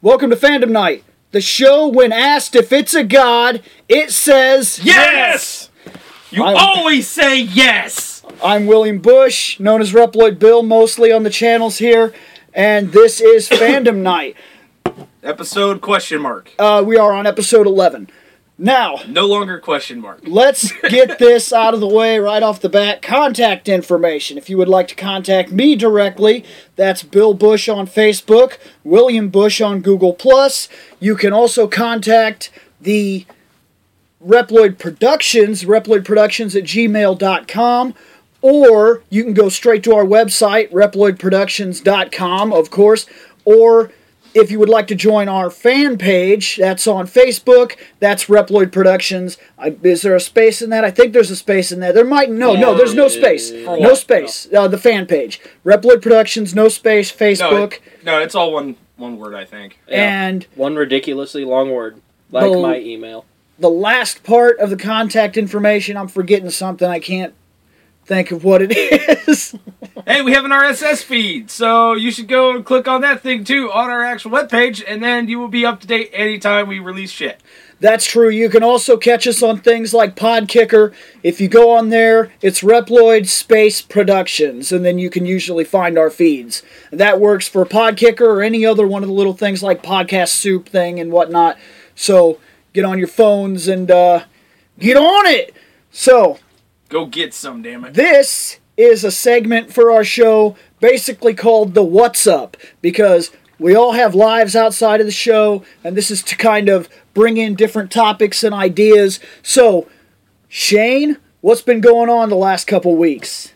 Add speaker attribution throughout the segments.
Speaker 1: Welcome to Fandom Night, the show when asked if it's a god, it says
Speaker 2: Yes! You
Speaker 1: I'm-
Speaker 2: always say yes!
Speaker 1: I'm William Bush, known as Reploid Bill, mostly on the channels here, and this is Fandom Night.
Speaker 2: Episode question mark.
Speaker 1: Uh, we are on episode 11. Now,
Speaker 2: No longer question mark.
Speaker 1: let's get this out of the way right off the bat. Contact information. If you would like to contact me directly, that's Bill Bush on Facebook, William Bush on Google Plus. You can also contact the Reploid Productions, reploidproductions at gmail.com, or you can go straight to our website, reploidproductions.com, of course, or if you would like to join our fan page, that's on Facebook. That's Reploid Productions. I, is there a space in that? I think there's a space in that. There might no, no. There's no space. No
Speaker 2: what?
Speaker 1: space. Uh, the fan page, Reploid Productions. No space.
Speaker 2: No,
Speaker 1: Facebook.
Speaker 2: it- no, it's all one one word, I think.
Speaker 1: And
Speaker 3: One ridiculously long word, like
Speaker 1: The-
Speaker 3: my email.
Speaker 1: the last part of the contact information, I'm forgetting something. I can't think of what it is.
Speaker 2: Hey, we have an RSS feed, so you should go and click on that thing too on our actual webpage, and then you will be up to date anytime we release shit.
Speaker 1: That's true. You can also catch us on things like Podkicker. If you go on there, it's Reploid Space Productions, and then you can usually find our feeds. That works for Podkicker or any other one of the little things like Podcast Soup thing and whatnot. So get on your phones and uh, get on it. So
Speaker 2: Go get some, damn it.
Speaker 1: this is a segment for our show basically called the What's Up because we all have lives outside of the show, and this is to kind of bring in different topics and ideas. So, Shane, what's been going on the last couple weeks?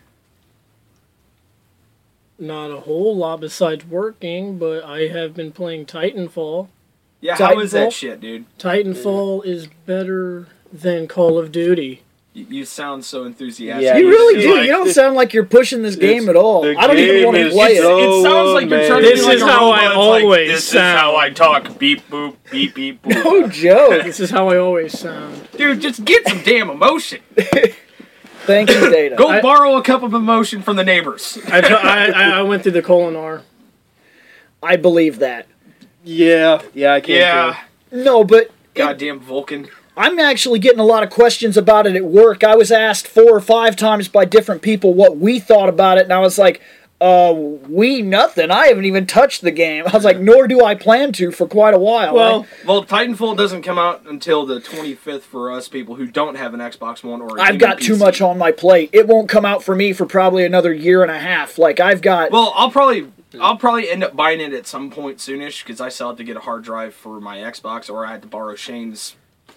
Speaker 4: Not a whole lot besides working, but I have been playing Titanfall.
Speaker 2: Yeah, how is
Speaker 1: Titanfall?
Speaker 2: that shit, dude?
Speaker 4: Titanfall is better than Call of Duty.
Speaker 2: You, you sound so enthusiastic.
Speaker 3: Yeah,
Speaker 1: You really do.
Speaker 3: like
Speaker 1: you don't sound like you're pushing this game at all. I don't even want to play it.
Speaker 3: so
Speaker 2: It sounds like you're trying to
Speaker 4: This
Speaker 2: be like
Speaker 4: is how I
Speaker 2: robot. It's like,
Speaker 4: always
Speaker 2: this
Speaker 4: sound."
Speaker 2: is how I talk. Beep boop, beep beep boop.
Speaker 1: Oh, joke.
Speaker 4: This is how I always sound.
Speaker 2: Dude, just get some damn emotion.
Speaker 1: Thank you, Data.
Speaker 2: Go
Speaker 4: I-
Speaker 2: borrow a cup of emotion from the neighbors.
Speaker 4: I, I, I, I went through the colon R.
Speaker 1: I believe that.
Speaker 3: Yeah, yeah, I can't.
Speaker 2: Yeah,
Speaker 1: No, but
Speaker 2: goddamn Vulcan.
Speaker 1: I'm actually getting a lot of questions about it at work. I was asked four or five times by different people what we thought about it, and I was like, uh, we nothing. I haven't even touched the game. I was like, nor do I plan to for quite a while.
Speaker 4: Well,
Speaker 2: Well, Titanfall doesn't come out until the 25th for us people who don't have an Xbox One or.
Speaker 1: I've got too much on my plate. It won't come out for me for probably another year and a half. Like I've got.
Speaker 2: Well, I'll probably I'll probably end up buying it at some point soonish because I still have to get a hard drive for my Xbox, or I had to borrow Shane's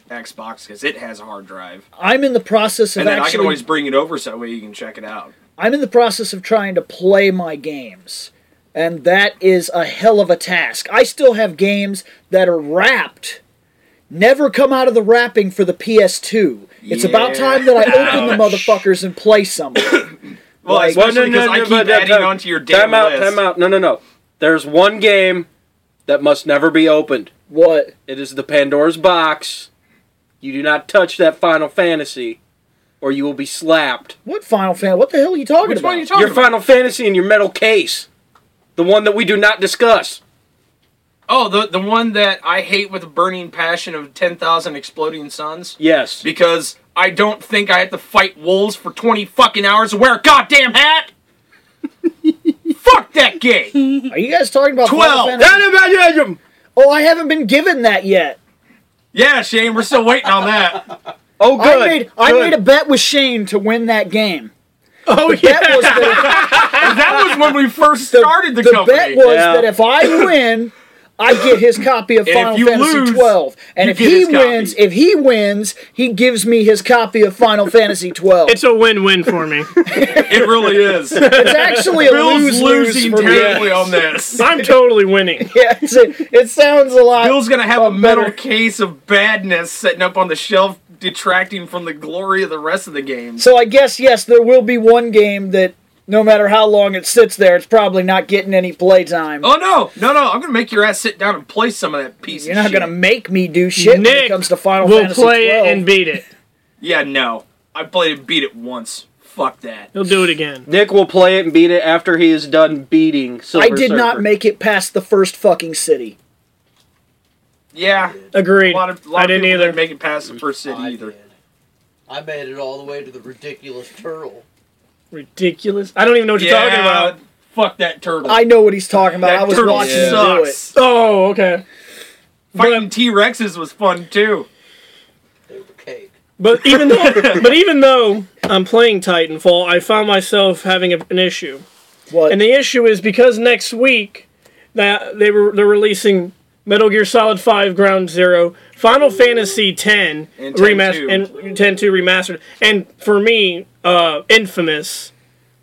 Speaker 2: Xbox because it has a hard drive,
Speaker 1: I'm in the process of
Speaker 2: and then I can always bring it over so that way you can check it out.
Speaker 1: I'm in the process of trying to play my games. And that is a hell of a task. I still have games that are wrapped, never come out of the wrapping for the PS2. It's about time that I open the motherfuckers and play some.
Speaker 2: Well,
Speaker 1: Like-
Speaker 3: Well,
Speaker 2: especially because I keep
Speaker 3: but
Speaker 2: adding
Speaker 3: time-
Speaker 2: onto your damn
Speaker 3: time out,
Speaker 2: list.
Speaker 3: time out. No, no, no. There's one game that must never be opened.
Speaker 1: what?
Speaker 3: It is the Pandora's box. You do not touch that Final Fantasy, or you will be slapped.
Speaker 1: What Final Fan? What the hell are you talking
Speaker 2: Which
Speaker 1: about?
Speaker 2: one are you talking
Speaker 3: Your
Speaker 2: about?
Speaker 3: Final Fantasy in your metal case, the one that we do not discuss.
Speaker 2: Oh, the the one that I hate with a burning passion of ten thousand exploding suns
Speaker 3: Yes.
Speaker 2: because I don't think I have to fight wolves for twenty fucking hours to wear a goddamn hat. Fuck that game.
Speaker 1: Are you guys talking about
Speaker 2: Twelve.
Speaker 1: Final Fantasy? Oh, I haven't been given that yet.
Speaker 2: Yeah, Shane, we're still waiting on that.
Speaker 3: Oh, good.
Speaker 1: I made I made a bet with Shane to win that game.
Speaker 4: Oh,
Speaker 1: The bet was that,
Speaker 2: that was when we first started the,
Speaker 1: the
Speaker 2: company.
Speaker 1: bet was
Speaker 3: Yeah.
Speaker 1: that if I win, I get his copy of Final Fantasy
Speaker 2: lose,
Speaker 1: 12. And if he
Speaker 2: his copy.
Speaker 1: wins, if he wins, he gives me his copy of Final Fantasy 12.
Speaker 4: It's a win-win for me.
Speaker 2: it really is.
Speaker 1: It's actually a
Speaker 2: Bill's
Speaker 1: lose lose
Speaker 2: losing
Speaker 1: for me.
Speaker 2: terribly on this.
Speaker 4: I'm totally winning.
Speaker 1: Yeah, it's a- it sounds a lot.
Speaker 2: Bill's gonna have a metal
Speaker 1: better.
Speaker 2: case of badness sitting up on the shelf, detracting from the glory of the rest of the game.
Speaker 1: So I guess yes, there will be one game that no matter how long it sits there, it's probably not getting any playtime.
Speaker 2: Oh no, no, no! I'm gonna make your ass sit down and play some of that piece.
Speaker 1: You're
Speaker 2: of
Speaker 1: not
Speaker 2: shit.
Speaker 1: gonna make me do shit when it
Speaker 4: Nick
Speaker 1: comes to Final
Speaker 4: We'll
Speaker 1: Fantasy
Speaker 4: play
Speaker 1: 12.
Speaker 4: it and beat it.
Speaker 2: Yeah, no. I played and beat it once. Fuck that.
Speaker 4: He'll do it again.
Speaker 3: Nick will play it and beat it after he is done beating Silver
Speaker 1: I did not make it past the first fucking city.
Speaker 2: Yeah,
Speaker 4: Agreed.
Speaker 2: a lot of, a lot
Speaker 4: I
Speaker 2: of
Speaker 4: didn't either.
Speaker 2: didn't make it past the first city
Speaker 5: I
Speaker 2: either.
Speaker 5: did. I made it all the way to the ridiculous turtle.
Speaker 4: Ridiculous. I don't even know what you're talking about.
Speaker 2: Fuck that turtle.
Speaker 1: I know what he's talking about.
Speaker 2: that
Speaker 1: I was
Speaker 2: turtle
Speaker 1: watching him do it.
Speaker 2: sucks.
Speaker 4: Oh, okay.
Speaker 2: Fighting T Rexes was fun too.
Speaker 5: They were cake.
Speaker 4: But even though, but even though I'm playing Titanfall, I found myself having a, an issue,
Speaker 1: What?
Speaker 4: and the issue is because next week that they were they're releasing Metal Gear Solid 5 Ground Zero, Final Fantasy 10
Speaker 2: And 10-2.
Speaker 4: remastered, and 10 2 remastered, and for me, uh, Infamous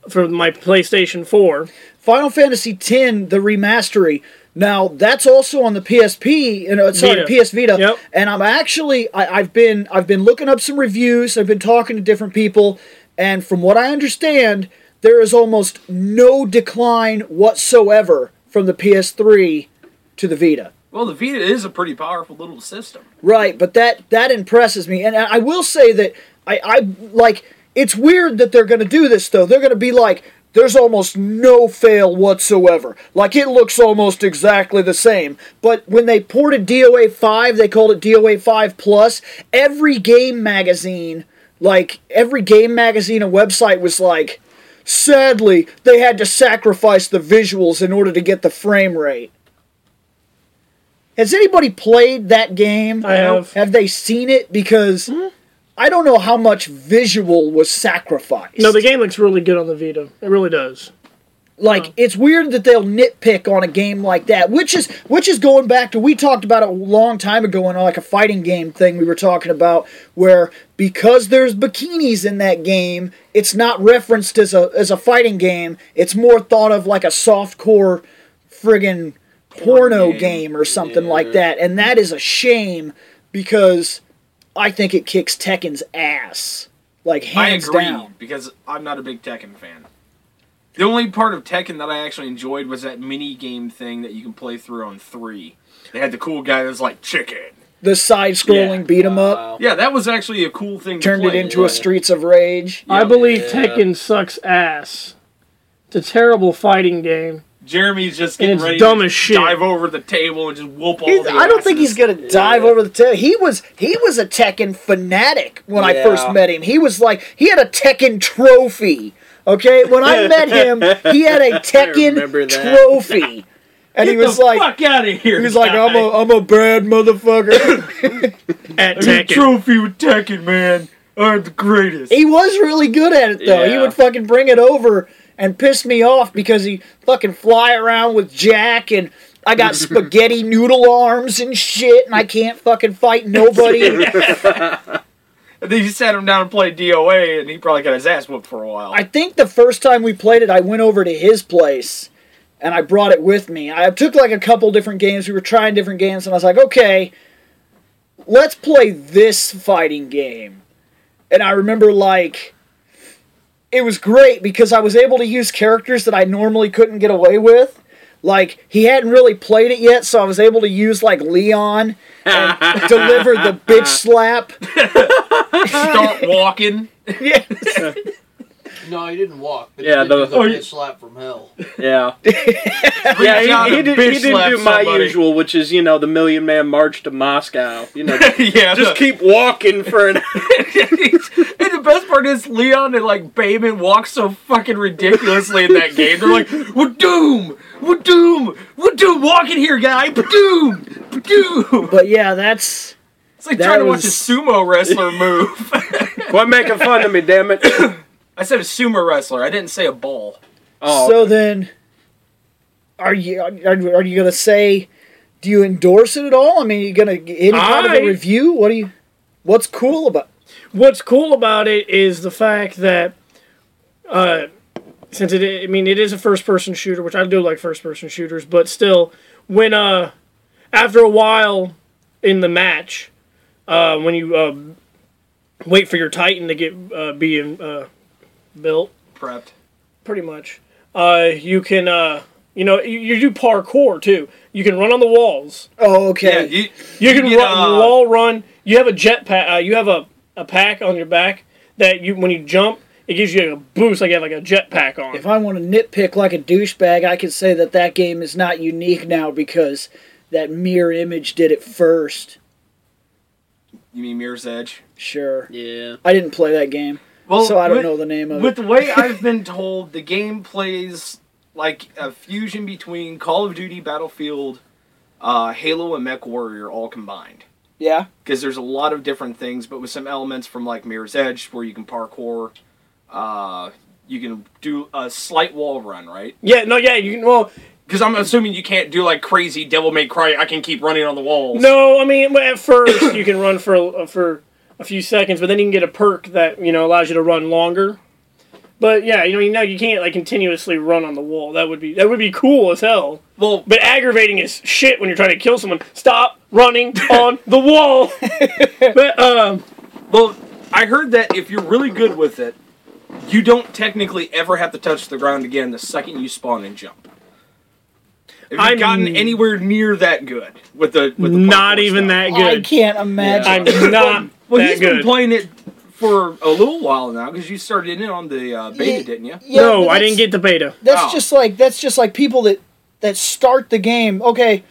Speaker 4: for my PlayStation 4.
Speaker 1: Final Fantasy X, the remastery. Now that's also on the PSP, you know, sorry,
Speaker 4: Vita.
Speaker 1: PS Vita.
Speaker 4: Yep.
Speaker 1: And I'm actually, I, I've been, I've been looking up some reviews. I've been talking to different people, and from what I understand, there is almost no decline whatsoever from the PS3 to the Vita.
Speaker 2: Well, the Vita is a pretty powerful little system.
Speaker 1: Right, but that that impresses me, and I will say that I I like. It's weird that they're going to do this though. They're going to be like, there's almost no fail whatsoever. Like it looks almost exactly the same. But when they ported DOA five, they called it DOA five plus. Every game magazine, like every game magazine and website, was like, sadly, they had to sacrifice the visuals in order to get the frame rate. Has anybody played that game?
Speaker 4: I have.
Speaker 1: Have they seen it? Because hmm? I don't know how much visual was sacrificed.
Speaker 4: No, the game looks really good on the Vita. It really does.
Speaker 1: like it's weird that they'll nitpick on a game like that, which is which is going back to we talked about it a long time ago in like a fighting game thing we were talking about where because there's bikinis in that game, it's not referenced as a as a fighting game. It's more thought of like a softcore friggin' porno
Speaker 2: game.
Speaker 1: game. or something like that, and that is a shame because I think it kicks Tekken's ass like
Speaker 2: I
Speaker 1: hands
Speaker 2: agree
Speaker 1: down.
Speaker 2: because I'm not a big Tekken fan. The only part of Tekken that I actually enjoyed was that mini game thing that you can play through on three. They had the cool guy that was like chicken.
Speaker 1: The side-scrolling
Speaker 2: Yeah.
Speaker 1: beat 'em up.
Speaker 5: Wow.
Speaker 2: Yeah, that was actually a cool thing.
Speaker 1: turned
Speaker 2: to
Speaker 1: it
Speaker 2: play.
Speaker 1: into a Streets of Rage.
Speaker 4: I believe
Speaker 5: Yeah.
Speaker 4: Tekken sucks ass. It's a terrible fighting game.
Speaker 2: Jeremy's just getting ready
Speaker 4: dumb
Speaker 2: to
Speaker 4: as shit.
Speaker 2: dive over the table and just whoop all
Speaker 1: He's-
Speaker 2: the
Speaker 1: I don't think he's gonna dive over the table. He was he was a Tekken fanatic when I first
Speaker 5: Yeah.
Speaker 1: met him. He was like he had a Tekken trophy. Okay, when I met him, he had a Tekken
Speaker 3: that.
Speaker 1: trophy, and he was
Speaker 2: the
Speaker 1: like.
Speaker 2: fuck out of here.
Speaker 1: He was like, I'm a, I'm a bad motherfucker.
Speaker 4: At
Speaker 2: I got a
Speaker 4: Tekken.
Speaker 2: trophy with Tekken, man. I'm the greatest.
Speaker 1: he was really good at it, though. He
Speaker 3: Yeah.
Speaker 1: would fucking bring it over and pissed me off because he fucking fly around with Jack and I got spaghetti noodle arms and shit and I can't fucking fight nobody.
Speaker 2: And then you sat him down and played DOA, and he probably got his ass whooped for a while.
Speaker 1: I think the first time we played it, I went over to his place and I brought it with me. I took like a couple different games. We were trying different games, and I was like, okay, let's play this fighting game. And I remember like it was great because I was able to use characters that I normally couldn't get away with. Like he hadn't really played it yet, so I was able to use like Leon and deliver the bitch slap.
Speaker 2: Start walking.
Speaker 1: Yeah.
Speaker 5: No, he didn't walk. But
Speaker 3: Yeah,
Speaker 5: he did
Speaker 3: the-
Speaker 5: do the
Speaker 2: oh,
Speaker 5: bitch slap from hell.
Speaker 3: Yeah. Yeah, he, he, did, he didn't
Speaker 2: slap
Speaker 3: do my
Speaker 2: somebody.
Speaker 3: usual, which is, you know, the Million Man March to Moscow. You know,
Speaker 2: yeah,
Speaker 3: just
Speaker 2: the-
Speaker 3: keep walking for an
Speaker 2: and the best part is Leon and like Bayman walk so fucking ridiculously in that game. They're like, "We're doom, we're doom, we're doom. Walk in here, guy. Doom, doom."
Speaker 1: But yeah, that's
Speaker 2: It's like
Speaker 1: That
Speaker 2: trying to watch a sumo wrestler move.
Speaker 3: Quit making fun of me, damn it.
Speaker 2: I said a sumo wrestler. I didn't say a bull.
Speaker 3: Oh,
Speaker 1: so then. Are you are, are you gonna say? Do you endorse it at all? I mean, you gonna any kind of
Speaker 4: I-
Speaker 1: a review? What do you? What's cool about?
Speaker 4: What's cool about it is the fact that, uh, since it, I mean, it is a first-person shooter, which I do like first-person shooters, but still, when uh, after a while in the match, uh, when you uh, wait for your Titan to get uh, being uh, built,
Speaker 2: Prepped.
Speaker 4: pretty much, uh, you can uh, you know, you, you do parkour too. You can run on the walls.
Speaker 1: Oh,
Speaker 2: Yeah,
Speaker 1: okay.
Speaker 2: you,
Speaker 4: You can
Speaker 2: get,
Speaker 4: run,
Speaker 2: uh,
Speaker 4: wall run. You have a jet pack. Uh, you have a, a pack on your back that you when you jump, it gives you a boost like you have like a jet pack on.
Speaker 1: if I want to nitpick like a douchebag, I could say that that game is not unique now because that Mirror Image did it first.
Speaker 2: You mean Mirror's Edge?
Speaker 1: Sure.
Speaker 3: Yeah.
Speaker 1: I didn't play that game,
Speaker 2: Well,
Speaker 1: so I don't
Speaker 2: with,
Speaker 1: know the name of
Speaker 2: With
Speaker 1: it.
Speaker 2: the way I've been told, the game plays like a fusion between Call of Duty, Battlefield, uh, Halo, and Mech Warrior all combined.
Speaker 1: Yeah.
Speaker 2: Because there's a lot of different things, but with some elements from like Mirror's Edge, where you can parkour, uh, you can do a slight wall run, right?
Speaker 4: Yeah, no, yeah, you can. Well,
Speaker 2: Because I'm assuming you can't do like crazy Devil May Cry. I can keep running on the walls.
Speaker 4: no, I mean, at first you can run for for a few seconds, but then you can get a perk that you know allows you to run longer. But yeah, you know, you know, you can't like continuously run on the wall. That would be that would be cool as hell.
Speaker 2: Well,
Speaker 4: But aggravating is shit when you're trying to kill someone. Stop running on the wall. but um,
Speaker 2: Well, I heard that if you're really good with it, you don't technically ever have to touch the ground again the second you spawn and jump. Have you
Speaker 4: I'm-
Speaker 2: gotten anywhere near that good with the with the
Speaker 4: not even
Speaker 2: stuff?
Speaker 4: that good?
Speaker 1: I can't imagine.
Speaker 4: I'm not
Speaker 2: Well,
Speaker 4: that
Speaker 2: he's
Speaker 4: good.
Speaker 2: been playing it for a little while now because you started in it on the uh, beta,
Speaker 1: Yeah.
Speaker 2: didn't you?
Speaker 1: Yeah,
Speaker 4: no, I didn't get the beta.
Speaker 1: That's
Speaker 2: Oh.
Speaker 1: just like that's just like people that that start the game. Okay,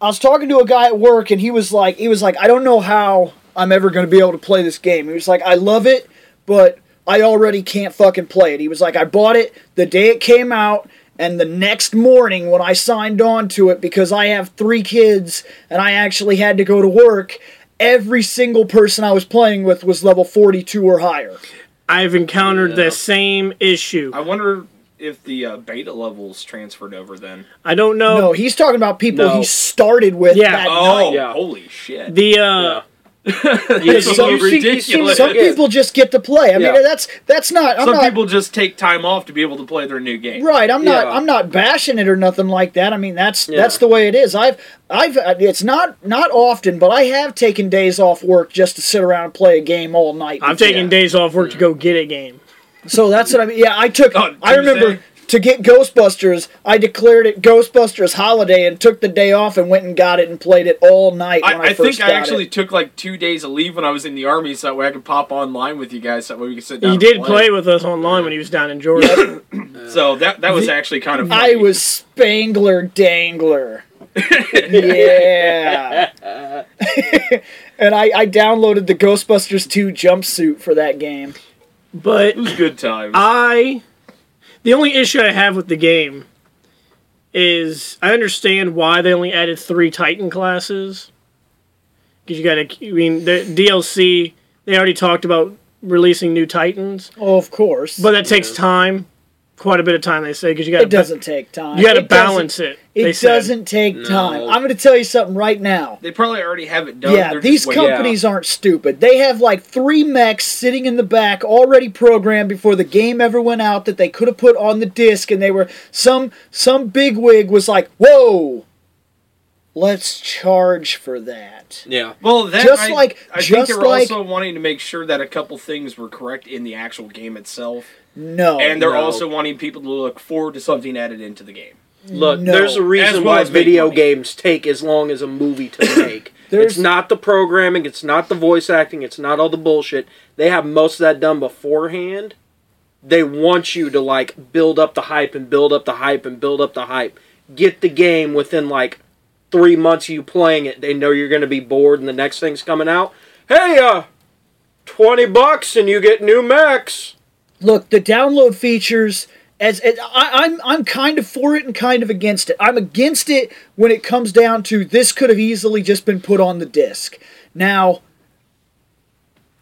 Speaker 1: I was talking to a guy at work and he was like he was like I don't know how I'm ever going to be able to play this game. He was like I love it, but I already can't fucking play it. He was like I bought it the day it came out and the next morning when I signed on to it because I have 3 kids and I actually had to go to work, every single person I was playing with was level 42 or higher.
Speaker 4: I've encountered
Speaker 3: Yeah.
Speaker 4: the same issue.
Speaker 2: I wonder if the uh, beta levels transferred over then.
Speaker 4: I don't know.
Speaker 1: No, he's talking about people
Speaker 3: No.
Speaker 1: he started with
Speaker 4: Yeah.
Speaker 1: that
Speaker 2: Oh,
Speaker 1: night.
Speaker 3: Yeah.
Speaker 2: holy shit!
Speaker 4: The uh,
Speaker 3: You,
Speaker 1: some-
Speaker 3: you see- see
Speaker 1: Some people just get to play. I mean, that's that's not. I'm
Speaker 2: Some
Speaker 1: not
Speaker 2: people just take time off to be able to play their new game.
Speaker 1: right. I'm not.
Speaker 3: Yeah.
Speaker 1: I'm not bashing it or nothing like that. I mean, that's
Speaker 3: Yeah.
Speaker 1: that's the way it is. I've I've uh, it's not not often, but I have taken days off work just to sit around and play a game all night.
Speaker 4: I'm
Speaker 1: taking
Speaker 4: taken days off work to go get a game.
Speaker 1: So that's what I mean. Yeah, I took.
Speaker 2: Oh,
Speaker 1: I remember
Speaker 2: Tuesday?
Speaker 1: To get Ghostbusters. I declared it Ghostbusters holiday and took the day off and went and got it and played it all night. When I,
Speaker 2: I, I
Speaker 1: first
Speaker 2: think I actually
Speaker 1: It.
Speaker 2: took like two days of leave when I was in the army, so that way I could pop online with you guys, so that way we could sit down.
Speaker 4: He
Speaker 2: and
Speaker 4: did play with us online when he was down in Georgia.
Speaker 2: So that that was actually kind of.
Speaker 1: I was Spangler Dangler. yeah. and I, I downloaded the Ghostbusters 2 jumpsuit for that game.
Speaker 4: but
Speaker 2: It was good times.
Speaker 4: I, the only issue I have with the game is I understand why they only added three Titan classes. Because you got to, I mean, the DLC they already talked about releasing new Titans,
Speaker 1: Oh, of course.
Speaker 4: but that takes time, quite a bit of time. They say because you got
Speaker 1: it doesn't take time.
Speaker 4: you got to balance it. They
Speaker 1: It
Speaker 4: said.
Speaker 1: doesn't take time. I'm going to tell you something right now.
Speaker 2: they probably already have it done.
Speaker 1: Yeah,
Speaker 2: They're
Speaker 1: these
Speaker 2: just waiting.
Speaker 1: companies aren't stupid. They have like three mechs sitting in the back already programmed before the game ever went out that they could have put on the disc and they were some some bigwig was like, "Whoa. Let's charge for that."
Speaker 3: Yeah.
Speaker 2: Well, that,
Speaker 1: Just
Speaker 2: I,
Speaker 1: like-
Speaker 2: I think they were
Speaker 1: like-
Speaker 2: also wanting to make sure that a couple things were correct in the actual game itself,
Speaker 1: No.
Speaker 2: and they're
Speaker 3: no.
Speaker 2: also wanting people to look forward to something added into the game.
Speaker 3: Look,
Speaker 1: No.
Speaker 3: there's a reason
Speaker 2: well
Speaker 3: why video
Speaker 2: money.
Speaker 3: games take as long as a movie to make. It's not the programming, it's not the voice acting, it's not all the bullshit. They have most of that done beforehand. They want you to like build up the hype and build up the hype and build up the hype. Get the game within like three months of you playing it. They know you're going to be bored and the next thing's coming out. Hey, uh, twenty bucks and you get new mechs.
Speaker 1: Look, the download features as, I, I'm I'm kind of for it and kind of against it. I'm against it when it comes down to this could have easily just been put on the disc. Now,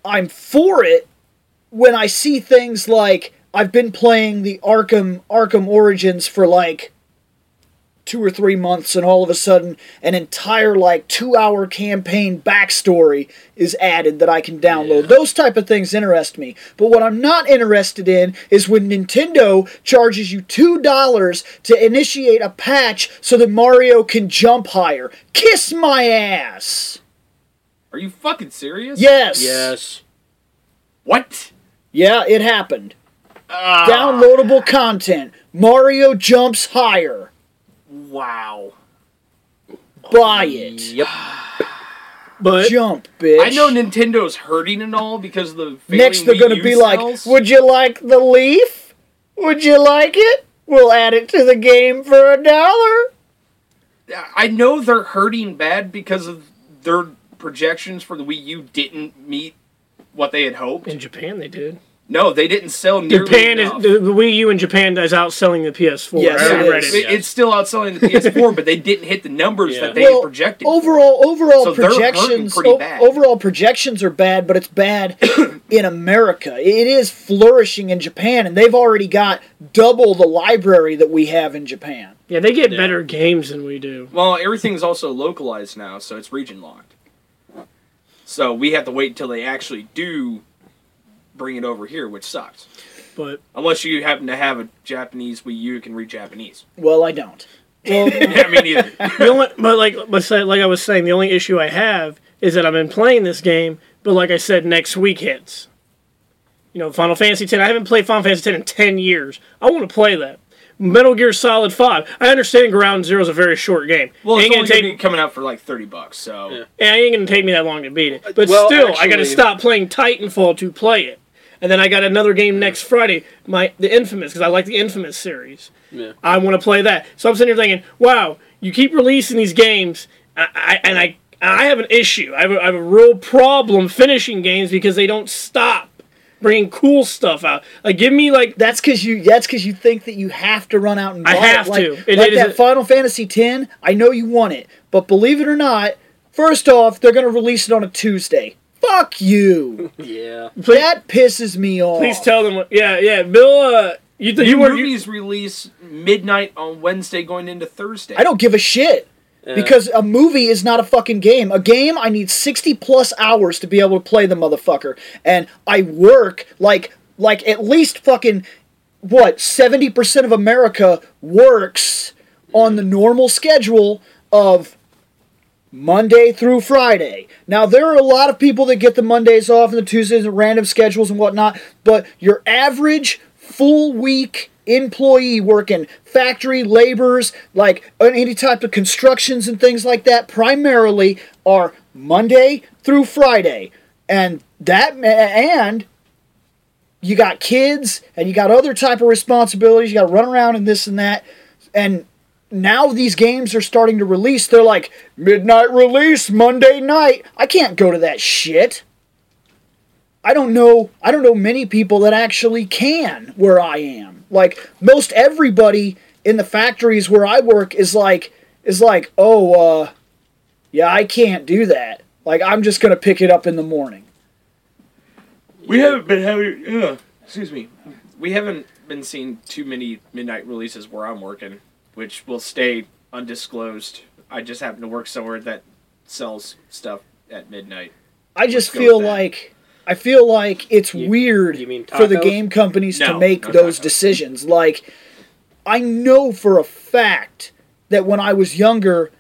Speaker 1: I'm for it when I see things like I've been playing the Arkham Arkham Origins for like two or three months and all of a sudden an entire like two hour campaign backstory is added that I can download. Those type of things interest me. But what I'm not interested in is when Nintendo charges you two dollars to initiate a patch so that Mario can jump higher. Kiss my ass.
Speaker 2: Are you fucking serious?
Speaker 1: Yes.
Speaker 3: Yes.
Speaker 2: What?
Speaker 1: Yeah, it happened.
Speaker 2: Ah,
Speaker 1: Downloadable content. Mario jumps higher.
Speaker 2: Wow.
Speaker 1: Buy it.
Speaker 3: Yep.
Speaker 4: but
Speaker 1: Jump, bitch.
Speaker 2: I know Nintendo's hurting and all because of the failing
Speaker 1: Next, they're
Speaker 2: Wii
Speaker 1: going to
Speaker 2: U
Speaker 1: be like, "Would you like the leaf? Would you like it? We'll add it to the game for a dollar."
Speaker 2: I know they're hurting bad because of their projections for the Wii U didn't meet what they had hoped.
Speaker 4: In Japan, they did.
Speaker 2: No, they didn't sell nearly
Speaker 4: Japan is
Speaker 2: enough.
Speaker 4: the, the Wii U in Japan is outselling the PS4.
Speaker 1: Yes,
Speaker 4: I
Speaker 1: it
Speaker 4: read
Speaker 1: is.
Speaker 2: It- It's still outselling the PS4, but they didn't hit the numbers
Speaker 3: Yeah.
Speaker 2: that they
Speaker 1: Well,
Speaker 2: had projected.
Speaker 1: overall overall
Speaker 2: So they're hurting
Speaker 1: projections
Speaker 2: pretty
Speaker 1: o-
Speaker 2: bad.
Speaker 1: overall projections are bad but it's bad in america it is flourishing in japan and they've already got double the library that we have in japan
Speaker 4: Yeah, they get
Speaker 3: Yeah.
Speaker 4: better games than we do.
Speaker 2: Well, everything's also localized now, so it's region locked. So we have to wait until they actually do bring it over here, which sucks.
Speaker 4: But
Speaker 2: Unless you happen to have a Japanese Wii U, you can read Japanese.
Speaker 1: well i don't well
Speaker 2: yeah, me neither.
Speaker 4: the only, but like, but like I was saying, the only issue I have is that I've been playing this game, but like I said, next week hits. You know, Final Fantasy X. I haven't played Final Fantasy X in ten years. I want to play that. Metal Gear Solid Five. I understand Ground Zero is a very short game.
Speaker 2: Well, it's
Speaker 4: ain't
Speaker 2: only
Speaker 4: gonna
Speaker 2: gonna
Speaker 4: take.
Speaker 2: coming out for like thirty bucks. So
Speaker 3: Yeah.
Speaker 4: Yeah, it ain't gonna take me that long to beat it. But
Speaker 3: Well,
Speaker 4: still, I gotta stop playing Titanfall to play it. And then I got another game next Friday, my the Infamous, because I like the Infamous series.
Speaker 3: Yeah.
Speaker 4: I want to play that. So I'm sitting here thinking, wow, you keep releasing these games, I, I, and I I have an issue. I have a, I have a real problem finishing games because they don't stop bringing cool stuff out. Like, give me like
Speaker 1: that's because you that's because you think that you have to run out and buy
Speaker 4: I have
Speaker 1: it. like,
Speaker 4: to. It-
Speaker 1: like
Speaker 4: it is
Speaker 1: that
Speaker 4: a-
Speaker 1: final fantasy X, i know you want it but believe it or not first off they're going to release it on a tuesday fuck you
Speaker 3: Yeah.
Speaker 4: please,
Speaker 1: that pisses me off
Speaker 4: please tell them. What, yeah, yeah, Bill. Uh, you th- you were you,
Speaker 2: movies release midnight on Wednesday, going into Thursday.
Speaker 1: i don't give a shit
Speaker 3: Yeah.
Speaker 1: Because a movie is not a fucking game. A game, I need 60 plus hours to be able to play the motherfucker. And I work like like at least fucking what, 70% of America works on the normal schedule of Monday through Friday. Now there are a lot of people that get the Mondays off and the Tuesdays and random schedules and whatnot, but your average full week employee working factory laborers like any type of constructions and things like that primarily are Monday through Friday. And that and you got kids and you got other type of responsibilities, you got to run around and this and that. And now these games are starting to release. They're like midnight release Monday night. I can't go to that shit. I don't know. I don't know many people that actually can where I am. Like most everybody in the factories where I work is like is like, "Oh, uh yeah, I can't do that. Like I'm just going to pick it up in the morning."
Speaker 2: We haven't been having. Uh, excuse me. We haven't been seeing too many midnight releases where I'm working, which will stay undisclosed. I just happen to work somewhere that sells stuff at midnight.
Speaker 1: I just feel like I feel like it's
Speaker 3: You-
Speaker 1: weird
Speaker 3: you mean
Speaker 1: for the game companies to make
Speaker 2: no
Speaker 1: those
Speaker 2: tacos.
Speaker 1: decisions. Like I know for a fact that when I was younger,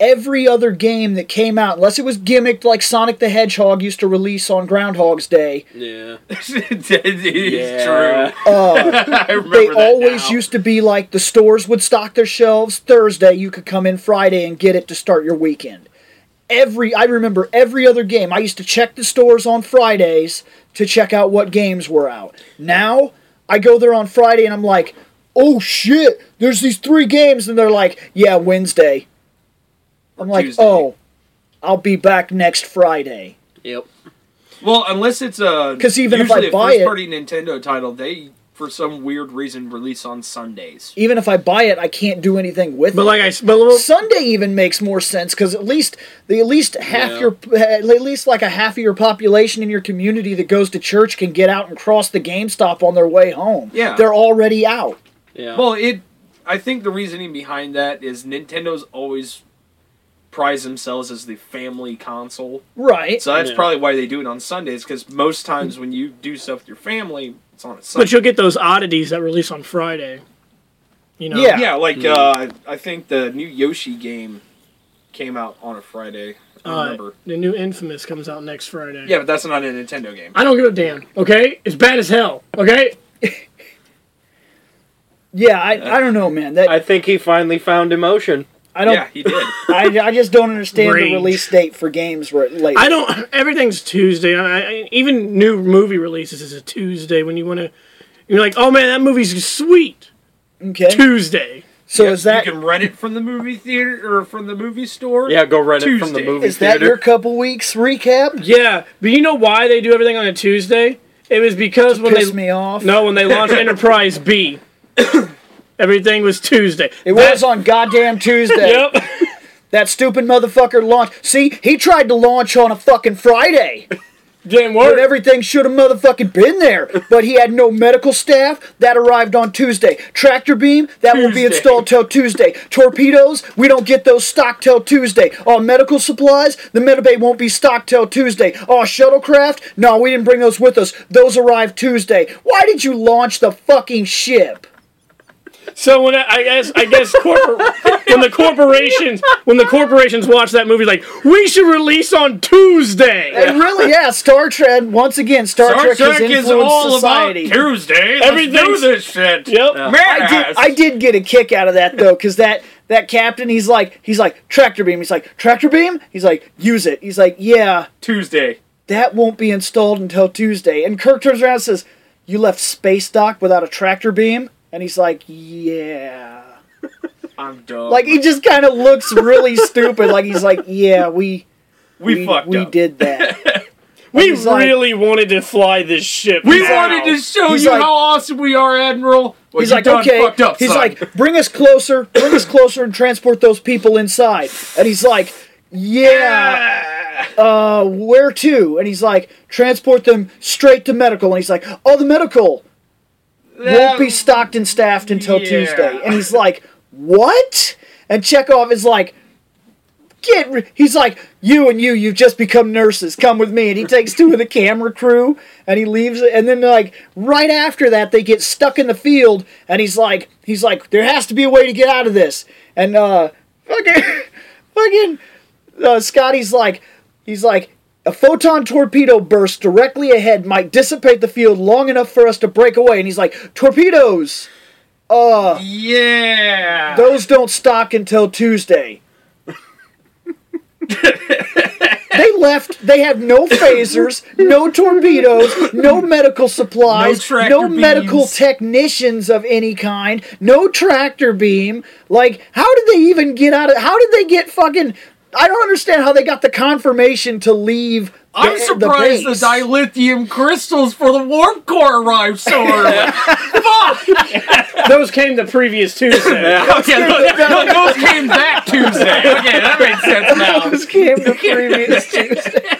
Speaker 1: every other game that came out, unless it was gimmicked like Sonic the Hedgehog used to release on Groundhog's Day,
Speaker 3: Yeah.
Speaker 2: it is
Speaker 3: Yeah.
Speaker 2: true.
Speaker 1: uh,
Speaker 2: I remember
Speaker 1: they
Speaker 2: that
Speaker 1: always
Speaker 2: now.
Speaker 1: used to be like the stores would stock their shelves Thursday. You could come in Friday and get it to start your weekend. Every I remember every other game. I used to check the stores on Fridays to check out what games were out. Now I go there on Friday and I'm like, oh shit, there's these three games, and they're like, yeah, Wednesday. I'm like,
Speaker 2: Tuesday.
Speaker 1: oh, I'll be back next Friday.
Speaker 3: Yep.
Speaker 2: Well, unless it's a
Speaker 1: 'Cause even if I
Speaker 2: usually a
Speaker 1: buy it-
Speaker 2: first-party Nintendo title, they for some weird reason release on Sundays.
Speaker 1: Even if I buy it, I can't do anything with it.
Speaker 4: but
Speaker 1: it.
Speaker 4: like I s- but well,
Speaker 1: Sunday even makes more sense because at least the at least half
Speaker 3: Yeah.
Speaker 1: your at least like a half of your population in your community that goes to church can get out and cross the GameStop on their way home.
Speaker 2: Yeah.
Speaker 1: they're already out.
Speaker 3: Yeah.
Speaker 2: Well, it. I think the reasoning behind that is Nintendo's always prize themselves as the family console.
Speaker 1: Right.
Speaker 2: So that's
Speaker 3: Yeah.
Speaker 2: probably why they do it on Sundays. Because most times when you do stuff with your family, it's on a Sunday.
Speaker 4: but you'll get those oddities that release on Friday. You know.
Speaker 1: Yeah.
Speaker 2: yeah, like uh, I think the new Yoshi game came out on a Friday. I
Speaker 4: Uh, the new Infamous comes out next Friday.
Speaker 2: Yeah, but that's not a Nintendo game.
Speaker 4: I don't give a damn. Okay, it's bad as hell. Okay.
Speaker 1: Yeah, I, I don't know, man. That
Speaker 3: I think he finally found emotion.
Speaker 1: I don't.
Speaker 2: Yeah, he did.
Speaker 1: I, I just don't understand
Speaker 4: Rage.
Speaker 1: the release date for games right lately.
Speaker 4: I don't. Everything's Tuesday. I, I, even new movie releases is a Tuesday when you want to. You're like, oh man, that movie's sweet.
Speaker 1: Okay.
Speaker 4: Tuesday.
Speaker 1: So
Speaker 2: Yeah,
Speaker 1: is that
Speaker 2: you can rent it from the movie theater or from the movie store?
Speaker 3: Yeah, go rent it from the
Speaker 2: Tuesday.
Speaker 3: movie
Speaker 1: is that
Speaker 3: theater.
Speaker 1: your couple weeks recap?
Speaker 4: Yeah, but you know why they do everything on a Tuesday? It was because when
Speaker 1: Piss
Speaker 4: they
Speaker 1: me off.
Speaker 4: no when they launched Enterprise B, everything was Tuesday.
Speaker 1: It was on goddamn Tuesday.
Speaker 4: Yep.
Speaker 1: That stupid motherfucker launched. See, he tried to launch on a fucking Friday.
Speaker 4: Didn't work.
Speaker 1: everything should have motherfucking been there. But he had no medical staff. That arrived on Tuesday. Tractor beam, that won't be installed till Tuesday. Torpedoes, we don't get those stocked till Tuesday. All medical supplies, the Metabay won't be stocked till Tuesday. All shuttlecraft, no, we didn't bring those with us. Those arrived Tuesday. Why did you launch the fucking ship?
Speaker 4: So when I, I guess I guess corpor- when the corporations when the corporations watch that movie, like we should release on Tuesday.
Speaker 1: And really, yeah, Star Trek, once again, Star,
Speaker 2: Star
Speaker 1: Trek,
Speaker 2: Trek
Speaker 1: has
Speaker 2: is
Speaker 1: influenced
Speaker 2: all
Speaker 1: society.
Speaker 2: about Tuesday. Let's do this shit.
Speaker 4: Yep.
Speaker 2: Man,
Speaker 1: I did, I did get a kick out of that though, because that that captain, he's like, he's like tractor beam. He's like tractor beam. He's like use it. He's like, yeah,
Speaker 2: Tuesday.
Speaker 1: that won't be installed until Tuesday. And Kirk turns around and says, "You left space dock without a tractor beam." And he's like, "Yeah."
Speaker 2: I'm done.
Speaker 1: Like he just kind of looks really stupid. Like he's like, "Yeah, we
Speaker 2: we, fucked
Speaker 1: we
Speaker 2: up.
Speaker 1: did that."
Speaker 4: we
Speaker 1: he's like-
Speaker 4: really wanted to fly this ship.
Speaker 2: We
Speaker 4: now.
Speaker 2: wanted to show
Speaker 1: He's
Speaker 2: you
Speaker 1: like-
Speaker 2: how awesome we are, Admiral. Well,
Speaker 1: He's like,
Speaker 2: done
Speaker 1: okay.
Speaker 2: fucked up,
Speaker 1: he's
Speaker 2: son.
Speaker 1: like, bring us closer, bring us closer, and transport those people inside. And he's like, yeah, uh, where to? And he's like, transport them straight to medical. And he's like, oh, the medical won't be stocked and staffed until
Speaker 2: yeah.
Speaker 1: Tuesday. And he's like, what? And Chekov is like, get. Re-. He's like, you and you, you've just become nurses. Come with me. And he takes two of the camera crew and he leaves. And then like right after that, they get stuck in the field. And he's like, he's like, there has to be a way to get out of this. And uh, fucking, fucking, uh, Scotty's like, he's like. A photon torpedo burst directly ahead might dissipate the field long enough for us to break away. And he's like, torpedoes! Uh,
Speaker 2: yeah.
Speaker 1: those don't stock until Tuesday. they left. They have no phasers, no torpedoes, no medical supplies,
Speaker 2: No
Speaker 1: no medical technicians of any kind, no tractor beam. Like, how did they even get out of? How did they get fucking? I don't understand how they got the confirmation to leave. The,
Speaker 2: I'm surprised the,
Speaker 1: base.
Speaker 2: dilithium crystals for the warp core arrived so early. Fuck!
Speaker 4: Those came the previous Tuesday.
Speaker 2: Okay, those, those came that Tuesday. Okay, that makes sense now.
Speaker 1: Those came the previous Tuesday.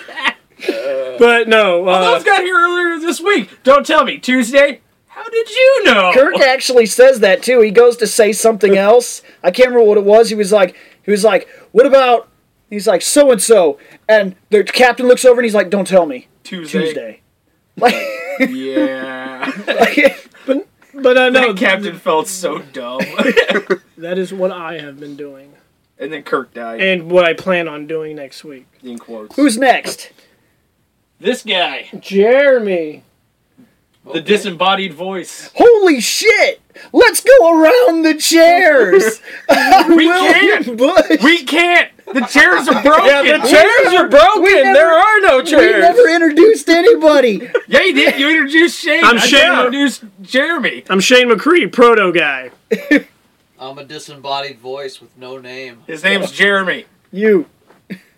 Speaker 4: But no, uh,
Speaker 2: Those got here earlier this week. Don't tell me. Tuesday? How did you know?
Speaker 1: Kirk actually says that too. He goes to say something else. I can't remember what it was. He was like, he was like, what about? He's like so and so, and the captain looks over and he's like, don't tell me.
Speaker 2: Tuesday.
Speaker 1: Tuesday. Like,
Speaker 2: Yeah.
Speaker 1: like,
Speaker 4: but uh, no,
Speaker 2: that captain felt so dumb.
Speaker 4: that is what I have been doing,
Speaker 2: and then Kirk died.
Speaker 4: and what I plan on doing next week.
Speaker 2: in quotes.
Speaker 1: who's next?
Speaker 2: this guy?
Speaker 4: Jeremy.
Speaker 2: The disembodied voice.
Speaker 1: Holy shit! Let's go around the chairs.
Speaker 2: We can't.
Speaker 1: Bush.
Speaker 2: We can't. The chairs are broken.
Speaker 3: Yeah, the chairs are broken.
Speaker 1: never-
Speaker 3: there are no chairs.
Speaker 1: We
Speaker 3: chairs.
Speaker 1: never introduced anybody.
Speaker 2: Yeah, you did. You introduced Shane.
Speaker 4: I'm
Speaker 2: I
Speaker 4: Shane.
Speaker 2: didn't Jeremy.
Speaker 4: I'm Shane McCree, proto guy.
Speaker 5: I'm a disembodied voice with no name.
Speaker 2: His name's Jeremy.
Speaker 1: You.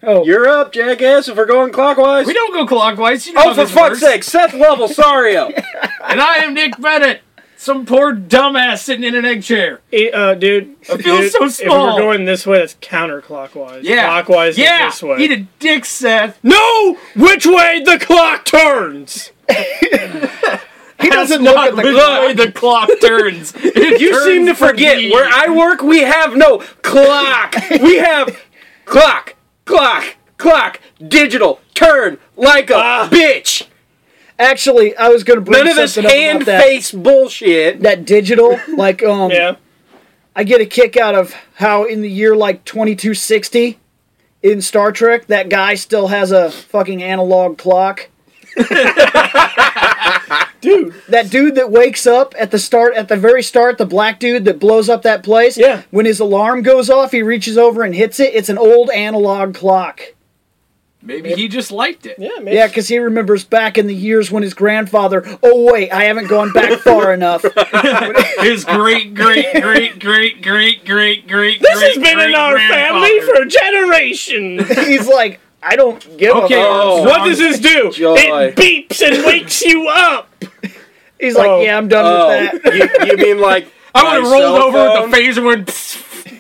Speaker 1: Oh,
Speaker 3: You're up, jackass. If we're going clockwise.
Speaker 2: We don't go clockwise. You know
Speaker 3: oh, for fuck's
Speaker 2: works.
Speaker 3: sake, Seth Level, Sario.
Speaker 2: And I am Nick Bennett. Some poor dumbass sitting in an egg chair.
Speaker 4: Eh, uh, dude,
Speaker 2: I feel
Speaker 4: dude,
Speaker 2: so
Speaker 4: If
Speaker 2: small.
Speaker 4: we're going this way, that's counterclockwise.
Speaker 2: Yeah.
Speaker 4: Clockwise
Speaker 2: yeah.
Speaker 4: is this way.
Speaker 2: Eat a dick, Seth.
Speaker 4: No! Which way the clock turns!
Speaker 1: he doesn't
Speaker 2: That's
Speaker 1: look at the
Speaker 2: which
Speaker 1: clock.
Speaker 2: way the clock turns. It
Speaker 3: You seem to
Speaker 2: turns for
Speaker 3: forget
Speaker 2: me.
Speaker 3: where I work. We have no clock. we have clock, clock, clock. Digital turn like a
Speaker 2: Ah.
Speaker 3: bitch.
Speaker 1: Actually, I was gonna bring this up.
Speaker 3: None of this hand face bullshit.
Speaker 1: That digital, like, um,
Speaker 4: Yeah.
Speaker 1: I get a kick out of how in the year like 2260 in Star Trek, that guy still has a fucking analog clock.
Speaker 4: Dude.
Speaker 1: That dude that wakes up at the start, at the very start, the black dude that blows up that place.
Speaker 4: Yeah.
Speaker 1: When his alarm goes off, he reaches over and hits it. It's an old analog clock.
Speaker 2: Maybe he just liked it.
Speaker 4: Yeah, maybe.
Speaker 1: Yeah, because he remembers back in the years when his grandfather. Oh wait, I haven't gone back far enough.
Speaker 2: His great, great, great, great, great, great, great.
Speaker 4: This has been in our family for generations.
Speaker 1: He's like, I don't give
Speaker 2: Okay,
Speaker 1: a.
Speaker 3: Oh.
Speaker 4: what does this do?
Speaker 3: Joy.
Speaker 4: It beeps and wakes you up.
Speaker 1: He's like,
Speaker 4: Oh.
Speaker 1: yeah, I'm done
Speaker 3: Oh,
Speaker 1: with that.
Speaker 3: you, you mean like
Speaker 2: I
Speaker 3: my
Speaker 2: would have rolled over
Speaker 3: phone?
Speaker 2: with the phaser and went. "Psst."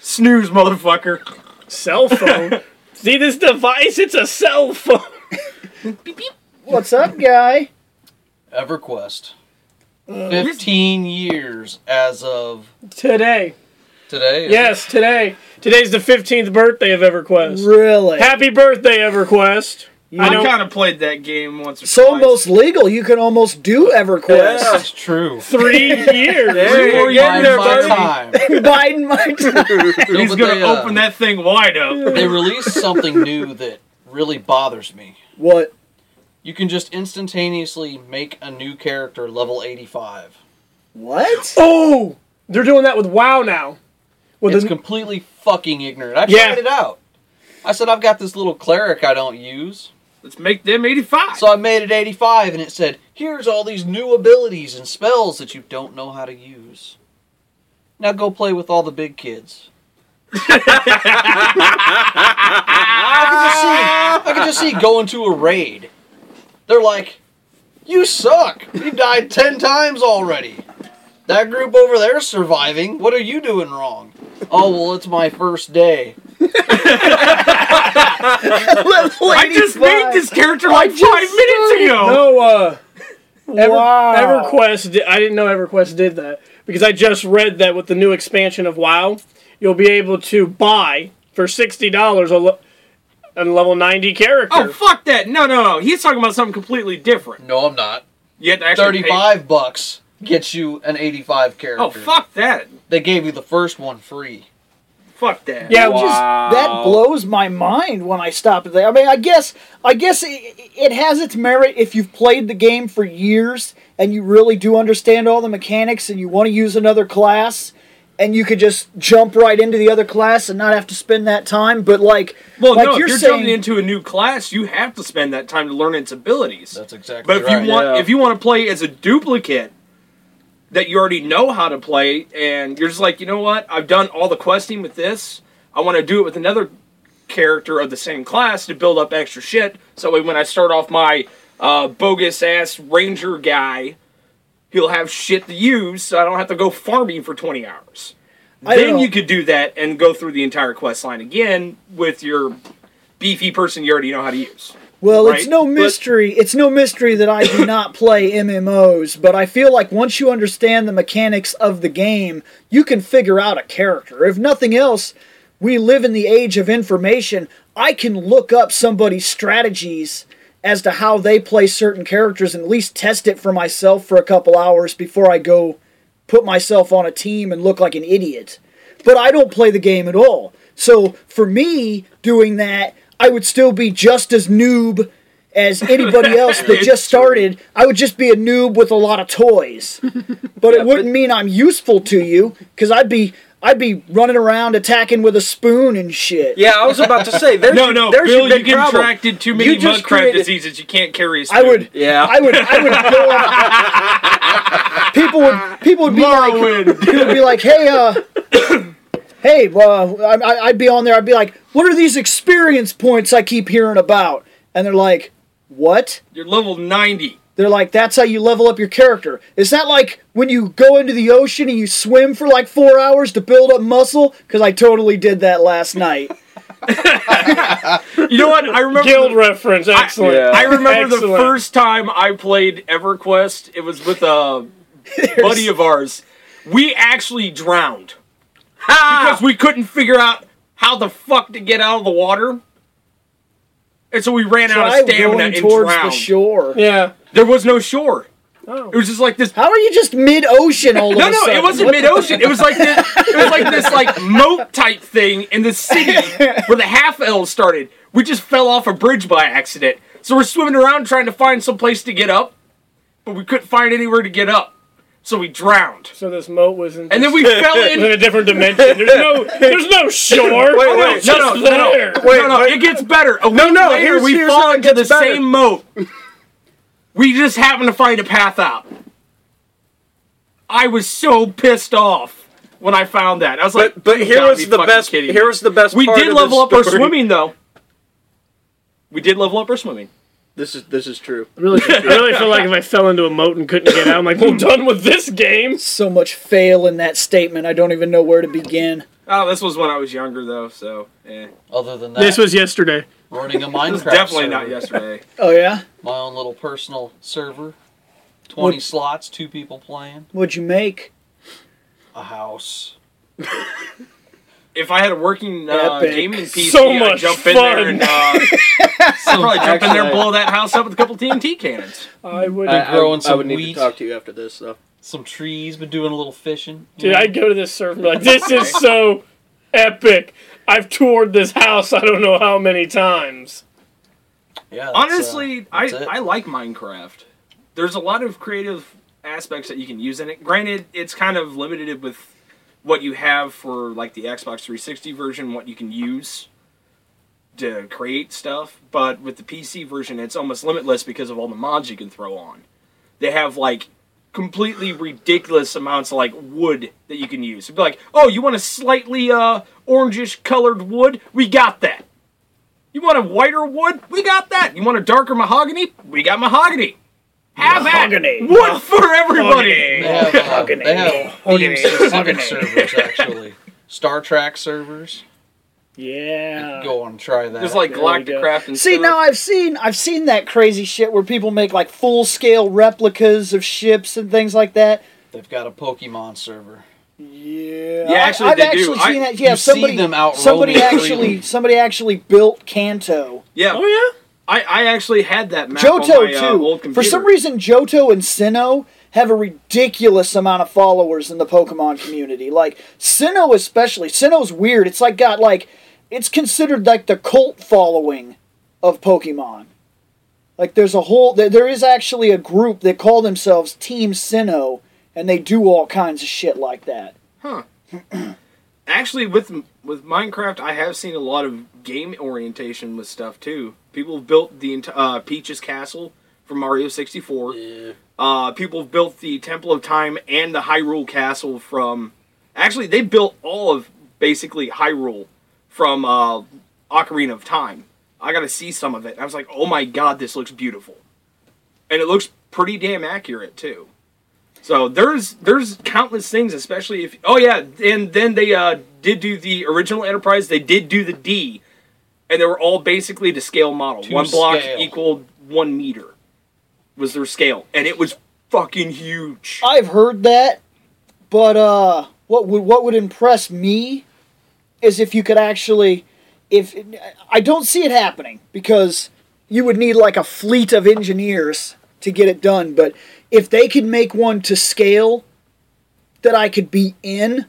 Speaker 2: Snooze, motherfucker.
Speaker 4: Cell phone. See this device? It's a cell phone.
Speaker 1: What's up, guy?
Speaker 5: EverQuest. Uh, 15 years as of
Speaker 4: Today.
Speaker 5: Today.
Speaker 4: Yes, today. Today's the 15th birthday of EverQuest.
Speaker 1: Really?
Speaker 4: Happy birthday, EverQuest. I
Speaker 2: I
Speaker 4: don't-
Speaker 2: kind of played that game once or
Speaker 1: It's
Speaker 2: twice.
Speaker 1: almost legal. You can almost do EverQuest.
Speaker 3: Yeah.
Speaker 5: That's true.
Speaker 4: Three years.
Speaker 3: There
Speaker 2: Or
Speaker 3: you
Speaker 2: you
Speaker 3: go,
Speaker 5: Biding
Speaker 3: there,
Speaker 5: my
Speaker 3: buddy.
Speaker 5: time.
Speaker 1: Biden might.
Speaker 5: No,
Speaker 2: He's
Speaker 5: but
Speaker 2: gonna
Speaker 5: they, uh,
Speaker 2: open that thing wide up.
Speaker 5: They released something new that really bothers me.
Speaker 1: what?
Speaker 5: You can just instantaneously make a new character level 85.
Speaker 1: What?
Speaker 4: Oh, they're doing that with WoW now. With
Speaker 5: It's
Speaker 4: the,
Speaker 5: completely fucking ignorant. I
Speaker 4: Yeah.
Speaker 5: tried it out. I said I've got this little cleric I don't use.
Speaker 2: Let's make them 85.
Speaker 5: So I made it 85 and it said, here's all these new abilities and spells that you don't know how to use. Now go play with all the big kids. I could just see I could just see going to a raid. They're like, You suck. You died ten times already. That group over there's surviving. What are you doing wrong? Oh well it's my first day.
Speaker 2: I just made this character like five minutes ago.
Speaker 4: no, uh, Ever,
Speaker 1: Wow.
Speaker 4: EverQuest. Di- I didn't know EverQuest did that because I just read that with the new expansion of WoW, you'll be able to buy for sixty dollars a, le- a level ninety character.
Speaker 2: Oh fuck that! No, no, no. He's talking about something completely different.
Speaker 5: No, I'm not.
Speaker 2: You have to actually pay-
Speaker 5: Thirty-five bucks gets you an eighty-five oh, character.
Speaker 2: Oh fuck that!
Speaker 5: They gave you the first one free.
Speaker 2: Fuck that.
Speaker 4: Yeah,
Speaker 1: Just, that blows my mind when I stop at that. I mean, I guess, I guess it, it has its merit if you've played the game for years and you really do understand all the mechanics and you want to use another class and you could just jump right into the other class and not have to spend that time. But like,
Speaker 2: Well,
Speaker 1: like
Speaker 2: no.
Speaker 1: you're
Speaker 2: if you're
Speaker 1: saying,
Speaker 2: jumping into a new class, you have to spend that time to learn its abilities.
Speaker 5: That's exactly
Speaker 2: But if
Speaker 5: right.
Speaker 2: you want,
Speaker 3: Yeah.
Speaker 2: if you want to play as a duplicate that you already know how to play, and you're just like, you know what, I've done all the questing with this. I want to do it with another character of the same class to build up extra shit. So when I start off my uh, bogus ass ranger guy, he'll have shit to use, so I don't have to go farming for 20 hours.
Speaker 1: I
Speaker 2: then you could do that and go through the entire quest line again with your beefy person you already know how to use.
Speaker 1: Well, it's
Speaker 2: right?
Speaker 1: no
Speaker 2: But-
Speaker 1: mystery. It's no mystery that I do not play MMOs, but I feel like once you understand the mechanics of the game, you can figure out a character. If nothing else, we live in the age of information. I can look up somebody's strategies as to how they play certain characters and at least test it for myself for a couple hours before I go put myself on a team and look like an idiot. But I don't play the game at all. So for me doing that, I would still be just as noob as anybody else that just started. I would just be a noob with a lot of toys. But it wouldn't mean I'm useful to you cuz I'd be I'd be running around attacking with a spoon and shit.
Speaker 3: Yeah, I was about to say. There's
Speaker 2: No, no,
Speaker 3: there's
Speaker 2: Bill,
Speaker 3: your
Speaker 2: you
Speaker 3: big problem.
Speaker 2: contracted too many
Speaker 3: You just
Speaker 2: mud crab diseases. You can't carry a spoon.
Speaker 1: I would
Speaker 3: Yeah.
Speaker 1: I would I would go up people would people would be like people would be like, "Hey, uh, hey, well, I, I- I'd be on there. I'd be like, what are these experience points I keep hearing about?" And they're like, "What?"
Speaker 2: You're level 90.
Speaker 1: They're like, "That's how you level up your character." Is that like when you go into the ocean and you swim for like four hours to build up muscle? Because I totally did that last night.
Speaker 2: You know what? I remember.
Speaker 4: Guild
Speaker 2: the,
Speaker 4: reference, excellent.
Speaker 3: Yeah.
Speaker 2: I remember the first time I played EverQuest. It was with a buddy of ours. We actually drowned because ah! we couldn't figure out how the fuck to get out of the water. And so we ran out of stamina
Speaker 1: going
Speaker 2: and
Speaker 1: towards the
Speaker 2: drowned.
Speaker 1: shore.
Speaker 4: Yeah.
Speaker 2: there was no shore.
Speaker 4: Oh.
Speaker 2: It was just like this
Speaker 1: How are you just mid ocean all of
Speaker 2: No,
Speaker 1: a
Speaker 2: no,
Speaker 1: sudden?
Speaker 2: it wasn't mid-ocean. It was like this. It was like this, like moat type thing in the city where the half elves started. We just fell off a bridge by accident, so we're swimming around trying to find some place to get up, but we couldn't find anywhere to get up. So we drowned.
Speaker 4: So this moat was in,
Speaker 2: And then we fell
Speaker 4: in
Speaker 2: in.
Speaker 4: a different dimension. There's no, there's no shore.
Speaker 3: Wait,
Speaker 4: It's
Speaker 3: wait,
Speaker 4: just
Speaker 2: no, no, no,
Speaker 4: there.
Speaker 2: no, no, no, it gets better. A week
Speaker 3: no,
Speaker 2: later,
Speaker 3: here's-
Speaker 2: we
Speaker 3: here's
Speaker 2: fall into the
Speaker 3: better.
Speaker 2: same moat. We just happened to find a path out. I was so pissed off when I found that. I was like,
Speaker 3: But but here was the best.
Speaker 2: kidding me."
Speaker 3: Here was the best.
Speaker 2: We
Speaker 3: part
Speaker 2: did
Speaker 3: of
Speaker 2: level
Speaker 3: this
Speaker 2: up our swimming though. We did level up our swimming.
Speaker 3: This is this is true.
Speaker 4: I really, I really feel like if I fell into a moat and couldn't get out, I'm like, I'm done with this game.
Speaker 1: So much fail in that statement. I don't even know where to begin.
Speaker 2: Oh, this was when I was younger though, so eh.
Speaker 5: Other than that,
Speaker 4: This was yesterday.
Speaker 5: running a
Speaker 2: This
Speaker 5: Minecraft
Speaker 2: was definitely
Speaker 5: server.
Speaker 2: not yesterday.
Speaker 1: Oh yeah,
Speaker 5: My own little personal server. 20
Speaker 1: What-
Speaker 5: slots, two people playing.
Speaker 1: what'd you make?
Speaker 5: A house.
Speaker 2: If I had a working uh,
Speaker 1: Epic.
Speaker 2: gaming PC,
Speaker 4: So
Speaker 2: I'd
Speaker 4: much
Speaker 2: jump in there and uh, I'd probably jump in there and blow that house up with a couple TNT cannons.
Speaker 4: I would.
Speaker 3: I, I-
Speaker 5: growing
Speaker 3: I, would need
Speaker 5: wheat.
Speaker 3: to talk to you after this though.
Speaker 5: Some trees, been doing a little fishing.
Speaker 4: Dude, I'd go to this server and be like, this is so epic. I've toured this house I don't know how many times.
Speaker 5: Yeah, that's, uh,
Speaker 2: Honestly, I
Speaker 5: it.
Speaker 2: I like Minecraft. There's a lot of creative aspects that you can use in it. Granted, it's kind of limited with what you have for like the Xbox 360 version, what you can use to create stuff. But with the PC version, it's almost limitless because of all the mods you can throw on. They have like completely ridiculous amounts of like wood that you can use. It'd be like, oh, you want a slightly uh orangish colored wood? We got that. You want a whiter wood? We got that. You want a darker mahogany? We got mahogany. Have
Speaker 1: Mahogany.
Speaker 2: at wood for everybody.
Speaker 5: They have, uh,
Speaker 1: Mahogany.
Speaker 5: they have
Speaker 1: Mahogany.
Speaker 5: theme-specific
Speaker 1: Mahogany.
Speaker 5: servers, actually. Star Trek servers.
Speaker 1: Yeah.
Speaker 5: Go on and try that.
Speaker 2: There's like
Speaker 1: There we
Speaker 2: Galactic
Speaker 1: go.
Speaker 2: Craft and
Speaker 1: See
Speaker 2: stuff.
Speaker 1: now I've seen I've seen that crazy shit where people make like full scale replicas of ships and things like that.
Speaker 5: They've got a Pokemon server.
Speaker 1: Yeah,
Speaker 2: Yeah, actually,
Speaker 1: I've
Speaker 2: they do.
Speaker 1: actually
Speaker 2: I-
Speaker 1: seen that. Yeah,
Speaker 5: you see
Speaker 1: somebody
Speaker 5: them out
Speaker 1: somebody
Speaker 5: roaming
Speaker 1: actually
Speaker 5: freely.
Speaker 1: somebody actually built Kanto.
Speaker 2: yeah,
Speaker 4: Oh, yeah?
Speaker 2: I, I actually had that map on
Speaker 1: Johto
Speaker 2: my, uh,
Speaker 1: too.
Speaker 2: old
Speaker 1: For some reason, Johto and Sinnoh have a ridiculous amount of followers in the Pokemon community. Like Sinnoh, especially. Sinnoh's weird. It's like got like it's considered like the cult following of Pokemon. Like there's a whole there, there is actually a group that call themselves Team Sinnoh, and they do all kinds of shit like that. Huh.
Speaker 2: actually, with with Minecraft, I have seen a lot of game orientation with stuff too. People have built the uh, Peach's Castle from Mario 64.
Speaker 3: Yeah.
Speaker 2: Uh, people have built the Temple of Time and the Hyrule Castle from. Actually, they built all of basically Hyrule from uh, Ocarina of Time. I got to see some of it. I was like, oh my god, this looks beautiful, and it looks pretty damn accurate too. So there's there's countless things, especially if oh yeah, and then they uh, did do the original Enterprise. They did do the D, and they were all basically to scale model.
Speaker 5: To
Speaker 2: one block
Speaker 5: scale.
Speaker 2: equaled one meter was their scale, and it was fucking huge.
Speaker 1: I've heard that, but uh, what would what would impress me is if you could actually, if I don't see it happening because you would need like a fleet of engineers to get it done. But if they could make one to scale that I could be in,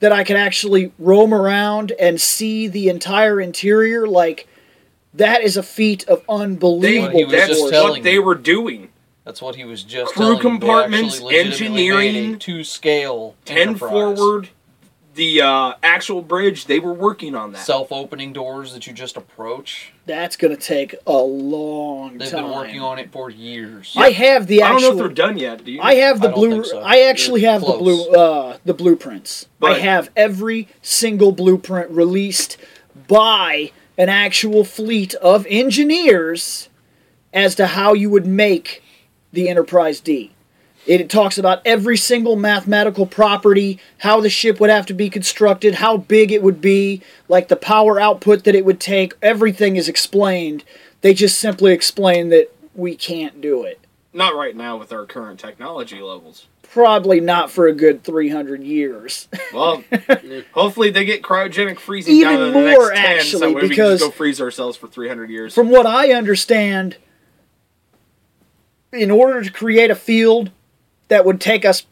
Speaker 1: that I could actually roam around and see the entire interior, like that is a feat of unbelievable.
Speaker 5: he was
Speaker 2: that's
Speaker 5: just
Speaker 2: what they were doing.
Speaker 5: That's what he was just
Speaker 2: Crew
Speaker 5: telling you.
Speaker 2: Compartments,
Speaker 5: actually legitimately made
Speaker 2: engineering,
Speaker 5: a to scale
Speaker 2: Ten
Speaker 5: enterprise.
Speaker 2: forward, the uh, actual bridge. They were working on that.
Speaker 5: self-opening doors that you just approach.
Speaker 1: That's gonna take a long time.
Speaker 5: They've
Speaker 1: time.
Speaker 5: been working on it for years.
Speaker 1: I have the Actual,
Speaker 2: I don't know if they're done yet. Do you?
Speaker 1: I have the
Speaker 5: I
Speaker 1: blue.
Speaker 5: so.
Speaker 1: I actually have the blue. Uh, the blueprints. I have every single blueprint released by an actual fleet of engineers as to how you would make the Enterprise D. It talks about every single mathematical property, how the ship would have to be constructed, how big it would be, like the power output that it would take. Everything is explained. They just simply explain that we can't do it.
Speaker 2: Not right now with our current technology levels.
Speaker 1: Probably not for a good 300 years.
Speaker 2: Well, hopefully they get cryogenic freezing
Speaker 1: Even
Speaker 2: down in the
Speaker 1: more,
Speaker 2: next ten,
Speaker 1: actually,
Speaker 2: so we
Speaker 1: because-
Speaker 2: can just go freeze ourselves for three hundred years.
Speaker 1: From what I understand, in order to create a field that would take us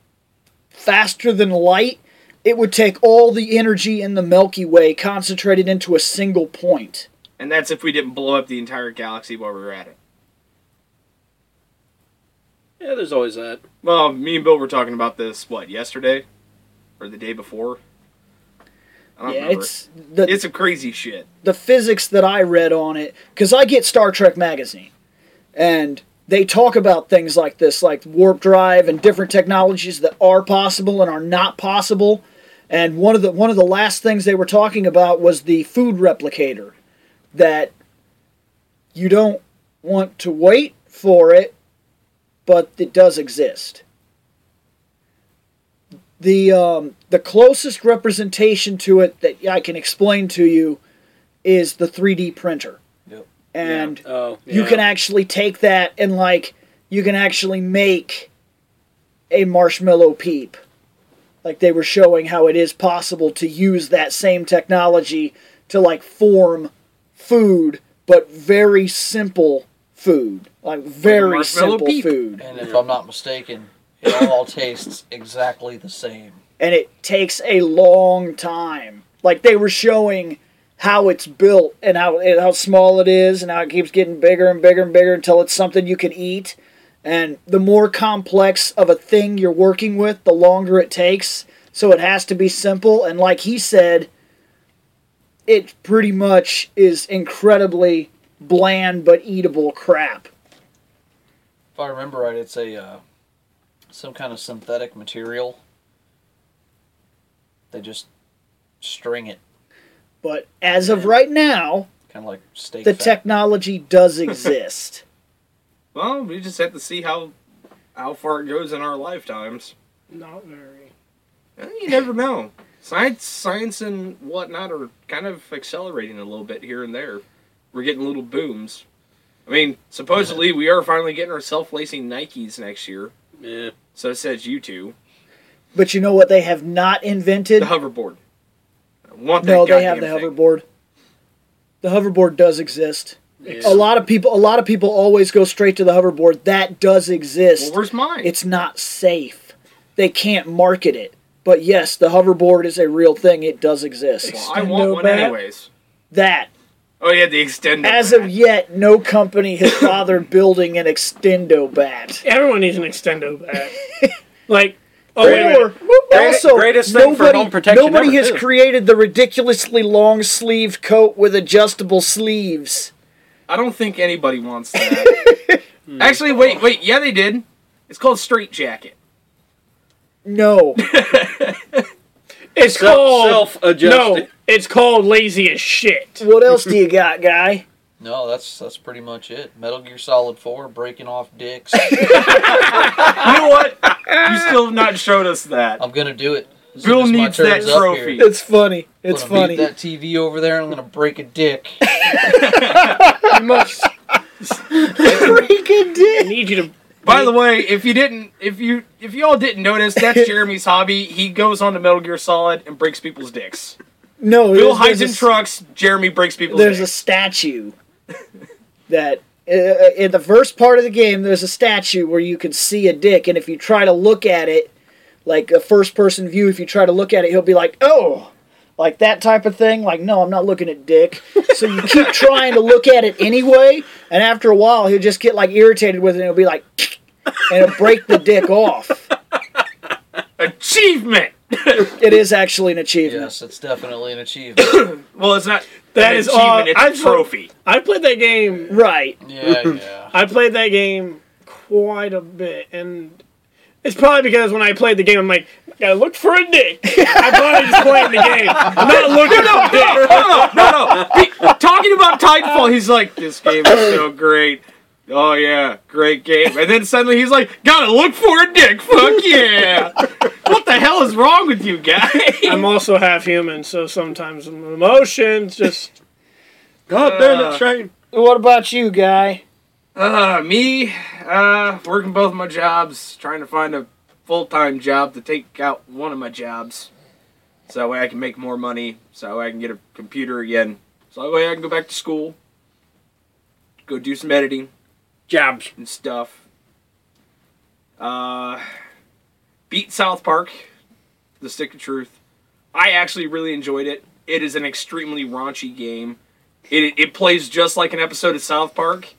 Speaker 1: faster than light, it would take all the energy in the Milky Way concentrated into a single point.
Speaker 2: and that's if we didn't blow up the entire galaxy while we were at it.
Speaker 3: Yeah, there's always that.
Speaker 2: Well, me and Bill were talking about this what yesterday, or the day before. I don't
Speaker 1: Yeah,
Speaker 2: remember.
Speaker 1: it's the
Speaker 2: it's some crazy shit.
Speaker 1: the physics that I read on it because I get Star Trek magazine, and they talk about things like this, like warp drive and different technologies that are possible and are not possible. And one of the one of the last things they were talking about was the food replicator, that you don't want to wait for it, but it does exist. The um, the closest representation to it that I can explain to you is the 3D printer.
Speaker 5: Yep.
Speaker 1: And
Speaker 3: Oh,
Speaker 1: you can actually take that and like you can actually make a marshmallow peep. Like they were showing how it is possible to use that same technology to like form food, but very simple food. Like very
Speaker 2: marshmallow
Speaker 1: simple
Speaker 2: peep.
Speaker 1: food.
Speaker 5: And if I'm not mistaken, it all tastes exactly the same.
Speaker 1: and it takes a long time. Like they were showing how it's built and how how small it is and how it keeps getting bigger and bigger and bigger until it's something you can eat. And the more complex of a thing you're working with, the longer it takes. So it has to be simple. And like he said, it pretty much is incredibly bland but eatable crap.
Speaker 5: If I remember right, it's a uh, some kind of synthetic material. They just string it,
Speaker 1: But as of right now,
Speaker 5: kind of like steak.
Speaker 1: the
Speaker 5: fat.
Speaker 1: technology does exist.
Speaker 2: Well, we just have to see how how far it goes in our lifetimes.
Speaker 4: Not very.
Speaker 2: You never know. Science, science, and whatnot are kind of accelerating a little bit here and there. We're getting little booms. I mean, supposedly we are finally getting our self-lacing Nikes next year.
Speaker 3: Yeah.
Speaker 2: So says you two.
Speaker 1: But you know what they have not invented?
Speaker 2: The hoverboard. I want that
Speaker 1: no, they have the
Speaker 2: thing.
Speaker 1: hoverboard. The hoverboard does exist.
Speaker 3: Yeah.
Speaker 1: A lot of people a lot of people always go straight to the hoverboard. That does exist.
Speaker 2: Well, where's mine?
Speaker 1: it's not safe. They can't market it. But yes, the hoverboard is a real thing. It does exist.
Speaker 2: well, I want one
Speaker 4: Extendo bat?
Speaker 2: anyways.
Speaker 1: That
Speaker 2: Oh yeah, the extender.
Speaker 1: as
Speaker 2: bat.
Speaker 1: of yet, no company has bothered building an extendo bat.
Speaker 4: Everyone needs an extendo bat. like, oh wait, a
Speaker 1: Or
Speaker 4: minute.
Speaker 1: also,
Speaker 3: greatest thing for
Speaker 1: nobody,
Speaker 3: home protection
Speaker 1: nobody
Speaker 3: ever,
Speaker 1: has
Speaker 3: too.
Speaker 1: created the ridiculously long sleeved coat with adjustable sleeves.
Speaker 2: I don't think anybody wants that. Hmm. Actually, wait, wait. Yeah, they did. It's called straight jacket.
Speaker 1: No.
Speaker 4: it's called
Speaker 3: Self adjusting.
Speaker 4: no. It's called lazy as shit.
Speaker 1: what else do you got, guy?
Speaker 5: No, that's that's pretty much it. Metal Gear Solid Four, breaking off dicks.
Speaker 2: You know what? You still have not showed us that.
Speaker 5: I'm gonna do it. As
Speaker 2: Bill
Speaker 5: soon as my
Speaker 2: needs that trophy.
Speaker 1: It's funny. It's
Speaker 5: I'm gonna
Speaker 1: funny.
Speaker 5: beat that TV over there, and I'm gonna break a dick.
Speaker 4: You must.
Speaker 1: Freaking
Speaker 4: I
Speaker 1: dick.
Speaker 4: need you to.
Speaker 2: By the way, if you didn't, if you, if you all didn't notice, that's Jeremy's hobby. He goes on to Metal Gear Solid and breaks people's dicks.
Speaker 1: No,
Speaker 2: Bill hides in
Speaker 1: a,
Speaker 2: trucks. Jeremy breaks people's
Speaker 1: there's a statue that uh, in the first part of the game there's a statue where you can see a dick, and if you try to look at it, like a first person view, if you try to look at it, he'll be like, "Oh." Like that type of thing, like no, I'm not looking at dick. So you keep trying to look at it anyway, and after a while, he'll just get like irritated with it, and he'll be like, and it'll break the dick off.
Speaker 2: Achievement.
Speaker 1: It is actually an achievement.
Speaker 5: Yes, it's definitely an achievement.
Speaker 2: Well, it's not.
Speaker 4: That
Speaker 2: an
Speaker 4: all-
Speaker 2: It's
Speaker 4: I've-
Speaker 2: a trophy.
Speaker 4: I played that game.
Speaker 1: Right.
Speaker 5: yeah, yeah.
Speaker 4: I played that game quite a bit, and it's probably because when I played the game, I'm like, gotta look for a dick. I'm probably just playing the game. I'm not looking for a dick.
Speaker 2: no, no, no, no. He, talking about Titanfall, he's like, this game is so great. Oh yeah, great game. And then suddenly he's like, gotta look for a dick. Fuck yeah. what the hell is wrong with you, guy?
Speaker 4: I'm also half human, so sometimes emotions just.
Speaker 3: God damn
Speaker 2: Uh,
Speaker 3: it, Shane.
Speaker 1: What about you, guy?
Speaker 2: Uh, me, uh, working both my jobs, trying to find a full time job to take out one of my jobs. So that way I can make more money, so that way I can get a computer again. So that way I can go back to school, go do some editing
Speaker 3: Jabs.
Speaker 2: and stuff. Uh, beat South Park, The Stick of Truth. I actually really enjoyed it. It is an extremely raunchy game. It, it plays just like an episode of South Park.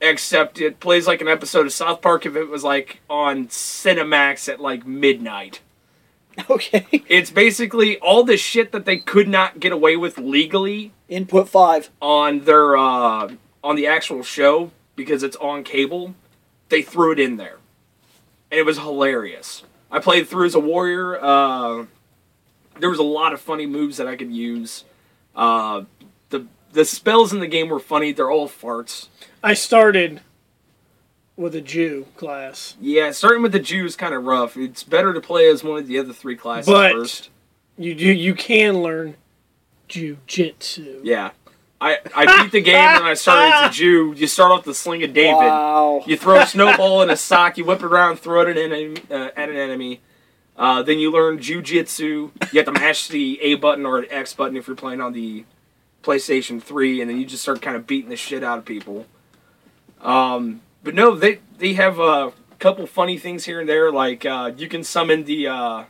Speaker 2: except it plays like an episode of South Park if it was like on Cinemax at like midnight.
Speaker 1: Okay.
Speaker 2: It's basically all the shit that they could not get away with legally
Speaker 1: Input five.
Speaker 2: on their uh, on the actual show because it's on cable. They threw it in there, and it was hilarious. I played through as a warrior. Uh, there was a lot of funny moves that I could use. Uh, the the spells in the game were funny. They're all farts.
Speaker 4: I started with a Jew class,
Speaker 2: Yeah, starting with the Jew is kind of rough. It's better to play as one of the other three classes
Speaker 4: But-
Speaker 2: first.
Speaker 4: you you you can learn jujitsu.
Speaker 2: Yeah. I, I beat the game and I started as a Jew. You start off the sling of David.
Speaker 1: Wow.
Speaker 2: You throw a snowball in a sock, you whip it around, throw it at an enemy. Uh, at an enemy. Uh, then you learn jujitsu. You have to mash the A button or the X button if you're playing on the PlayStation 3, and then you just start kind of beating the shit out of people. Um, but no, they they have a couple funny things here and there. Like uh, you can summon the uh,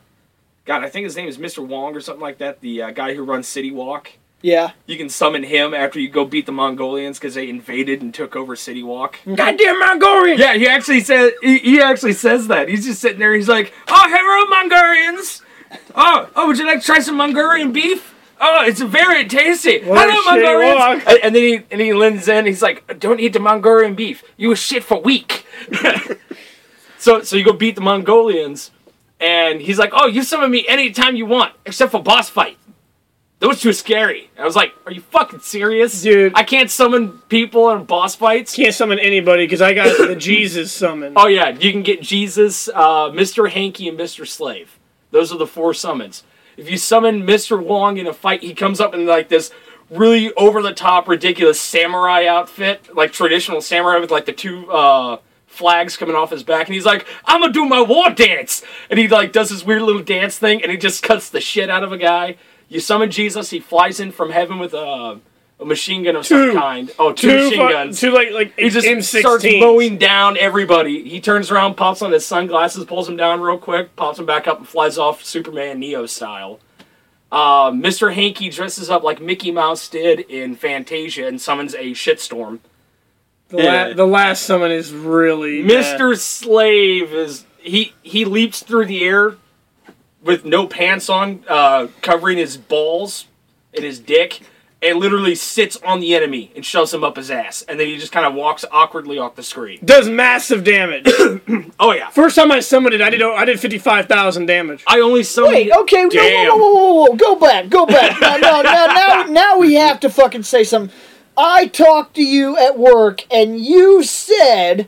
Speaker 2: God, I think his name is Mr. Wong or something like that. The uh, guy who runs City Wok.
Speaker 1: Yeah.
Speaker 2: You can summon him after you go beat the Mongolians because they invaded and took over City Wok. Mm-hmm.
Speaker 3: Goddamn Mongolian!
Speaker 2: Yeah, he actually says he, he actually says that. He's just sitting there. He's like, "Oh, hello, Mongolians. Oh, oh, would you like to try some Mongolian beef? Oh, it's very tasty.
Speaker 4: What
Speaker 2: hello, Mongolians." And, and then he and he leans in. He's like, "Don't eat the Mongolian beef. You was shit for week." so so you go beat the Mongolians, and he's like, "Oh, you summon me anytime you want, except for boss fight." Those too scary. I was like, "Are you fucking serious,
Speaker 4: Dude.
Speaker 2: I can't summon people in boss fights."
Speaker 4: Can't summon anybody because I got the Jesus summon.
Speaker 2: Oh yeah, you can get Jesus, uh, Mr. Hanky, and Mr. Slave. Those are the four summons. If you summon Mr. Wong in a fight, he comes up in like this really over the top, ridiculous samurai outfit, like traditional samurai with like the two uh, flags coming off his back, and he's like, "I'm gonna do my war dance," and he like does this weird little dance thing, and he just cuts the shit out of a guy. You summon Jesus, he flies in from heaven with a, a machine gun of
Speaker 4: Two.
Speaker 2: some kind. Oh, two,
Speaker 4: two
Speaker 2: machine
Speaker 4: fu-
Speaker 2: guns.
Speaker 4: two like like
Speaker 2: He just
Speaker 4: M16s.
Speaker 2: starts mowing down everybody. He turns around, pops on his sunglasses, pulls him down real quick, pops him back up, and flies off Superman Neo style. Uh, Mr. Hanky dresses up like Mickey Mouse did in Fantasia and summons a shitstorm.
Speaker 4: The, la- the last summon is really bad.
Speaker 2: Mr. Slave is he he leaps through the air with no pants on, uh, covering his balls and his dick, and literally sits on the enemy and shoves him up his ass, and then he just kind of walks awkwardly off the screen.
Speaker 4: does massive damage.
Speaker 2: Oh yeah,
Speaker 4: First time I summoned it, I did I did fifty five thousand damage.
Speaker 2: I only summoned.
Speaker 1: Wait, okay, no,
Speaker 2: Damn.
Speaker 1: whoa, whoa, whoa, whoa, go back, go back. No, no, no, now, now we have to fucking say something. I talked to you at work, and you said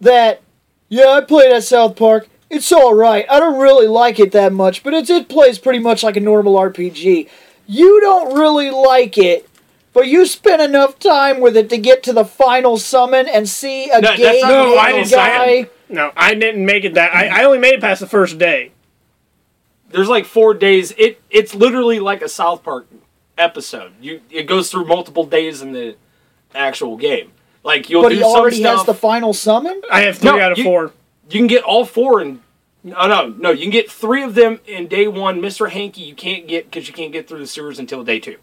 Speaker 1: that, yeah, I played at South Park. It's all right. I don't really like it that much, but it's, it plays pretty much like a normal RPG. You don't really like it, but you spent enough time with it to get to the final summon and see a
Speaker 2: No, that's
Speaker 1: gay
Speaker 2: not
Speaker 4: what I didn't
Speaker 1: guy.
Speaker 4: say. No, I didn't make it that. I, I only made it past the first day.
Speaker 2: There's like four days. It it's literally like a South Park episode. You it goes through multiple days in the actual game. Like you'll
Speaker 1: But
Speaker 2: do
Speaker 1: he already
Speaker 2: stuff.
Speaker 1: has the final summon?
Speaker 4: I have three
Speaker 2: No,
Speaker 4: out of
Speaker 2: you-
Speaker 4: four.
Speaker 2: You can get all four in. No, no, no. You can get three of them in day one. Mr. Hanky, you can't get because you can't get through the sewers until day two.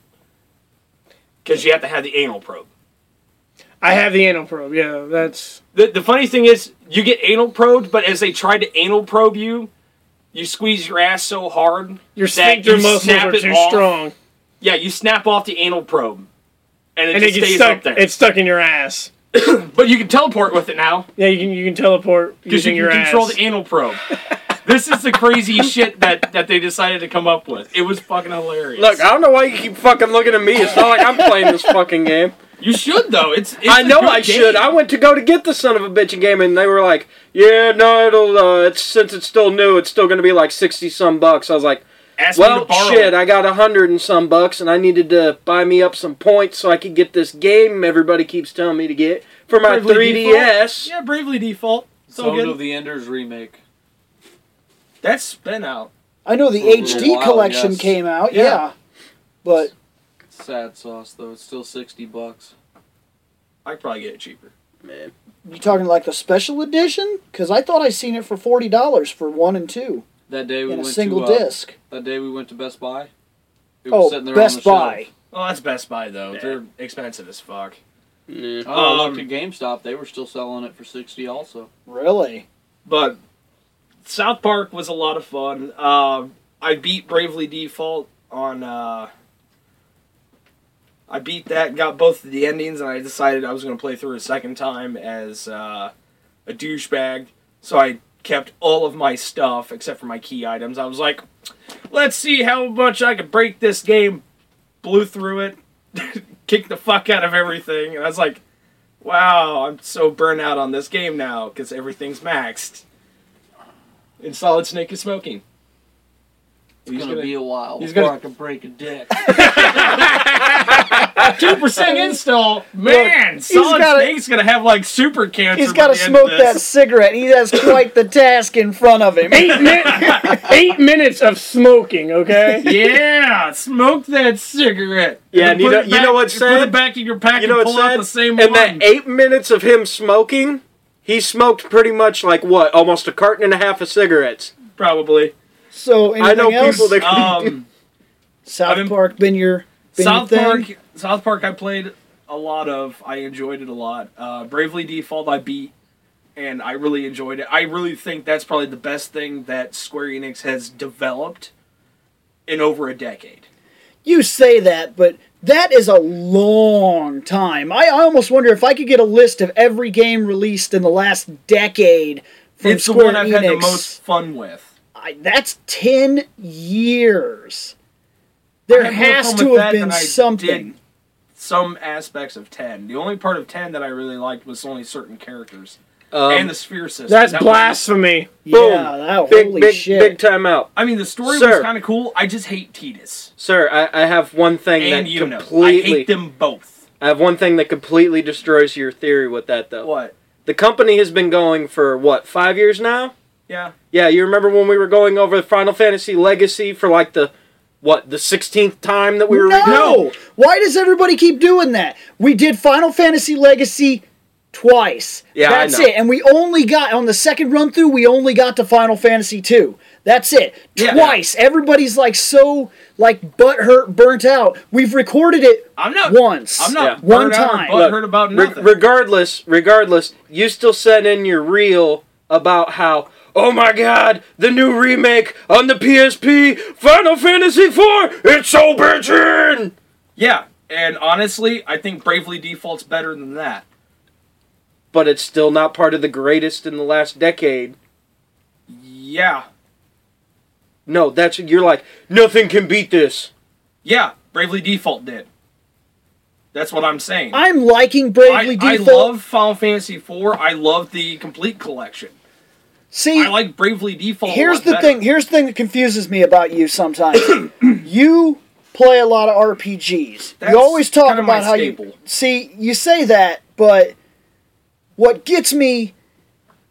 Speaker 2: Because you have to have the anal probe.
Speaker 4: I have the anal probe. Yeah, that's
Speaker 2: The, the funny thing is, you get anal probed, but as they try to anal probe you, you squeeze your ass so hard
Speaker 4: your sphincter
Speaker 2: you
Speaker 4: muscles are too
Speaker 2: off.
Speaker 4: strong,
Speaker 2: Yeah, you snap off the anal probe, and it
Speaker 4: and it gets
Speaker 2: stays
Speaker 4: stuck.
Speaker 2: up there.
Speaker 4: It's stuck in your ass.
Speaker 2: but you can teleport with it now
Speaker 4: Yeah, you can you can teleport
Speaker 2: because
Speaker 4: using
Speaker 2: you
Speaker 4: your
Speaker 2: can control
Speaker 4: ass.
Speaker 2: the anal probe. this is the crazy shit that that they decided to come up with. It was fucking hilarious.
Speaker 3: Look, I don't know why you keep fucking looking at me. It's not like I'm playing this fucking game.
Speaker 2: you should though. It's, it's
Speaker 3: I
Speaker 2: a
Speaker 3: know I
Speaker 2: game.
Speaker 3: should. I went to go to get the son of a bitch game, and they were like, "Yeah, no, it'll. Uh, it's since it's still new, it's still gonna be like sixty some bucks." I was like,
Speaker 2: Ask me
Speaker 3: "Well,
Speaker 2: to borrow
Speaker 3: shit,
Speaker 2: it.
Speaker 3: I got a hundred and some bucks, and I needed to buy me up some points so I could get this game everybody keeps telling me to get for my
Speaker 2: Bravely
Speaker 3: 3DS."
Speaker 2: Yeah, Bravely Default. So
Speaker 5: Zone
Speaker 2: good.
Speaker 5: of the Enders remake.
Speaker 2: That's been out.
Speaker 1: I know the
Speaker 5: For
Speaker 1: HD
Speaker 5: while,
Speaker 1: collection
Speaker 5: yes.
Speaker 1: came out,
Speaker 2: Yeah.
Speaker 1: yeah. But
Speaker 5: Sad sauce though. It's still sixty bucks.
Speaker 2: I could probably get it cheaper.
Speaker 3: Man,
Speaker 1: you talking like the special edition? Because I thought I seen it for forty dollars for one and two
Speaker 5: That day we
Speaker 1: in a
Speaker 5: went
Speaker 1: single
Speaker 5: to uh,
Speaker 1: disc.
Speaker 5: that day we went to Best Buy. It was
Speaker 1: Oh,
Speaker 5: there
Speaker 1: Best
Speaker 5: on the
Speaker 1: Buy.
Speaker 5: Shelf.
Speaker 2: Oh, that's Best Buy though.
Speaker 3: Yeah.
Speaker 2: They're expensive as fuck.
Speaker 3: Yeah.
Speaker 5: Oh, I
Speaker 2: Um,
Speaker 5: looked at GameStop. They were still selling it for sixty. Also,
Speaker 1: Really?
Speaker 2: But South Park was a lot of fun. Uh, I beat Bravely Default on. Uh, I beat that, got both of the endings, and I decided I was going to play through a second time as uh, a douchebag. So I kept all of my stuff except for my key items. I was like, let's see how much I could break this game. Blew through it, kicked the fuck out of everything, and I was like, wow, I'm so burnt out on this game now because everything's maxed. And Solid Snake is smoking.
Speaker 5: it's gonna, be a while
Speaker 2: he's
Speaker 5: before
Speaker 2: gonna-
Speaker 5: I can break a dick.
Speaker 2: two percent install. Man, Solid
Speaker 1: gotta-
Speaker 2: Snake's gonna have like super cancer.
Speaker 1: He's
Speaker 2: by
Speaker 1: got to
Speaker 2: the end of
Speaker 1: smoke that cigarette. He has quite the task in front of him.
Speaker 4: Eight, min- eight minutes of smoking, okay?
Speaker 2: Yeah, smoke that cigarette.
Speaker 3: Yeah, and you know-
Speaker 2: it
Speaker 3: you know
Speaker 2: back-
Speaker 3: what's
Speaker 2: Put it back in your pack
Speaker 3: You know
Speaker 2: and
Speaker 3: what's
Speaker 2: pull out the same
Speaker 3: In
Speaker 2: one.
Speaker 3: that eight minutes of him smoking, he smoked pretty much like what, almost a carton and a half of cigarettes.
Speaker 2: Probably.
Speaker 1: So anything
Speaker 3: I know
Speaker 1: else?
Speaker 3: people that can
Speaker 2: Um,
Speaker 1: South
Speaker 2: I've been-
Speaker 1: Park been your been
Speaker 2: South
Speaker 1: your thing?
Speaker 2: Park. South Park. I played a lot of. I enjoyed it a lot. Uh, Bravely Default. I beat, and I really enjoyed it. I really think that's probably the best thing that Square Enix has developed in over a decade.
Speaker 1: You say that, but that is a long time. I, I almost wonder if I could get a list of every game released in the last decade from
Speaker 2: it's the one I've
Speaker 1: Enix.
Speaker 2: had the most fun with.
Speaker 1: I, that's ten years. There
Speaker 2: I had more
Speaker 1: has to have been something.
Speaker 2: Did Some aspects of ten. The only part of ten that I really liked was only certain characters
Speaker 3: Um,
Speaker 2: and the sphere system.
Speaker 4: That's
Speaker 2: That was-
Speaker 4: blasphemy.
Speaker 1: Yeah, that
Speaker 3: big,
Speaker 1: holy
Speaker 3: big,
Speaker 1: shit.
Speaker 3: big time out.
Speaker 2: I mean, the story
Speaker 3: Sir.
Speaker 2: was kind of cool. I just hate Tidus
Speaker 3: Sir, I, I have one thing
Speaker 2: and
Speaker 3: that
Speaker 2: you know. I hate them both.
Speaker 3: I have one thing that completely destroys your theory with that, though.
Speaker 2: What?
Speaker 3: The company has been going for what five years now?
Speaker 2: Yeah.
Speaker 3: Yeah, you remember when we were going over the Final Fantasy Legacy for like the what the sixteenth time that we were?
Speaker 1: no!
Speaker 2: No.
Speaker 1: Why does everybody keep doing that? We did Final Fantasy Legacy twice.
Speaker 3: Yeah, I
Speaker 1: That's
Speaker 3: know.
Speaker 1: it. And we only got on the second run through, we only got to Final Fantasy 2. That's it.
Speaker 2: Yeah.
Speaker 1: Twice. Everybody's like so like butthurt, burnt out. We've recorded it
Speaker 2: I'm not
Speaker 1: once.
Speaker 2: I'm not
Speaker 3: Yeah.
Speaker 2: burnt
Speaker 1: one
Speaker 2: out or
Speaker 1: time.
Speaker 2: butthurt about
Speaker 3: Re-
Speaker 2: nothing.
Speaker 3: regardless, regardless, you still sent in your reel about how. Oh my god, the new remake on the PSP, Final Fantasy IV, it's so bitchin'!
Speaker 2: yeah, and honestly, I think Bravely Default's better than that.
Speaker 3: But it's still not part of the greatest in the last decade.
Speaker 2: Yeah.
Speaker 3: No, that's you're like nothing can beat this.
Speaker 2: Yeah, Bravely Default did. That's what I'm saying.
Speaker 1: I'm liking Bravely
Speaker 2: I
Speaker 1: Default.
Speaker 2: I love Final Fantasy IV. I love the complete collection.
Speaker 1: See,
Speaker 2: I like Bravely Default. a
Speaker 1: here's
Speaker 2: lot
Speaker 1: the
Speaker 2: better.
Speaker 1: thing. Here's the thing that confuses me about you sometimes. you play a lot of RPGs.
Speaker 2: That's
Speaker 1: you always talk about how
Speaker 2: staple.
Speaker 1: you see. You say that, but what gets me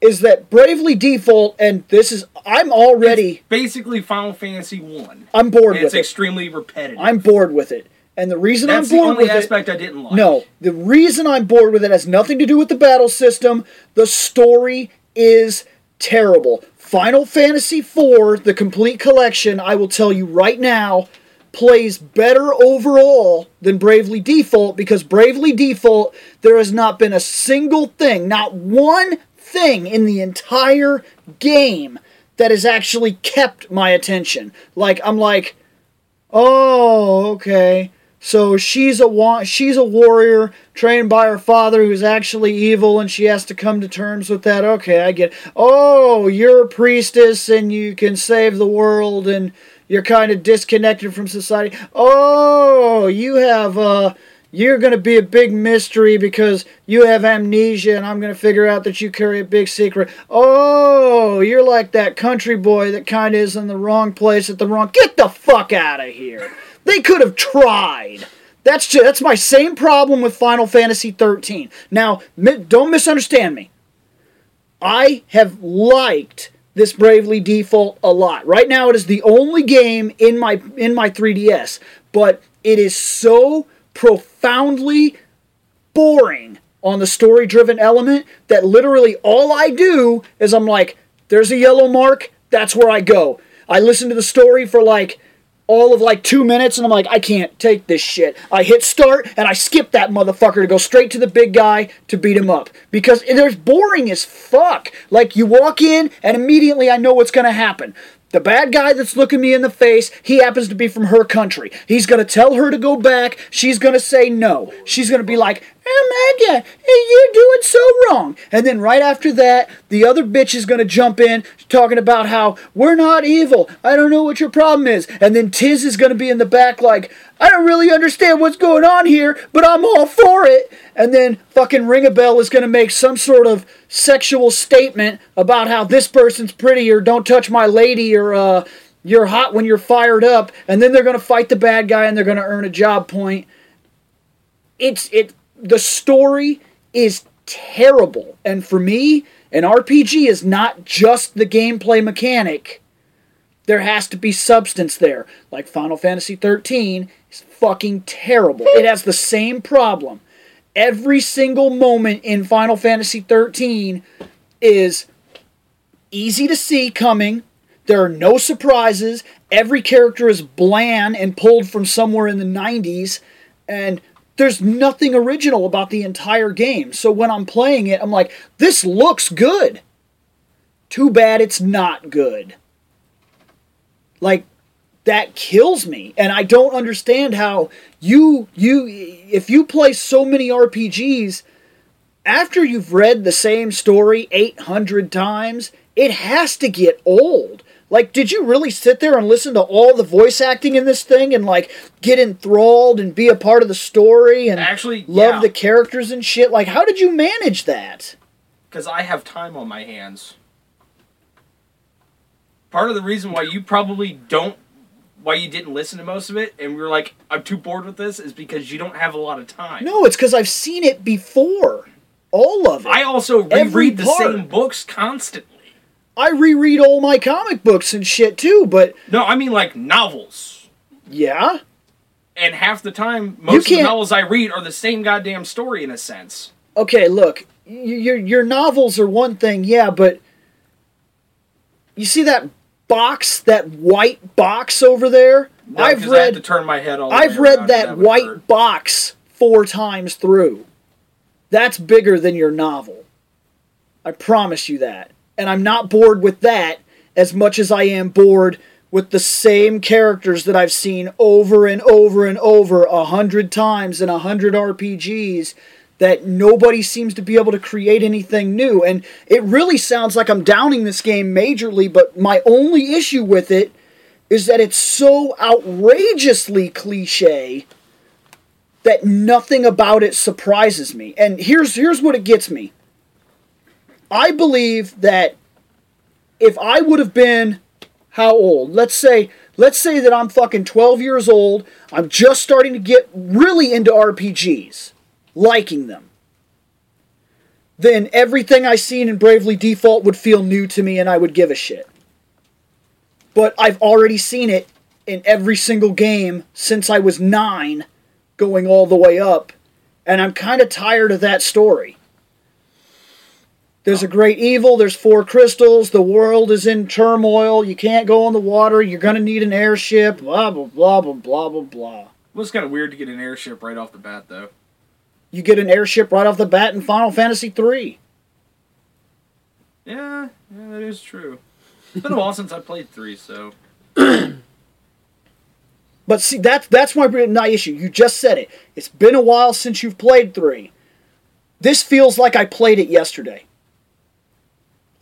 Speaker 1: is that Bravely Default, and this is I'm already
Speaker 2: Basically, Final Fantasy One.
Speaker 1: I'm bored
Speaker 2: And it's
Speaker 1: with it.
Speaker 2: It's extremely repetitive.
Speaker 1: I'm bored with it, and the reason
Speaker 2: That's
Speaker 1: I'm
Speaker 2: the
Speaker 1: bored
Speaker 2: only
Speaker 1: with
Speaker 2: aspect I didn't like.
Speaker 1: it. No, the reason I'm bored with it has nothing to do with the battle system. The story is terrible. Final Fantasy IV, the complete collection, I will tell you right now, plays better overall than Bravely Default because Bravely Default, there has not been a single thing, not one thing in the entire game that has actually kept my attention. Like, I'm like, oh, okay. So she's a wa- she's a warrior trained by her father who's actually evil and she has to come to terms with that. Okay, I get. Oh, you're a priestess and you can save the world and you're kind of disconnected from society. Oh, you have uh you're going to be a big mystery because you have amnesia and I'm going to figure out that you carry a big secret. Oh, you're like that country boy that kind of is in the wrong place at the wrong Get the fuck out of here. They could have tried. That's ju- that's my same problem with Final Fantasy 13. Now, mi- don't misunderstand me. I have liked this Bravely Default a lot. Right now it is the only game in my in my 3DS, but it is so profoundly boring on the story-driven element that literally all I do is I'm like there's a yellow mark, that's where I go. I listen to the story for like all of like two minutes, and I'm like, I can't take this shit. I hit start and I skip that motherfucker to go straight to the big guy to beat him up because there's boring as fuck. Like you walk in and immediately I know what's gonna happen. The bad guy that's looking me in the face, he happens to be from her country. He's gonna tell her to go back. She's gonna say no. She's gonna be like, Amanda, you're doing so wrong. And then right after that, the other bitch is gonna jump in talking about how we're not evil. I don't know what your problem is. And then Tiz is gonna be in the back like, I don't really understand what's going on here, but I'm all for it. And then fucking Ringabel is to make some sort of sexual statement about how this person's pretty or don't touch my lady or uh, you're hot when you're fired up. And then they're to fight the bad guy and they're to earn a job point. It's it. The story is terrible, and for me, an RPG is not just the gameplay mechanic. There has to be substance there. Like Final Fantasy 13 is fucking terrible. It has the same problem. Every single moment in Final Fantasy 13 is easy to see coming. There are no surprises. Every character is bland and pulled from somewhere in the 90s. And there's nothing original about the entire game. So when I'm playing it, I'm like, this looks good. Too bad it's not good. Like, that kills me and i don't understand how you you if you play so many rpgs after you've read the same story 800 times it has to get old like did you really sit there and listen to all the voice acting in this thing and like get enthralled and be a part of the story and
Speaker 2: Actually,
Speaker 1: love
Speaker 2: yeah.
Speaker 1: the characters and shit like how did you manage that
Speaker 2: because I have time on my hands. Part of the reason why you probably don't, why you didn't listen to most of it, and we were like, I'm too bored with this, is because you don't have a lot of time.
Speaker 1: no it's because i've seen it before all of it
Speaker 2: I also reread the same books constantly.
Speaker 1: I reread all my comic books and shit too, but
Speaker 2: No, I mean like novels.
Speaker 1: yeah.
Speaker 2: And half the time, most of the
Speaker 1: can't-
Speaker 2: novels I read are the same goddamn story in a sense.
Speaker 1: Okay, look, y- your your novels are one thing, yeah, but you see that box, that white box over there?
Speaker 2: No,
Speaker 1: I've
Speaker 2: 'cause I
Speaker 1: read
Speaker 2: to turn my head all the
Speaker 1: I've
Speaker 2: way
Speaker 1: read that
Speaker 2: would
Speaker 1: white
Speaker 2: hurt.
Speaker 1: box four times through. That's bigger than your novel. I promise you that. And I'm not bored with that as much as I am bored with the same characters that I've seen over and over and over a hundred times in a hundred RPGs that nobody seems to be able to create anything new. And it really sounds like I'm downing this game majorly, but my only issue with it is that it's so outrageously cliche that nothing about it surprises me. And here's here's what it gets me. I believe that if I would have been how old? Let's say let's say that I'm fucking 12 years old. I'm just starting to get really into RPGs, liking them. Then everything I seen in Bravely Default would feel new to me and I would give a shit. But I've already seen it in every single game since I was 9 going all the way up and I'm kind of tired of that story. There's a great evil, there's four crystals, the world is in turmoil, you can't go on the water, you're going to need an airship, blah, blah, blah, blah, blah, blah, blah.
Speaker 2: Well, it's kind of weird to get an airship right off the bat, though.
Speaker 1: You get an airship right off the bat in Final Fantasy 3.
Speaker 2: Yeah, yeah, that is true. It's been a while since I played three, so
Speaker 1: But see, that's that's my my issue. You just said it. It's been a while since you've played three. This feels like I played it yesterday.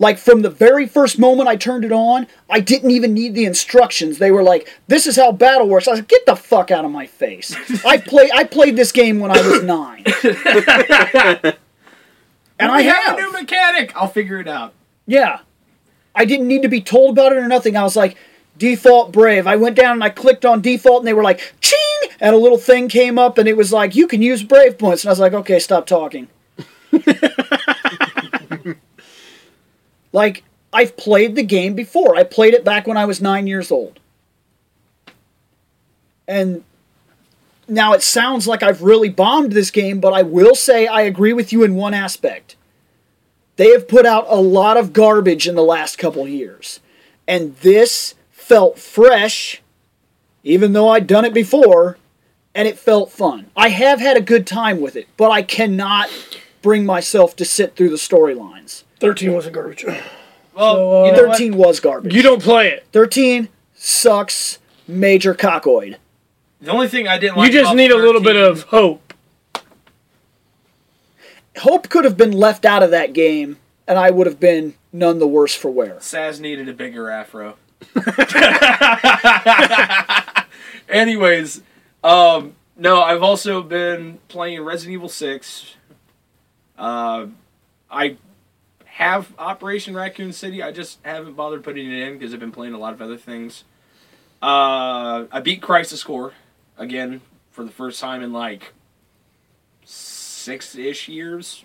Speaker 1: Like from the very first moment I turned it on, I didn't even need the instructions. They were like, "This is how battle works." I was like, "Get the fuck out of my face!" I play I played this game when I was nine, and I
Speaker 2: we
Speaker 1: have.
Speaker 2: a new mechanic. I'll figure it out.
Speaker 1: Yeah. I didn't need to be told about it or nothing. I was like, default brave. I went down and I clicked on default and they were like, ching! And a little thing came up and it was like, you can use brave points. And I was like, okay, stop talking. like, I've played the game before. I played it back when I was nine years old. And now it sounds like I've really bombed this game, but I will say I agree with you in one aspect. They have put out a lot of garbage in the last couple years. And this felt fresh even though I'd done it before, and it felt fun. I have had a good time with it, but I cannot bring myself to sit through the storylines.
Speaker 4: 13 wasn't garbage.
Speaker 2: Well,
Speaker 4: So, uh,
Speaker 2: you know what?
Speaker 1: 13 was garbage.
Speaker 4: You don't play it.
Speaker 1: 13 sucks major cockoid.
Speaker 2: The only thing I didn't like.
Speaker 4: You just
Speaker 2: about
Speaker 4: need a little bit of hope.
Speaker 1: Hope could have been left out of that game, and I would have been none the worse for wear.
Speaker 2: Sazh needed a bigger afro. Anyways, um, no, I've also been playing Resident Evil Six. Uh, I have Operation Raccoon City. I just haven't bothered putting it in because I've been playing a lot of other things. Uh, I beat Crisis Core again for the first time in like six ish years.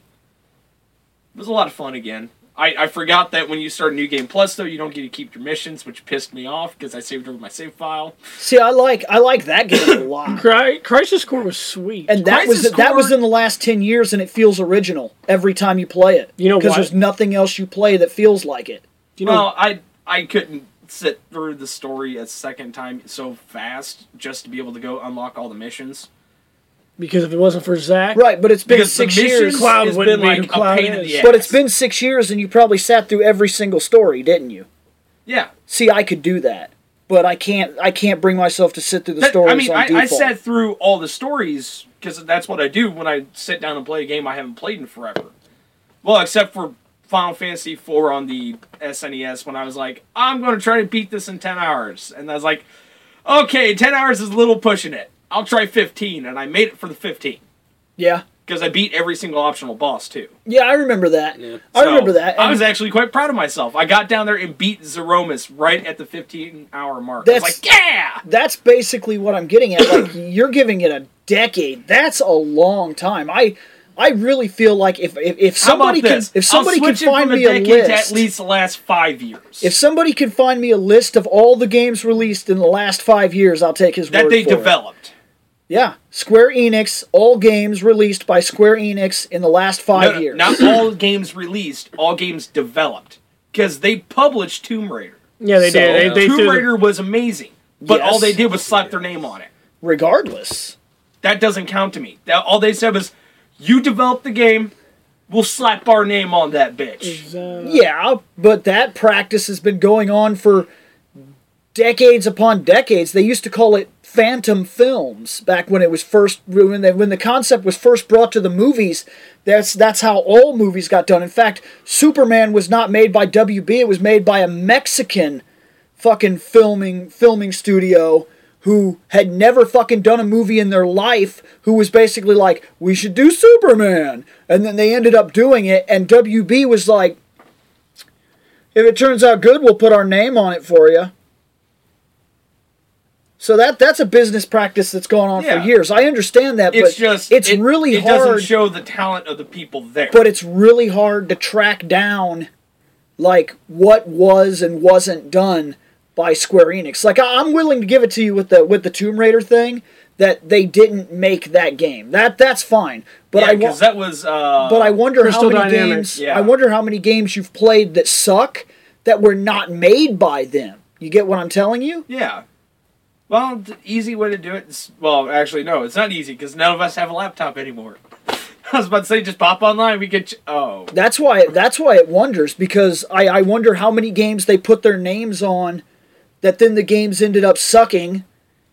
Speaker 2: It was a lot of fun again. I, I forgot that when you start a New Game Plus though, you don't get to keep your missions, which pissed me off because I saved over my save file.
Speaker 1: See, I like I like that game a lot.
Speaker 4: Cry, Crisis Core was sweet.
Speaker 1: And that
Speaker 2: Crisis
Speaker 1: was that was in the last 10 years and it feels original every time you play it.
Speaker 4: You know
Speaker 1: Because there's nothing else you play that feels like it.
Speaker 4: you know,
Speaker 2: well, I I couldn't sit through the story a second time so fast just to be able to go unlock all the missions.
Speaker 4: Because if it wasn't for Zack,
Speaker 1: Right, but it's been
Speaker 2: Because
Speaker 1: 6
Speaker 2: missions
Speaker 1: years.
Speaker 4: Cloud
Speaker 2: has
Speaker 4: wouldn't
Speaker 2: been
Speaker 4: be who
Speaker 2: like a
Speaker 4: Cloud
Speaker 2: pain in the ass.
Speaker 1: But it's been 6 years and you probably sat through every single story, didn't you?
Speaker 2: yeah.
Speaker 1: See, I could do that. But I can't I can't bring myself to sit through the
Speaker 2: That-
Speaker 1: stories
Speaker 2: I mean,
Speaker 1: on
Speaker 2: I,
Speaker 1: default.
Speaker 2: I sat through all the stories because that's what I do when I sit down and play a game I haven't played in forever. Well, except for Final Fantasy IV on the SNES when I was like, I'm going to try to beat this in 10 hours. And I was like, okay, 10 hours is a little pushing it. I'll try 15. And I made it for the 15
Speaker 1: yeah.
Speaker 2: because I beat every single optional boss too.
Speaker 1: Yeah, I remember that.
Speaker 3: Yeah.
Speaker 1: I
Speaker 2: So,
Speaker 1: remember that.
Speaker 2: I
Speaker 1: and
Speaker 2: was actually quite proud of myself. I got down there and beat Zeromus right at the 15 hour mark. I was
Speaker 1: That's-
Speaker 2: like, yeah!
Speaker 1: that's basically what I'm getting at. Like you're giving it a decade. That's a long time. I I really feel like if if, if
Speaker 2: How about
Speaker 1: somebody can
Speaker 2: this?
Speaker 1: if somebody
Speaker 2: I'll
Speaker 1: can
Speaker 2: switch it
Speaker 1: find
Speaker 2: from
Speaker 1: me
Speaker 2: a
Speaker 1: a
Speaker 2: decade to
Speaker 1: list,
Speaker 2: at least the last five years.
Speaker 1: if somebody can find me a list of all the games released in the last five years, I'll take his
Speaker 2: that
Speaker 1: word
Speaker 2: they
Speaker 1: for it.
Speaker 2: developed.
Speaker 1: Yeah, Square Enix, all games released by Square Enix in the last five
Speaker 2: No, no,
Speaker 1: years.
Speaker 2: Not all games released, all games developed. Because they published Tomb Raider.
Speaker 4: yeah, they
Speaker 1: So,
Speaker 4: did. They, they
Speaker 2: Tomb Raider was amazing. But
Speaker 1: Yes.
Speaker 2: all they did was slap their name on it.
Speaker 1: Regardless,
Speaker 2: That doesn't count to me. That, all they said was, you developed the game, we'll slap our name on that bitch.
Speaker 4: uh,
Speaker 1: yeah, but that practice has been going on for decades upon decades. They used to call it phantom films back when it was first when the, when the concept was first brought to the movies. That's that's how all movies got done. In fact, Superman was not made by WB. It was made by a Mexican fucking filming filming studio who had never fucking done a movie in their life who was basically like we should do Superman and then they ended up doing it and WB was like if it turns out good we'll put our name on it for you so that that's a business practice that's gone on
Speaker 2: Yeah.
Speaker 1: for years I understand that
Speaker 2: It's
Speaker 1: but
Speaker 2: just,
Speaker 1: it's
Speaker 2: it-
Speaker 1: really
Speaker 2: it
Speaker 1: hard
Speaker 2: doesn't show the talent of the people there.
Speaker 1: but it's really hard to track down like what was and wasn't done by Square Enix. Like I- I'm willing to give it to you with the with the Tomb Raider thing that they didn't make that game. That that's fine. But
Speaker 2: yeah,
Speaker 1: I
Speaker 2: because that was. Uh,
Speaker 1: but I wonder
Speaker 4: Crystal
Speaker 1: how many
Speaker 4: Dynamics.
Speaker 1: games
Speaker 2: Yeah.
Speaker 1: I wonder how many games you've played that suck that were not made by them. You get what I'm telling you?
Speaker 2: Yeah. Well, the easy way to do it is well, actually no, it's not easy because none of us have a laptop anymore. I was about to say just pop online. We get oh
Speaker 1: That's why that's why it wonders because I, I wonder how many games they put their names on that then the games ended up sucking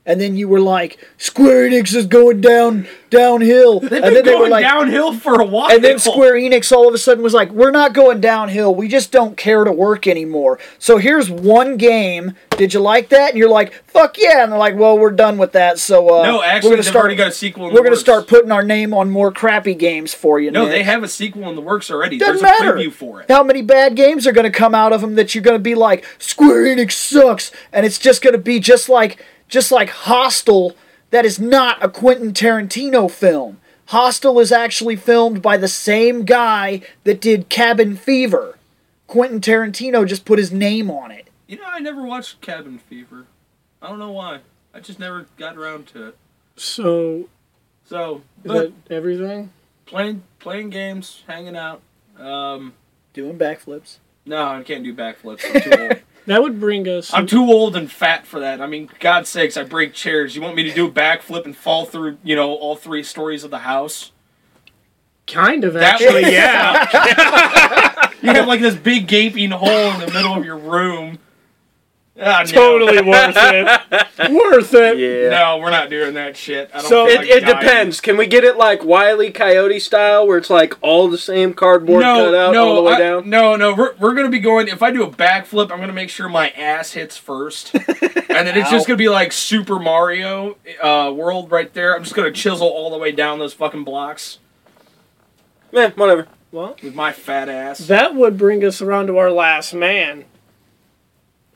Speaker 1: and then you were like Square Enix is going down downhill
Speaker 2: they've
Speaker 1: and
Speaker 2: been
Speaker 1: then they were
Speaker 2: going
Speaker 1: like
Speaker 2: downhill for a while.
Speaker 1: and then Square Enix all of a sudden was like we're not going downhill we just don't care to work anymore so here's one game did you like that and you're like fuck yeah and they're like well we're done with that so uh,
Speaker 2: No,
Speaker 1: we're
Speaker 2: actually,
Speaker 1: gonna
Speaker 2: they've
Speaker 1: start
Speaker 2: already got a sequel. In
Speaker 1: we're gonna start putting our name on more crappy games for you
Speaker 2: No,
Speaker 1: Nick.
Speaker 2: they have a sequel in the works already.
Speaker 1: Doesn't
Speaker 2: There's a preview for it.
Speaker 1: How many bad games are going to come out of them that you're going to be like Square Enix sucks, and it's just going to be just like just like Hostel. That is not a Quentin Tarantino film. Hostel is actually filmed by the same guy that did Cabin Fever. Quentin Tarantino just put his name on it.
Speaker 2: You know, I never watched Cabin Fever. I don't know why. I just never got around to it.
Speaker 4: So
Speaker 2: So,
Speaker 4: is that everything?
Speaker 2: playing playing games, hanging out. Um,
Speaker 1: Doing backflips.
Speaker 2: no, I can't do backflips. I'm too old.
Speaker 4: That would bring us.
Speaker 2: I'm too old and fat for that. I mean, God's sakes, I break chairs. You want me to do a backflip and fall through, you know, all three stories of the house?
Speaker 4: kind of actually, yeah.
Speaker 2: You have like this big gaping hole in the middle of your room. Ah, no.
Speaker 4: totally worth it. worth it.
Speaker 3: Yeah.
Speaker 2: No, we're not doing that shit. I don't
Speaker 4: So-
Speaker 2: feel
Speaker 3: It,
Speaker 2: like
Speaker 3: it depends. Can we get it like Wiley Coyote style, where it's like all the same cardboard cut out all the way
Speaker 2: I-
Speaker 3: down?
Speaker 2: No, no, we're, we're gonna be going. If I do a backflip, I'm gonna make sure my ass hits first, and then it's just gonna be like Super Mario uh, World right there. I'm just gonna chisel all the way down those fucking blocks
Speaker 3: Yeah, whatever.
Speaker 4: Well,
Speaker 2: with my fat ass.
Speaker 4: that would bring us around to our last man.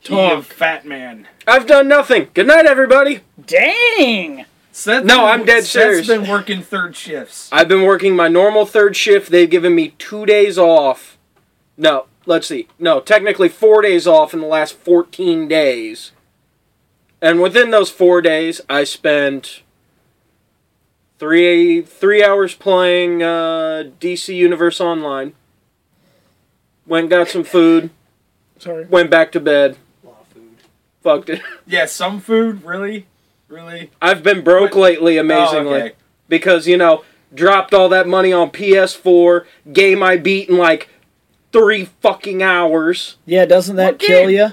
Speaker 2: Talk,
Speaker 4: Talk.
Speaker 2: fat man.
Speaker 3: I've done nothing. Good night, everybody.
Speaker 1: Dang!
Speaker 2: Seth
Speaker 3: No,
Speaker 2: been-
Speaker 3: I'm dead
Speaker 2: Seth's
Speaker 3: serious.
Speaker 2: been working third shifts.
Speaker 3: I've been working my normal third shift. They've given me two days off. No, let's see. No, technically four days off in the last 14 days. And within those four days, I spent three three hours playing uh, DC Universe Online. Went and got some food.
Speaker 4: Sorry.
Speaker 3: Went back to bed. Fucked it.
Speaker 2: Yeah, some food, really, really.
Speaker 3: I've been broke lately, amazingly.
Speaker 2: Oh, okay.
Speaker 3: because you know dropped all that money on PS4 game I beat in like three fucking hours.
Speaker 1: Yeah, doesn't that
Speaker 2: What
Speaker 1: kill
Speaker 2: game?
Speaker 1: you?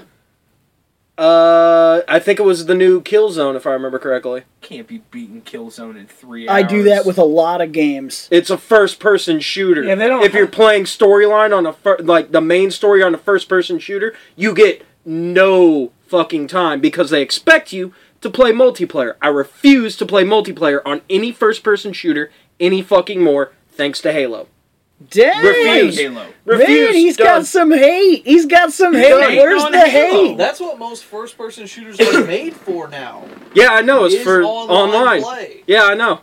Speaker 3: Uh, I think it was the new Killzone if I remember correctly.
Speaker 2: Can't be beating Killzone in three hours.
Speaker 1: I do that with a lot of games.
Speaker 3: It's a first-person shooter.
Speaker 4: Yeah, they don't
Speaker 3: if you're playing storyline on a fir- like the main story on a first-person shooter, you get no fucking time because they expect you to play multiplayer. I refuse to play multiplayer on any first-person shooter any fucking more. Thanks to Halo.
Speaker 1: Dang!
Speaker 3: Refuse.
Speaker 2: Halo.
Speaker 3: Refuse.
Speaker 1: Man, he's
Speaker 3: Done.
Speaker 1: got some hate. He's got some hate.
Speaker 3: done.
Speaker 1: Where's the
Speaker 2: Halo.
Speaker 1: hate?
Speaker 5: That's what most first-person shooters are made for now.
Speaker 3: Yeah, I know. It's
Speaker 5: is
Speaker 3: for
Speaker 5: online
Speaker 3: online.
Speaker 5: play.
Speaker 3: Yeah, I know.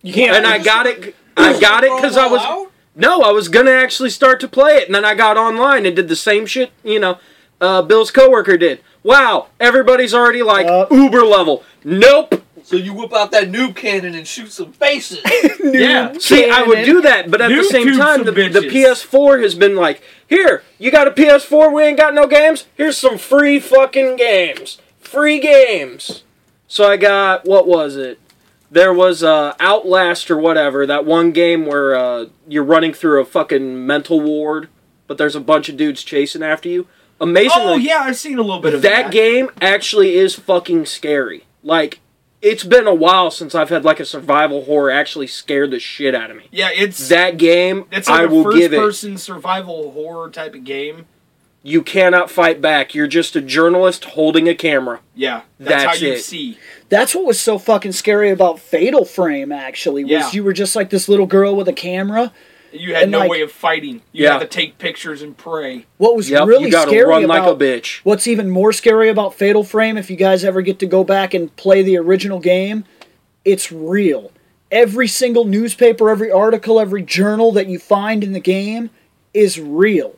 Speaker 4: You can't.
Speaker 3: And I got it. I got it because I was
Speaker 5: Out?
Speaker 3: no, I was gonna actually start to play it, and then I got online and did the same shit. You know, uh, Bill's coworker did. Wow, everybody's already like
Speaker 1: Uh.
Speaker 3: Uber level. Nope.
Speaker 5: So you whip out that noob cannon and shoot some faces.
Speaker 2: Yeah.
Speaker 3: See, I would do that, but at the same time, the, the. PS4 has been like, here, you got a PS4, we ain't got no games. Here's some free fucking games, free games. So I got what was it? There was uh, Outlast or whatever, that one game where uh, you're running through a fucking mental ward, but there's a bunch of dudes chasing after you. Amazingly,
Speaker 2: Oh yeah, I've seen a little bit of
Speaker 3: that
Speaker 2: that.
Speaker 3: game actually is fucking scary. Like, it's been a while since I've had like a survival horror actually scare the shit out of me.
Speaker 2: Yeah, it's
Speaker 3: That game,
Speaker 2: it's like
Speaker 3: I
Speaker 2: a
Speaker 3: will
Speaker 2: first
Speaker 3: give it.
Speaker 2: person survival horror type of game.
Speaker 3: You cannot fight back. You're just a journalist holding a camera.
Speaker 2: Yeah, that's,
Speaker 3: That's
Speaker 2: how you
Speaker 3: it.
Speaker 2: see.
Speaker 1: That's what was so fucking scary about Fatal Frame. Actually, was
Speaker 2: Yeah.
Speaker 1: you were just like this little girl with a camera.
Speaker 2: You had
Speaker 1: And,
Speaker 2: no
Speaker 1: like-
Speaker 2: way of fighting. You
Speaker 3: Yeah.
Speaker 2: had to take pictures and pray.
Speaker 1: What was
Speaker 3: Yep,
Speaker 1: really
Speaker 3: you gotta
Speaker 1: scary
Speaker 3: run
Speaker 1: about
Speaker 3: like a bitch.
Speaker 1: What's even more scary about Fatal Frame, if you guys ever get to go back and play the original game, it's real. Every single newspaper, every article, every journal that you find in the game is real.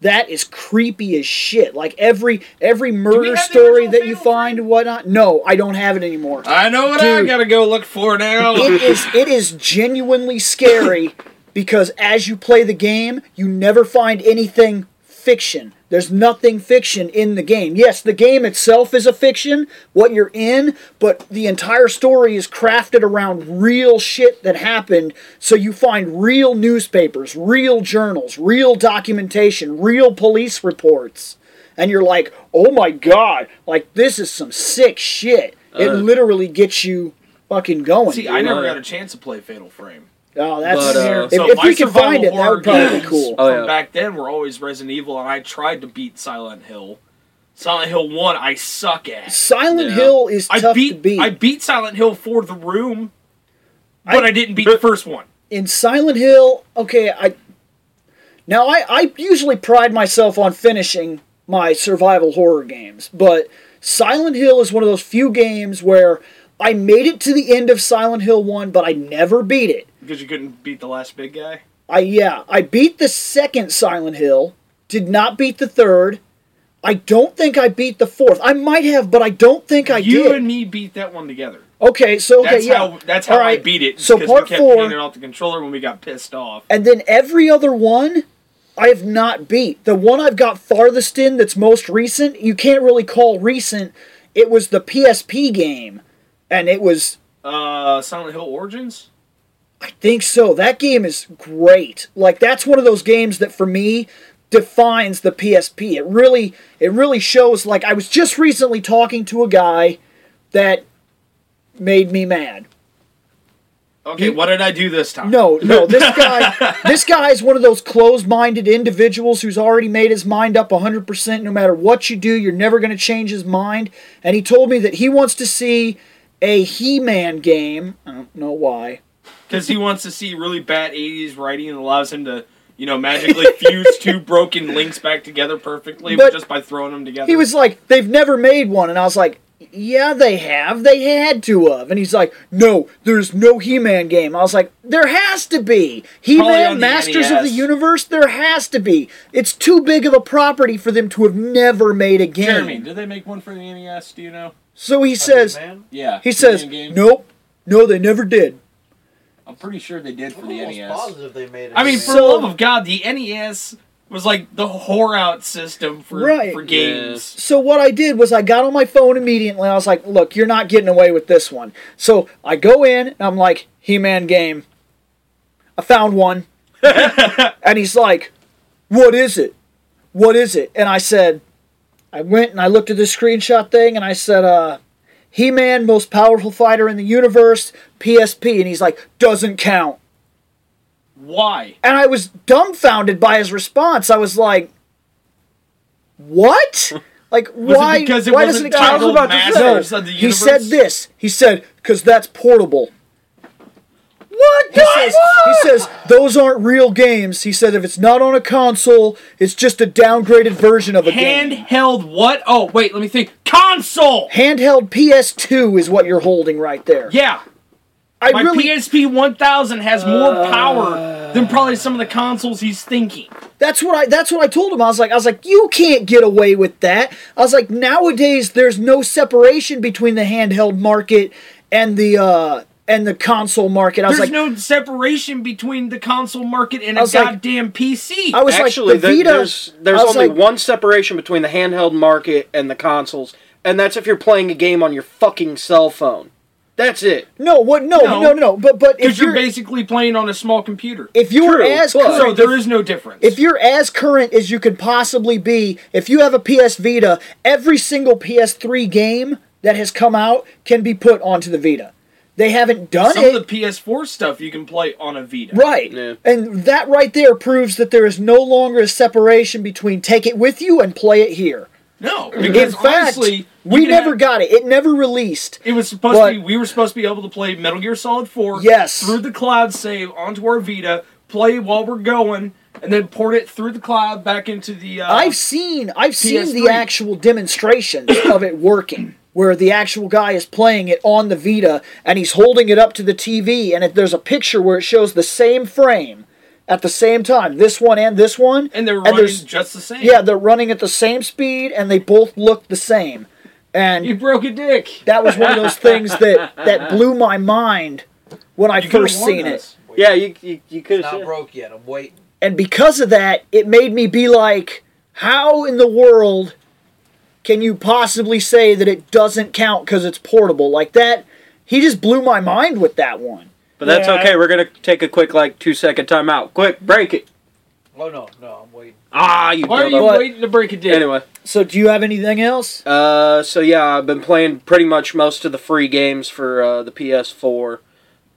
Speaker 1: That is creepy as shit. Like every every murder story that you find and whatnot. No, I don't have it anymore.
Speaker 2: I know what I gotta go look for now.
Speaker 1: it is it is genuinely scary because as you play the game, you never find anything fiction. There's nothing fiction in the game. Yes, the game itself is a fiction, what you're in, but the entire story is crafted around real shit that happened. So you find real newspapers, real journals, real documentation, real police reports. And you're like, oh my god, like this is some sick shit. It
Speaker 3: Uh.
Speaker 1: literally gets you fucking going.
Speaker 2: See,
Speaker 1: dude.
Speaker 2: I never got a chance to play Fatal Frame.
Speaker 1: Oh, that's
Speaker 3: But, uh,
Speaker 1: if,
Speaker 2: So
Speaker 1: if we could find it, that would probably be cool.
Speaker 3: Oh, yeah.
Speaker 2: back then were always Resident Evil, and I tried to beat Silent Hill. Silent Hill One, I suck at.
Speaker 1: Silent
Speaker 3: Yeah.
Speaker 1: Hill is
Speaker 2: I
Speaker 1: tough
Speaker 2: beat,
Speaker 1: to beat.
Speaker 2: I beat Silent Hill for the room, but I, didn't beat the first one.
Speaker 1: In Silent Hill, okay, I now I, I usually pride myself on finishing my survival horror games, but Silent Hill is one of those few games where I made it to the end of Silent Hill 1, but I never beat it.
Speaker 2: Because you couldn't beat the last big guy.
Speaker 1: I yeah, I beat the second Silent Hill, did not beat the third. I don't think I beat the fourth. I might have, but I don't think I
Speaker 2: you
Speaker 1: did.
Speaker 2: and me beat that one together.
Speaker 1: okay, so okay,
Speaker 2: That's
Speaker 1: yeah.
Speaker 2: how that's how
Speaker 1: All
Speaker 2: I beat it.
Speaker 1: So
Speaker 2: because
Speaker 1: part
Speaker 2: we kept
Speaker 1: four,
Speaker 2: handing off the controller when we got pissed off.
Speaker 1: and then every other one, I have not beat. The one I've got farthest in that's most recent, you can't really call recent. It was the PSP game. And it was
Speaker 2: Uh, Silent Hill Origins.
Speaker 1: I think so. That game is great. Like that's one of those games that for me defines the PSP. It really it really shows like I was just recently talking to a guy that made me mad.
Speaker 2: Okay, what did I do this time?
Speaker 1: No, no, this guy this guy is one of those closed-minded individuals who's already made his mind up 100% no matter what you do, you're never going to change his mind. And he told me that he wants to see a He-Man game. I don't know why.
Speaker 2: Because he wants to see really bad '80s writing and allows him to, you know, magically fuse two broken links back together perfectly
Speaker 1: But
Speaker 2: just by throwing them together.
Speaker 1: He was like, they've never made one. And I was like, yeah, they have. They had to have. And he's like, no, there's no He Man game. I was like, there has to be. He
Speaker 2: Probably on
Speaker 1: Man,
Speaker 2: the
Speaker 1: Masters of the Universe, there has to be. It's too big of a property for them to have never made a game.
Speaker 2: Jeremy, did they make one for the NES? Do you know?
Speaker 1: So he says,
Speaker 5: man.
Speaker 2: Yeah.
Speaker 1: he
Speaker 2: the
Speaker 1: says,
Speaker 2: game.
Speaker 1: nope, no, they never did.
Speaker 2: I'm pretty sure they did for
Speaker 5: I'm
Speaker 2: the NES.
Speaker 5: positive they made it.
Speaker 2: I mean, for
Speaker 1: So-
Speaker 2: the love of God, the NES was like the whore out system for
Speaker 1: Right.
Speaker 2: for games.
Speaker 1: So what I did was I got on my phone immediately and I was like, look, you're not getting away with this one. So I go in and I'm like, He-Man game. I found one. and he's like, what is it? What is it? And I said, I went and I looked at this screenshot thing and I said, uh, He-Man, most powerful fighter in the universe, PSP. And he's like, doesn't count.
Speaker 2: Why?
Speaker 1: And I was dumbfounded by his response. I was like, "What? Like
Speaker 2: Was
Speaker 1: why?
Speaker 2: it because it
Speaker 1: why
Speaker 2: wasn't
Speaker 1: doesn't it count?"
Speaker 3: I was about to say.
Speaker 2: Masters of the
Speaker 1: He said this. He said, "Because that's portable." What? He says, he says those aren't real games. He said if it's not on a console, it's just a downgraded version of a game.
Speaker 2: Handheld what? Oh, wait, let me think. Console!
Speaker 1: Handheld PS2 is what you're holding right there.
Speaker 2: Yeah.
Speaker 1: I
Speaker 2: My
Speaker 1: really.
Speaker 2: PSP 1000 has more power than probably some of the consoles he's thinking.
Speaker 1: That's what I that's what I told him. I was like I was like you can't get away with that. I was like nowadays there's no separation between the handheld market and the uh and the console market. I was
Speaker 2: There's
Speaker 1: like
Speaker 2: no separation between the console market and a
Speaker 1: was like-
Speaker 2: goddamn PC.
Speaker 1: I was
Speaker 3: Actually,
Speaker 1: like the
Speaker 3: there-
Speaker 1: Vita
Speaker 3: there's there's only
Speaker 1: like,
Speaker 3: one separation between the handheld market and the consoles, and that's if you're playing a game on your fucking cell phone. That's it.
Speaker 1: No, what no,
Speaker 2: No.
Speaker 1: no, no, no. But but if
Speaker 2: Because you're
Speaker 1: you're
Speaker 2: basically playing on a small computer.
Speaker 1: if you're
Speaker 3: True,
Speaker 1: as current
Speaker 2: So there is no difference.
Speaker 1: if you're as current as you could possibly be, if you have a PS Vita, every single PS3 game that has come out can be put onto the Vita. They haven't done
Speaker 2: Some
Speaker 1: it.
Speaker 2: of the PS4 stuff you can play on a Vita.
Speaker 1: Right.
Speaker 3: Yeah.
Speaker 1: And that right there proves that there is no longer a separation between take it with you and play it here.
Speaker 2: No,
Speaker 1: In fact,
Speaker 2: honestly,
Speaker 1: we never
Speaker 2: have-
Speaker 1: got it. It never released.
Speaker 2: It was supposed
Speaker 1: but-
Speaker 2: to be. We were supposed to be able to play Metal Gear Solid 4.
Speaker 1: Yes.
Speaker 2: Through the cloud save onto our Vita, play while we're going, and then port it through the cloud back into the. Uh,
Speaker 1: I've seen I've seen the actual demonstrations of it working where the actual guy is playing it on the Vita and he's holding it up to the TV and it, there's a picture where it shows the same frame at the same time, this one and this one.
Speaker 2: and they're running
Speaker 1: there's-
Speaker 2: just the same.
Speaker 1: Yeah, they're running at the same speed and they both look the same. And
Speaker 2: You broke a dick.
Speaker 1: that was one of those things that that blew my mind when I
Speaker 2: You
Speaker 1: first
Speaker 2: warned
Speaker 1: seen it.
Speaker 2: us.
Speaker 3: Yeah, you you, you could
Speaker 5: Not
Speaker 3: have.
Speaker 5: broke yet. I'm waiting.
Speaker 1: And because of that, it made me be like, how in the world can you possibly say that it doesn't count because it's portable? Like that, he just blew my mind with that one.
Speaker 3: But that's
Speaker 4: Yeah.
Speaker 3: okay. We're gonna take a quick like two second time out. Quick, break it.
Speaker 5: Oh no, no, I'm waiting.
Speaker 3: Ah, you.
Speaker 2: Why are you
Speaker 3: dildo.
Speaker 1: What?
Speaker 2: waiting to break it dick?
Speaker 3: Anyway,
Speaker 1: So, do you have anything else?
Speaker 3: uh, so yeah, I've been playing pretty much most of the free games for uh, the PS4.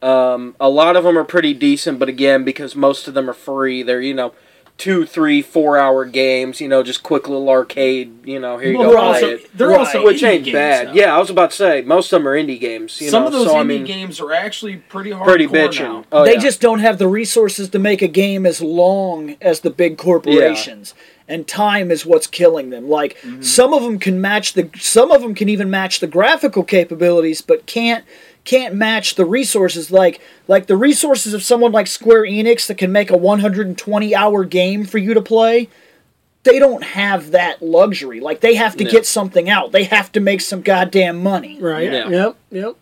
Speaker 3: Um, a lot of them are pretty decent, but again, because most of them are free, they're you know two, three, four hour games. You know, just quick little arcade. You know, here you
Speaker 2: Well,
Speaker 3: go,
Speaker 2: they're
Speaker 3: play
Speaker 2: also,
Speaker 3: it.
Speaker 2: they're
Speaker 1: Right.
Speaker 2: also
Speaker 3: Which
Speaker 2: indie
Speaker 3: ain't
Speaker 2: games
Speaker 3: bad.
Speaker 2: now.
Speaker 3: Yeah, I was about to say most of them are indie games. You
Speaker 2: Some
Speaker 3: know,
Speaker 2: of those
Speaker 3: so,
Speaker 2: indie
Speaker 3: I mean,
Speaker 2: games are actually pretty hardcore
Speaker 3: pretty bitchin'.
Speaker 2: now.
Speaker 3: Oh,
Speaker 1: they
Speaker 3: yeah.
Speaker 1: just don't have the resources to make a game as long as the big corporations. And time is what's killing them. Like mm-hmm. some of them can match the some of them can even match the graphical capabilities, but can't can't match the resources like like the resources of someone like Square Enix that can make a 120 hour game for you to play. They don't have that luxury. Like they have to
Speaker 3: No.
Speaker 1: get something out. They have to make some goddamn money.
Speaker 4: Right.
Speaker 3: Yeah.
Speaker 4: Yep. Yep.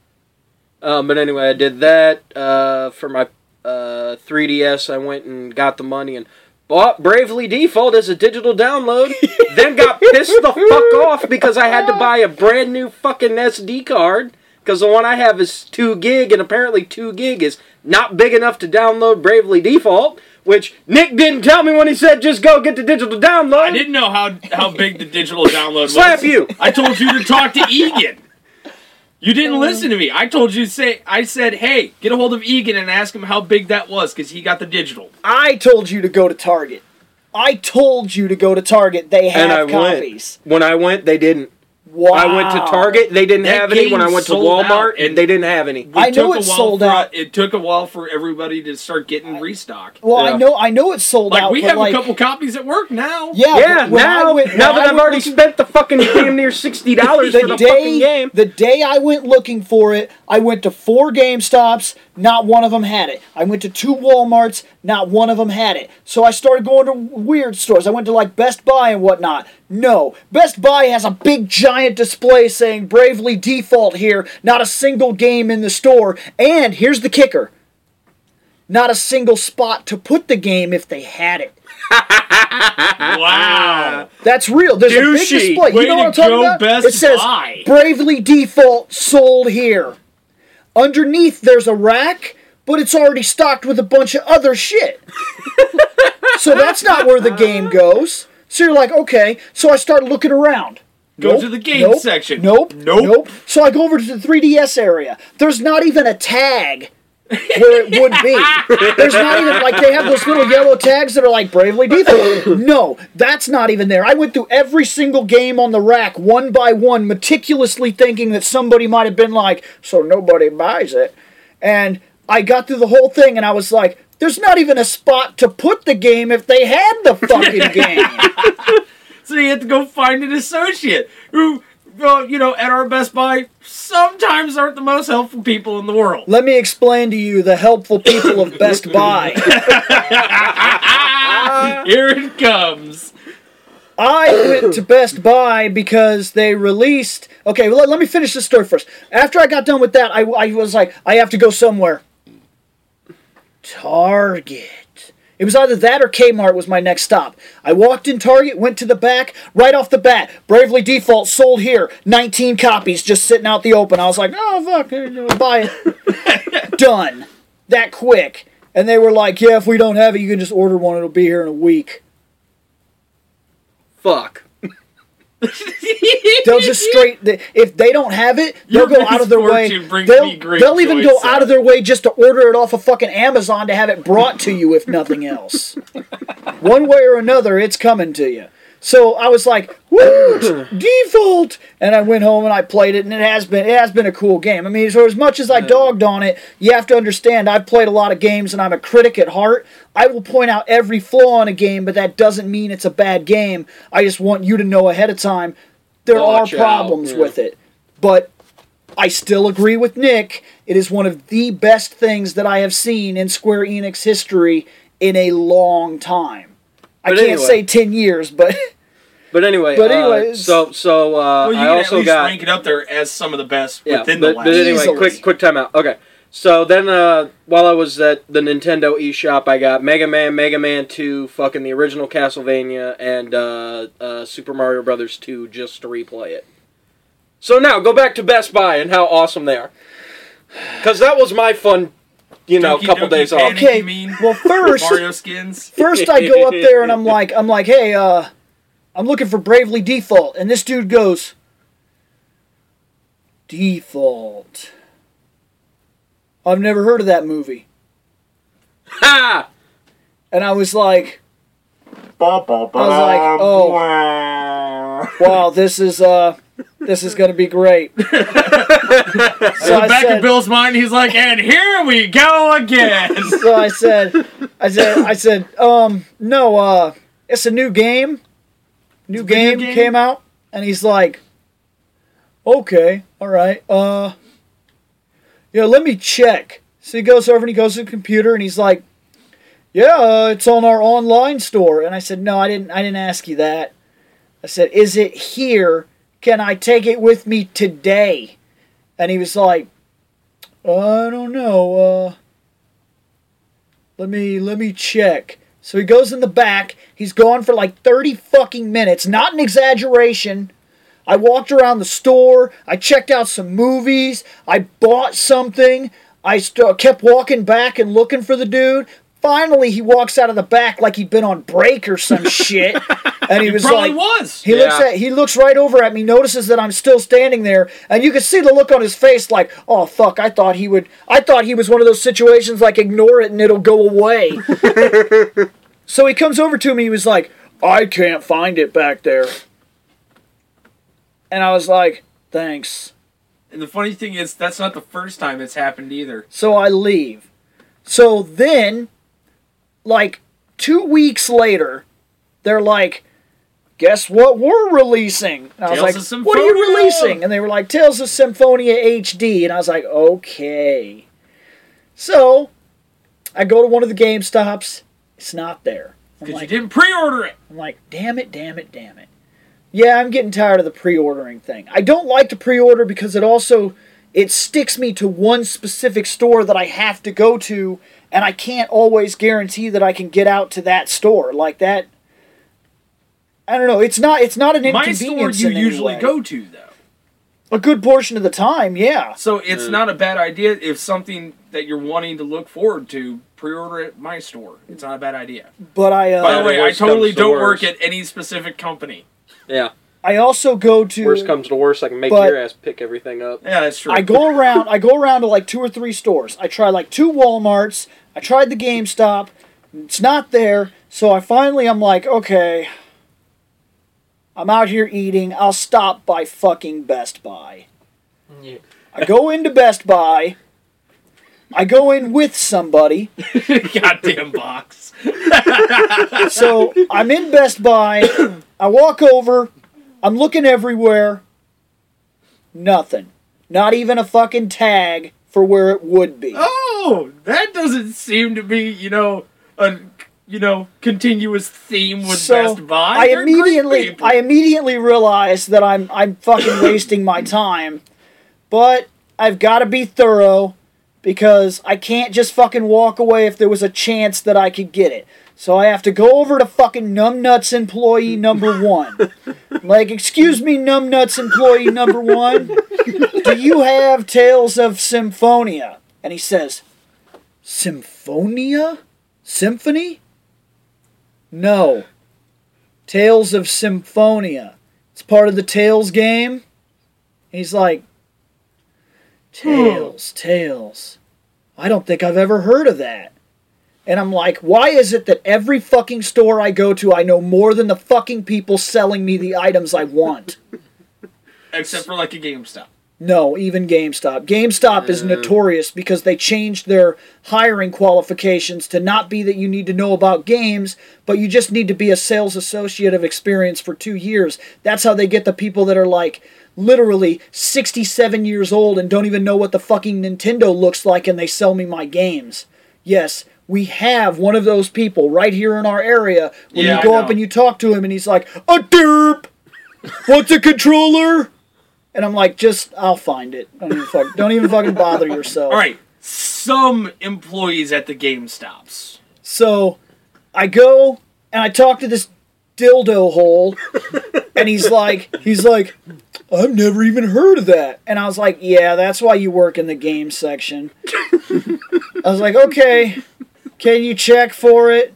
Speaker 3: Um, but anyway, I did that uh, for my uh, 3DS. I went and got the money and bought Bravely Default as a digital download, then got pissed the fuck off because I had to buy a brand new fucking SD card because the one I have is 2 gig and apparently 2 gig is not big enough to download Bravely Default, which Nick didn't tell me when he said just go get the digital download.
Speaker 2: I didn't know how how big the digital download was.
Speaker 3: Slap you.
Speaker 2: I told you to talk to Egan. You didn't oh. listen to me. I told you to say. I said, "Hey, get a hold of Egan and ask him how big that was because he got the digital."
Speaker 1: I told you to go to Target. I told you to go to Target. They have
Speaker 3: and
Speaker 1: copies.
Speaker 3: went. When I went, they didn't.
Speaker 1: Wow.
Speaker 3: I went to Target, they didn't
Speaker 2: That
Speaker 3: have any. When I
Speaker 2: game
Speaker 3: went to
Speaker 2: sold
Speaker 3: Walmart,
Speaker 2: out, and-
Speaker 3: they didn't have any.
Speaker 2: It
Speaker 1: I know
Speaker 2: took a
Speaker 1: it's
Speaker 2: while
Speaker 1: sold
Speaker 2: for-
Speaker 1: out.
Speaker 2: It took a while for everybody to start getting restock.
Speaker 1: Well,
Speaker 3: Yeah.
Speaker 1: I know. I know it's sold
Speaker 2: Like
Speaker 1: out.
Speaker 2: we
Speaker 1: but
Speaker 2: have
Speaker 1: like,
Speaker 2: a couple copies at work now.
Speaker 1: Yeah.
Speaker 3: Yeah,
Speaker 1: but when I
Speaker 3: now,
Speaker 1: went-
Speaker 3: now
Speaker 1: when
Speaker 3: that
Speaker 1: I
Speaker 3: I've
Speaker 1: went
Speaker 3: already
Speaker 1: looking-
Speaker 3: spent the fucking damn near sixty dollars for
Speaker 1: the
Speaker 3: the fucking
Speaker 1: day
Speaker 3: game.
Speaker 1: the day I went looking for it, I went to four Game Stops. Not one of them had it. I went to two WalMarts. Not one of them had it. So I started going to weird stores. I went to like Best Buy and whatnot. No, Best Buy has a big giant display saying "Bravely Default" here. Not a single game in the store. And here's the kicker: not a single spot to put the game if they had it.
Speaker 2: Wow.
Speaker 1: That's real. There's a big display.
Speaker 2: Way
Speaker 1: you know what I'm talking about?
Speaker 2: Best
Speaker 1: it says
Speaker 2: Buy.
Speaker 1: Bravely Default sold here. Underneath there's a rack, but it's already stocked with a bunch of other shit. so that's not where the game goes. So you're like, okay. So I start looking around.
Speaker 2: Go
Speaker 1: Nope,
Speaker 2: to the game
Speaker 1: nope,
Speaker 2: section.
Speaker 1: Nope.
Speaker 2: Nope.
Speaker 1: Nope. So I go over to the 3DS area. There's not even a tag where it would be. There's not even like they have those little yellow tags that are like bravely default. No, that's not even there. I went through every single game on the rack one by one, meticulously thinking that somebody might have been like, so nobody buys it. And I got through the whole thing and I was like, there's not even a spot to put the game if they had the fucking game.
Speaker 2: So you have to go find an associate who, uh, you know, at our Best Buy sometimes aren't the most helpful people in the world.
Speaker 1: Let me explain to you the helpful people of Best Buy.
Speaker 2: Here it comes.
Speaker 1: I went to Best Buy because they released. Okay, well, let, let me finish this story first. After I got done with that, I, I was like, I have to go somewhere. Target. It was either that or Kmart was my next stop. I walked in Target, went to the back, right off the bat. Bravely Default sold here. 19 copies just sitting out the open. I was like, oh, fuck, buy it. Done. That quick. And they were like, yeah, if we don't have it, you can just order one. It'll be here in a week.
Speaker 3: Fuck.
Speaker 1: They'll just straight. If they don't have it, they'll
Speaker 2: Your
Speaker 1: go out of their way. They'll, they'll even go out of their way just to order it off of fucking Amazon to have it brought to you, if nothing else. One way or another, it's coming to you. So I was like, "Woo, default!" And I went home and I played it, and it has been it has been a cool game. I mean, so as much as I dogged on it, you have to understand I've played a lot of games, and I'm a critic at heart. I will point out every flaw in a game, but that doesn't mean it's a bad game. I just want you to know ahead of time there
Speaker 3: Watch
Speaker 1: are
Speaker 3: out,
Speaker 1: problems
Speaker 3: yeah.
Speaker 1: with it. But I still agree with Nick. It is one of the best things that I have seen in Square Enix history in a long time. I can't
Speaker 3: anyway.
Speaker 1: say 10 years, but
Speaker 3: But anyway,
Speaker 1: But
Speaker 3: uh,
Speaker 1: anyways-
Speaker 3: so so uh,
Speaker 2: Well, you
Speaker 3: I
Speaker 2: can
Speaker 3: also
Speaker 2: at least
Speaker 3: got
Speaker 2: rank it up there as some of the best
Speaker 3: yeah,
Speaker 2: within
Speaker 3: but,
Speaker 2: the
Speaker 3: but anyway,
Speaker 1: Easily.
Speaker 3: quick quick timeout. Okay, so then uh, while I was at the Nintendo eShop, I got Mega Man, Mega Man Two, fucking the original Castlevania, and uh, uh, Super Mario Brothers Two just to replay it. So now go back to Best Buy and how awesome they are, because that was my fun, you know,
Speaker 2: a
Speaker 3: couple
Speaker 2: Doki
Speaker 3: days off.
Speaker 2: Panic,
Speaker 1: Okay,
Speaker 2: you mean?
Speaker 1: well, first-
Speaker 2: Mario skins.
Speaker 1: first I go up there and I'm like, I'm like, hey, uh, I'm looking for Bravely Default, and this dude goes, Default. I've never heard of that movie,
Speaker 3: Ha!
Speaker 1: and I was like, I was like, oh, wow, this is uh, this is gonna be great. so I
Speaker 2: Back
Speaker 1: said,
Speaker 2: in Bill's mind, he's like, and here we go again.
Speaker 1: so I said, I said, I said, um, no, uh, it's a new game. New
Speaker 2: a video
Speaker 1: game,
Speaker 2: game?
Speaker 1: came out, and he's like, okay, all right, uh, yeah, let me check. So he goes over and he goes to the computer and he's like, yeah, uh, it's on our online store. And I said, no, I didn't, I didn't ask you that. I said, is it here? Can I take it with me today? And he was like, I don't know. Uh, let me let me check. So he goes in the back. He's gone for like 30 fucking minutes. Not an exaggeration. I walked around the store. I checked out some movies. I bought something. I st- kept walking back and looking for the dude. Finally, he walks out of the back like he'd been on break or some shit. And he was
Speaker 2: Probably
Speaker 1: like,
Speaker 2: was.
Speaker 1: he looks
Speaker 3: Yeah.
Speaker 1: at he looks right over at me, notices that I'm still standing there, and you can see the look on his face like, "Oh fuck, I thought he would I thought he was one of those situations like ignore it and it'll go away." so he comes over to me, he was like, "I can't find it back there." And I was like, "Thanks."
Speaker 2: And the funny thing is, that's not the first time it's happened either.
Speaker 1: So I leave. So then like 2 weeks later, they're like, guess what we're releasing? And I was like, what are you releasing? And they were like, Tales of Symphonia HD. And I was like, okay. So I go to one of the Game Stops. It's not there.
Speaker 2: Because
Speaker 1: like,
Speaker 2: you didn't pre-order it.
Speaker 1: I'm like, damn it, damn it, damn it. Yeah, I'm getting tired of the pre-ordering thing. I don't like to pre-order because it also it sticks me to one specific store that I have to go to and I can't always guarantee that I can get out to that store. Like that I don't know, it's not it's not an inconvenience.
Speaker 2: My store
Speaker 1: inconvenience
Speaker 2: you usually
Speaker 1: way.
Speaker 2: go to though.
Speaker 1: a good portion of the time, yeah.
Speaker 2: So it's
Speaker 3: Mm.
Speaker 2: not a bad idea if something that you're wanting to look forward to, pre-order at my store. It's not a bad idea.
Speaker 1: But I uh,
Speaker 2: By the way, I totally don't work at any specific company.
Speaker 3: Yeah.
Speaker 1: I also go to
Speaker 3: Worst comes to worst, I can make
Speaker 1: But-
Speaker 3: your ass pick everything up.
Speaker 2: Yeah, that's true.
Speaker 1: I go around. I go around to like two or three stores. I try like two WalMarts. I tried the GameStop. It's not there. So I finally I'm like, okay. I'm out here eating. I'll stop by fucking Best Buy.
Speaker 5: Yeah.
Speaker 1: I go into Best Buy. I go in with somebody.
Speaker 2: Goddamn box.
Speaker 1: So I'm in Best Buy. I walk over. I'm looking everywhere. Nothing. Not even a fucking tag for where it would be.
Speaker 2: Oh, that doesn't seem to be, you know, a you know continuous theme with
Speaker 1: So,
Speaker 2: Best Buy.
Speaker 1: I
Speaker 2: They're
Speaker 1: immediately. I immediately realized that I'm I'm fucking wasting my time. But I've got to be thorough because I can't just fucking walk away if there was a chance that I could get it. So I have to go over to fucking Numbnuts employee number 1. like, "Excuse me, Numbnuts employee number 1, do you have Tales of Symphonia?" And he says, "Symphonia? Symphony?" No. Tales of Symphonia. It's part of the Tales game. He's like, hmm. Tales, Tales. I don't think I've ever heard of that. And I'm like, why is it that every fucking store I go to, I know more than the fucking people selling me the items I want?
Speaker 2: except for like a GameStop.
Speaker 1: No, even GameStop. GameStop is uh. notorious because they changed their hiring qualifications to not be that you need to know about games, but you just need to be a sales associate of experience for two years. That's how they get the people that are like literally 67 years old and don't even know what the fucking Nintendo looks like and they sell me my games. Yes, we have one of those people right here in our area when
Speaker 2: Yeah,
Speaker 1: you go up and you talk to him and he's like, a derp! What's a controller? And I'm like, just I'll find it. Don't even fuck, don't even fucking bother yourself.
Speaker 2: All right, some employees at the GameStops.
Speaker 1: So I go and I talk to this dildo hole, and he's like, he's like, I've never even heard of that. And I was like, yeah, that's why you work in the game section. I was like, okay, can you check for it?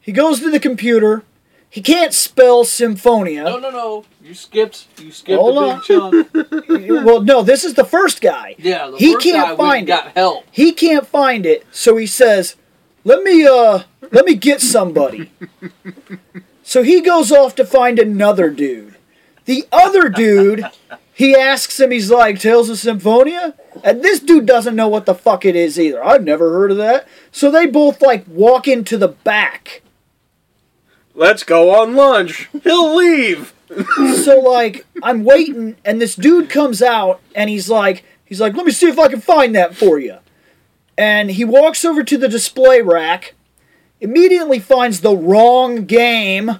Speaker 1: He goes to the computer. He can't spell symphonia.
Speaker 5: No, no, no. You skipped. You skipped
Speaker 1: Hold
Speaker 5: a big chunk.
Speaker 1: Well, no, this is the first guy.
Speaker 5: Yeah, the
Speaker 1: He
Speaker 5: first
Speaker 1: can't
Speaker 5: guy
Speaker 1: find
Speaker 5: and got help.
Speaker 1: He can't find it, so he says, "Let me uh let me get somebody." so he goes off to find another dude. The other dude, he asks him, he's like, "Tales of Symphonia?" And this dude doesn't know what the fuck it is either. I've never heard of that. So they both like walk into the back.
Speaker 3: Let's go on lunch. He'll leave.
Speaker 1: so like I'm waiting and this dude comes out and he's like he's like let me see if I can find that for you. And he walks over to the display rack, immediately finds the wrong game,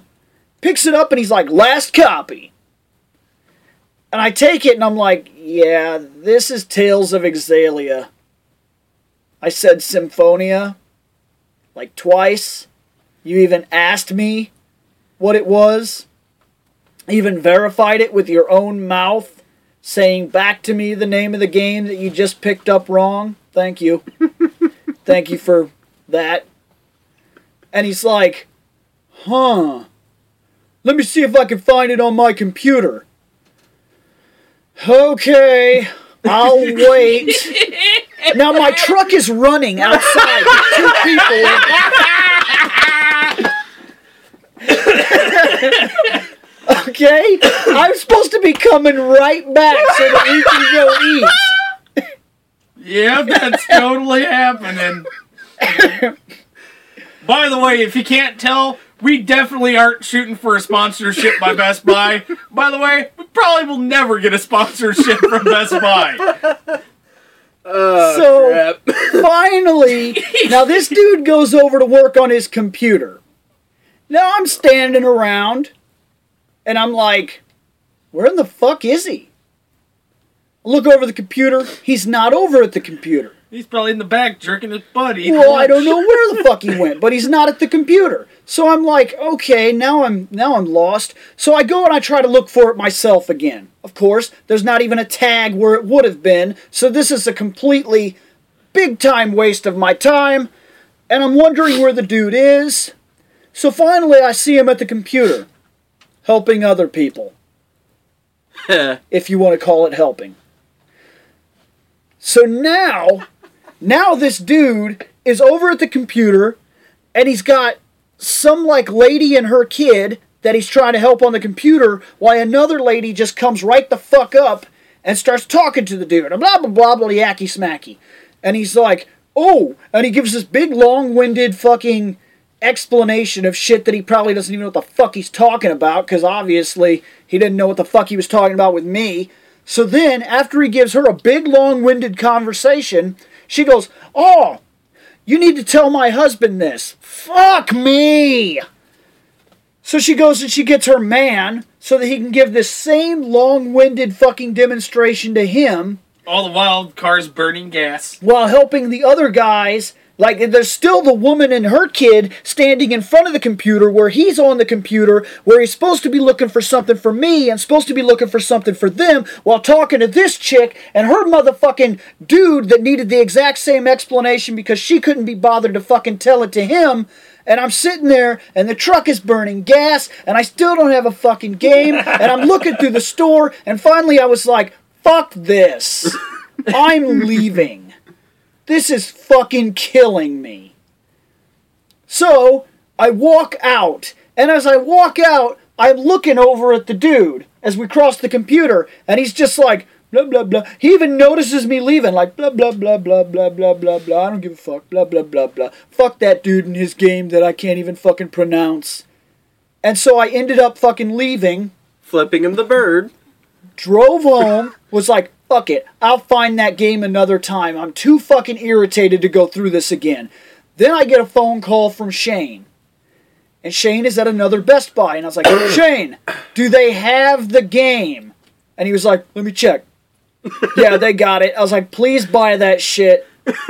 Speaker 1: picks it up and he's like last copy. And I take it and I'm like, yeah, this is Tales of Xillia. I said Symphonia like twice. You even asked me what it was. Even verified it with your own mouth, saying back to me the name of the game that you just picked up wrong. Thank you. Thank you for that. And he's like, huh. Let me see if I can find it on my computer. Okay, I'll wait. Now my truck is running outside with two people. okay, I'm supposed to be coming right back so that we can go eat.
Speaker 2: Yeah, that's totally happening. By the way, if you can't tell, we definitely aren't shooting for a sponsorship by Best Buy. By the way, we probably will never get a sponsorship from Best Buy.
Speaker 3: Oh,
Speaker 1: So- Finally, now this dude goes over to work on his computer. Now I'm standing around and I'm like, where in the fuck is he? I look over the computer. He's not over at the computer.
Speaker 2: He's probably in the back jerking his buddy.
Speaker 1: Well, I don't know where the fuck he went, but he's not at the computer. So I'm like, okay, now I'm now I'm lost. So I go and I try to look for it myself again. Of course, there's not even a tag where it would have been. So this is a completely big time waste of my time, and I'm wondering where the dude is. So finally I see him at the computer helping other people if you want to call it helping. So now, now this dude is over at the computer and he's got some like lady and her kid that he's trying to help on the computer while another lady just comes right the fuck up and starts talking to the dude and blah blah blah blah yacky smacky. And he's like, oh, and he gives this big long winded fucking explanation of shit that he probably doesn't even know what the fuck he's talking about because obviously he didn't know what the fuck he was talking about with me. So then, after he gives her a big long winded conversation, she goes, Oh, you need to tell my husband this. Fuck me! So she goes and she gets her man so that he can give this same long winded fucking demonstration to him
Speaker 2: All the while, cars burning gas.
Speaker 1: while helping the other guys. Like, there's still the woman and her kid standing in front of the computer where he's on the computer, where he's supposed to be looking for something for me and supposed to be looking for something for them, while talking to this chick and her motherfucking dude that needed the exact same explanation because she couldn't be bothered to fucking tell it to him. And I'm sitting there, and the truck is burning gas, and I still don't have a fucking game, and I'm looking through the store, and finally I was like, fuck this. I'm leaving. This is fucking killing me. So I walk out, and as I walk out, I'm looking over at the dude as we cross the computer, and he's just like, blah, blah, blah. He even notices me leaving, like, blah, blah, blah, blah, blah, blah, blah, blah. I don't give a fuck, blah, blah, blah, blah. Fuck that dude and his game that I can't even fucking pronounce. And so I ended up fucking leaving
Speaker 3: Flipping him the bird.
Speaker 1: Drove home, was like, fuck it, I'll find that game another time. I'm too fucking irritated to go through this again. Then I get a phone call from Shane. And Shane is at another Best Buy. And I was like, Shane, do they have the game? And he was like, let me check. yeah, they got it. I was like, please buy that shit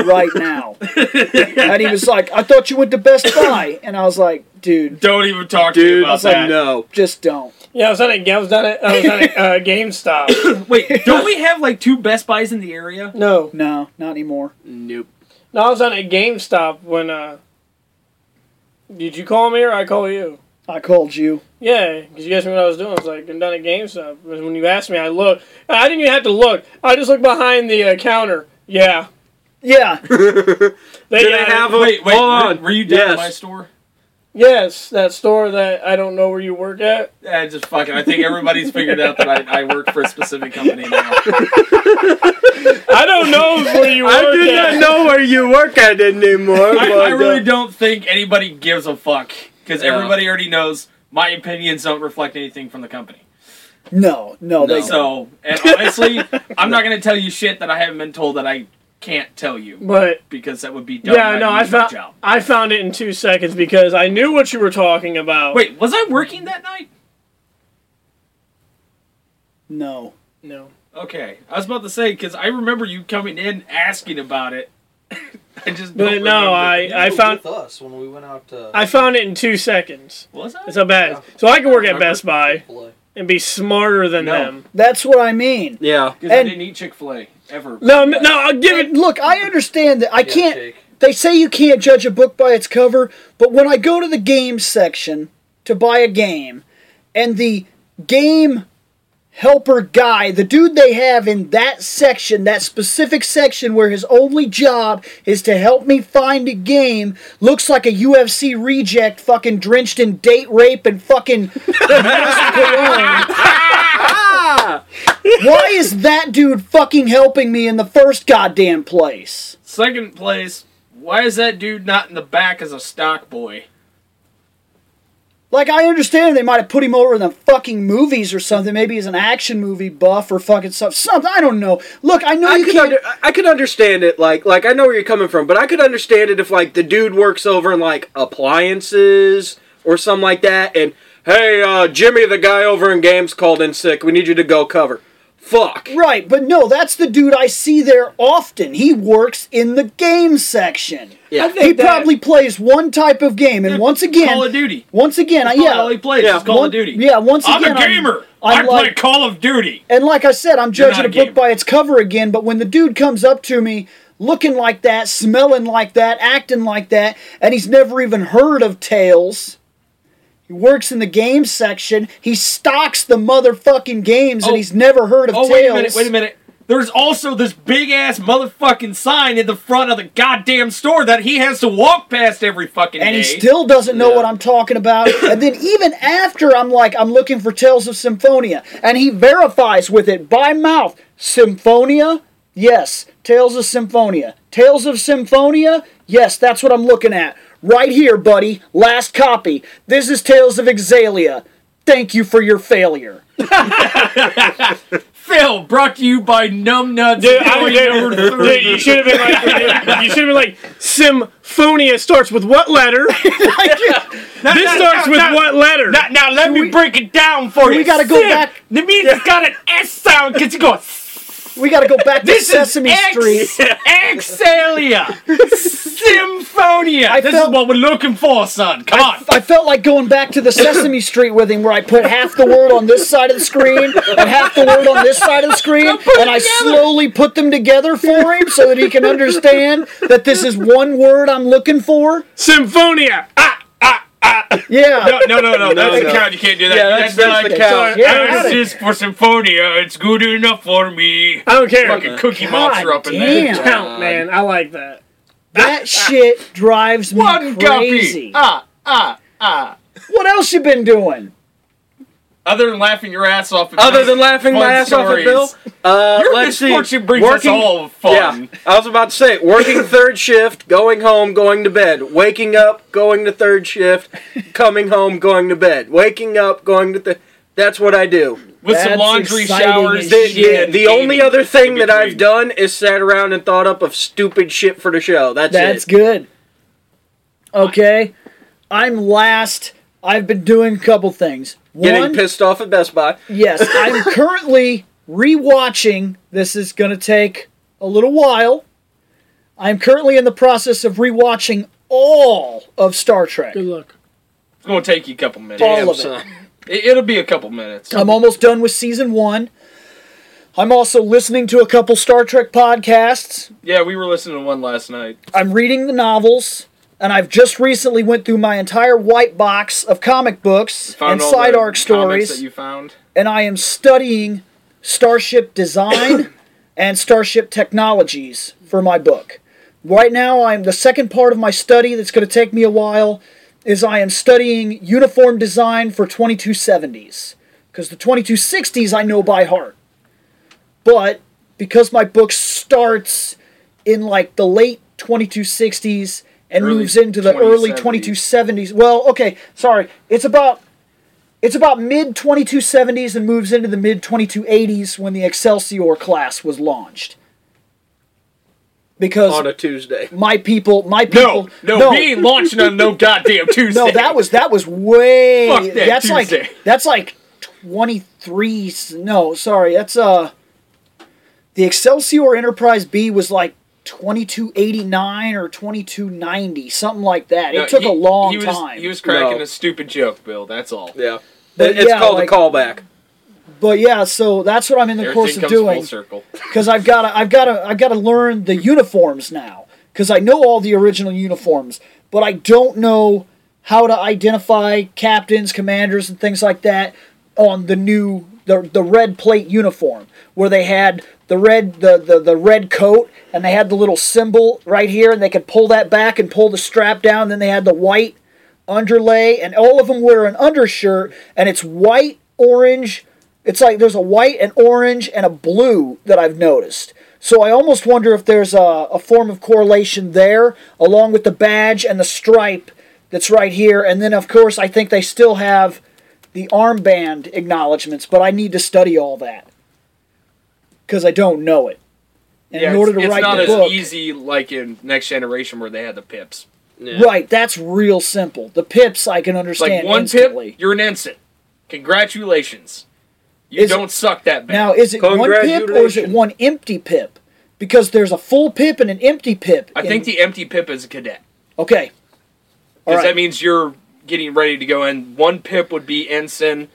Speaker 1: right now. and he was like, I thought you went to Best Buy. And I was like, dude,
Speaker 2: Don't even talk to
Speaker 3: Dude,
Speaker 2: me
Speaker 3: I
Speaker 2: about
Speaker 3: was like, no.
Speaker 1: just don't.
Speaker 4: Yeah, I was on a, I was on a, I was on a uh, GameStop.
Speaker 2: Wait, don't we have like two Best Buys in the area?
Speaker 4: No,
Speaker 1: No, not anymore.
Speaker 3: Nope.
Speaker 4: no, I was on a GameStop when. uh Did you call me or I call you?
Speaker 1: I called you.
Speaker 4: Yeah, because you asked me what I was doing. I was like, I'm down at GameStop. And When you asked me, I looked. I didn't even have to look. I just looked behind the uh, counter. Yeah,
Speaker 1: Yeah,
Speaker 4: they,
Speaker 3: Do they
Speaker 4: got it.
Speaker 3: have a
Speaker 2: Wait, wait,
Speaker 3: Hold
Speaker 2: were,
Speaker 3: on.
Speaker 2: were you down
Speaker 3: Yes.
Speaker 2: at my store?
Speaker 4: Yes, that store that I don't know where you work at.
Speaker 2: Yeah, just fucking. I think everybody's figured out that I, I work for a specific company now.
Speaker 4: I don't know where you work
Speaker 3: I do
Speaker 4: at.
Speaker 3: not know where you work at anymore.
Speaker 2: I, I really
Speaker 3: uh,
Speaker 2: don't think anybody gives a fuck because
Speaker 3: Yeah.
Speaker 2: everybody already knows my opinions don't reflect anything from the company.
Speaker 1: no, no, they
Speaker 3: No.
Speaker 2: So, and honestly, I'm not going to tell you shit that I haven't been told that I can't tell you
Speaker 4: But
Speaker 2: because that would be dumb.
Speaker 4: yeah, no,
Speaker 2: I'd
Speaker 4: I found
Speaker 2: job.
Speaker 4: I found it in two seconds because I knew what you were talking about.
Speaker 2: Wait, was I working that night?
Speaker 1: No.
Speaker 4: no.
Speaker 2: Okay, I was about to say because I remember you coming in asking about it. I just.
Speaker 4: But no. I
Speaker 5: You
Speaker 4: I found
Speaker 5: with us when we went out to
Speaker 4: I found it in two seconds.
Speaker 2: Was that?
Speaker 4: That's how bad. it is. So I can work at Best Buy
Speaker 5: Chick-fil-A.
Speaker 4: And be smarter than
Speaker 2: No.
Speaker 4: them.
Speaker 1: That's what I mean.
Speaker 3: Yeah.
Speaker 2: Because I
Speaker 1: And-
Speaker 2: didn't eat Chick Fil A ever.
Speaker 4: No, no, I'll give it.
Speaker 1: And look, I understand that I
Speaker 5: Yeah,
Speaker 1: can't.
Speaker 5: Jake.
Speaker 1: They say you can't judge a book by its cover, but when I go to the games section to buy a game, and the game helper guy, the dude they have in that section, that specific section where his only job is to help me find a game, looks like a UFC reject fucking drenched in date rape and fucking. Why is that dude fucking helping me in the first goddamn place?
Speaker 2: Second place. Why is that dude not in the back as a stock boy?
Speaker 1: Like, I understand they might have put him over in the fucking movies or something. Maybe he's an action movie buff or fucking stuff. Something. I don't know. Look, I know
Speaker 3: I
Speaker 1: you
Speaker 3: could, under, I could understand it, like, like I know where you're coming from, but I could understand it if, like, the dude works over in like appliances or something like that, and hey, uh, Jimmy, the guy over in games called in sick. We need you to go cover. Fuck.
Speaker 1: Right, but no, that's the dude I see there often. He works in the game section.
Speaker 3: Yeah.
Speaker 1: He probably plays one type of game, and once again,
Speaker 2: Call of Duty.
Speaker 1: once again, I,
Speaker 2: That's
Speaker 1: yeah,
Speaker 2: all he plays
Speaker 3: Yeah.
Speaker 2: Call
Speaker 1: one-
Speaker 2: of Duty.
Speaker 1: Yeah, once again I'm
Speaker 2: a gamer.
Speaker 1: I'm,
Speaker 2: i
Speaker 1: I'm
Speaker 2: play Call of Duty.
Speaker 1: And like I said, I'm judging a
Speaker 2: a
Speaker 1: book by its cover again, but when the dude comes up to me looking like that, smelling like that, acting like that, and he's never even heard of Tales. He works in the game section. He stocks the motherfucking games,
Speaker 2: Oh.
Speaker 1: and he's never heard of
Speaker 2: Oh,
Speaker 1: Tales.
Speaker 2: wait a minute, wait a minute. There's also this big ass motherfucking sign in the front of the goddamn store that he has to walk past every fucking day.
Speaker 1: And
Speaker 2: day.
Speaker 1: he still doesn't know
Speaker 3: Yeah.
Speaker 1: what I'm talking about. and then even after I'm like, I'm looking for Tales of Symphonia, and he verifies with it by mouth, Symphonia? Yes, Tales of Symphonia. Tales of Symphonia? Yes, that's what I'm looking at. Right here, buddy. Last copy. This is Tales of Xillia. Thank you for your failure.
Speaker 2: Phil, brought to you by Numbnuts.
Speaker 4: Dude, I, dude, dude, you should have been like, you should have been like, Symphonia starts with what letter? this starts with what letter?
Speaker 2: Now, now let me break it down for you.
Speaker 1: we gotta go
Speaker 2: Sim,
Speaker 1: back-
Speaker 2: That means it's got an S sound because you go.
Speaker 1: We gotta go back to
Speaker 2: This
Speaker 1: Sesame
Speaker 2: is
Speaker 1: Street.
Speaker 2: Ex- Xillia. Symphonia.
Speaker 1: I
Speaker 2: this
Speaker 1: felt-
Speaker 2: is what we're looking for, son. Come on.
Speaker 1: I felt like going back to the Sesame Street with him, where I put half the word on this side of the screen and half the word on this side of the screen, and I slowly put them together for him so that he can understand that this is one word I'm looking for.
Speaker 4: Symphonia. Ah,
Speaker 1: Yeah.
Speaker 2: No, no, no, no. That's
Speaker 3: no.
Speaker 2: the count. You can't do that.
Speaker 3: Yeah, that's- that's
Speaker 2: like,
Speaker 3: the count.
Speaker 1: Yeah.
Speaker 2: "Oh, This is for Symphonia. It's good enough for me.
Speaker 4: I don't care.
Speaker 2: Fucking Cookie
Speaker 1: God
Speaker 2: Monster up in there.
Speaker 1: damn.
Speaker 4: Count, man. I like that.
Speaker 1: That shit drives me
Speaker 2: One
Speaker 1: crazy.
Speaker 2: guppy. Ah, ah, ah.
Speaker 1: What else you been doing?
Speaker 2: Other than laughing your ass off. At
Speaker 3: Other than laughing my
Speaker 2: fun
Speaker 3: ass off at Bill,
Speaker 2: stories.
Speaker 3: uh,
Speaker 2: Your
Speaker 3: let's see.
Speaker 2: misfortune brings us all fun.
Speaker 3: Yeah, I was about to say, working third shift, going home, going to bed, waking up, going to third shift, coming home, going to bed, waking up, going to the. That's what I do.
Speaker 2: With some laundry showers.
Speaker 1: as
Speaker 3: The,
Speaker 1: shit.
Speaker 3: the, the only other thing that I've done is sat around and thought up of stupid shit for the show. That's,
Speaker 1: That's
Speaker 3: it.
Speaker 1: good. Okay. I'm last. I've been doing a couple things.
Speaker 3: Getting pissed off at Best Buy.
Speaker 1: Yes, I'm currently rewatching. This is going to take a little while. I'm currently in the process of rewatching all of Star Trek.
Speaker 4: Good luck.
Speaker 2: It's going to take you a couple minutes.
Speaker 1: All
Speaker 3: Damn,
Speaker 1: of it.
Speaker 3: son.
Speaker 2: It, it'll be a couple minutes.
Speaker 1: I'm almost done with season one. I'm also listening to a couple Star Trek podcasts.
Speaker 2: Yeah, we were listening to one last night.
Speaker 1: I'm reading the novels, and I've just recently went through my entire white box of comic books and side arc stories.
Speaker 2: that you found.
Speaker 1: and I am studying starship design and starship technologies for my book. Right now, I'm the second part of my study that's going to take me a while is I am studying uniform design for 2270s because the 2260s I know by heart. But because my book starts in like the late 2260s and
Speaker 2: Early
Speaker 1: moves into the early 2270s. Well, okay, sorry. It's about it's about mid 2270s and moves into the mid 2280s when the Excelsior class was launched. Because
Speaker 3: on a Tuesday.
Speaker 1: my people, my people,
Speaker 2: No, no, we ain't launching on no goddamn Tuesday.
Speaker 1: no, that was that was way.
Speaker 2: Fuck that
Speaker 1: that's
Speaker 2: Tuesday.
Speaker 1: like that's like 23. No, sorry, that's uh. The Excelsior Enterprise B was like 2289 or 2290, something like that.
Speaker 2: No,
Speaker 1: it took
Speaker 2: he-
Speaker 1: a long
Speaker 2: he was,
Speaker 1: time.
Speaker 2: He was cracking
Speaker 3: No.
Speaker 2: a stupid joke, Bill. That's all.
Speaker 3: Yeah.
Speaker 1: But
Speaker 3: It- it's
Speaker 1: yeah,
Speaker 3: called
Speaker 1: like-
Speaker 3: a callback.
Speaker 1: but yeah, so that's what I'm in the
Speaker 2: Everything
Speaker 1: course of
Speaker 2: comes
Speaker 1: doing. because I've got to, I've got to, I've got to learn the uniforms now because I know all the original uniforms, but I don't know how to identify captains, commanders, and things like that on the new the the red plate uniform where they had the red the, the the red coat and they had the little symbol right here and they could pull that back and pull the strap down. Then they had the white underlay and all of them wear an undershirt and it's white, orange. It's like there's a white, and orange, and a blue that I've noticed. So I almost wonder if there's a, a form of correlation there, along with the badge and the stripe that's right here. And then, of course, I think they still have the armband acknowledgments, but I need to study all that because I don't know it. And
Speaker 2: Yeah,
Speaker 1: in order
Speaker 2: it's,
Speaker 1: to
Speaker 2: it's
Speaker 1: write
Speaker 2: not
Speaker 1: the
Speaker 2: as
Speaker 1: book,
Speaker 2: easy like in Next Generation where they had the pips.
Speaker 3: Yeah.
Speaker 1: right? That's real simple. The pips I can understand
Speaker 2: like one
Speaker 1: instantly.
Speaker 2: pip, you're an ensign. Congratulations. You
Speaker 1: Is it-
Speaker 2: don't suck that bad.
Speaker 1: Now, is it one pip or is it one empty pip? Because there's a full pip and an empty pip.
Speaker 2: I
Speaker 1: in-
Speaker 2: think the empty pip is a cadet.
Speaker 1: okay.
Speaker 2: Because
Speaker 1: right.
Speaker 2: that means you're getting ready to go in. One pip would be ensign.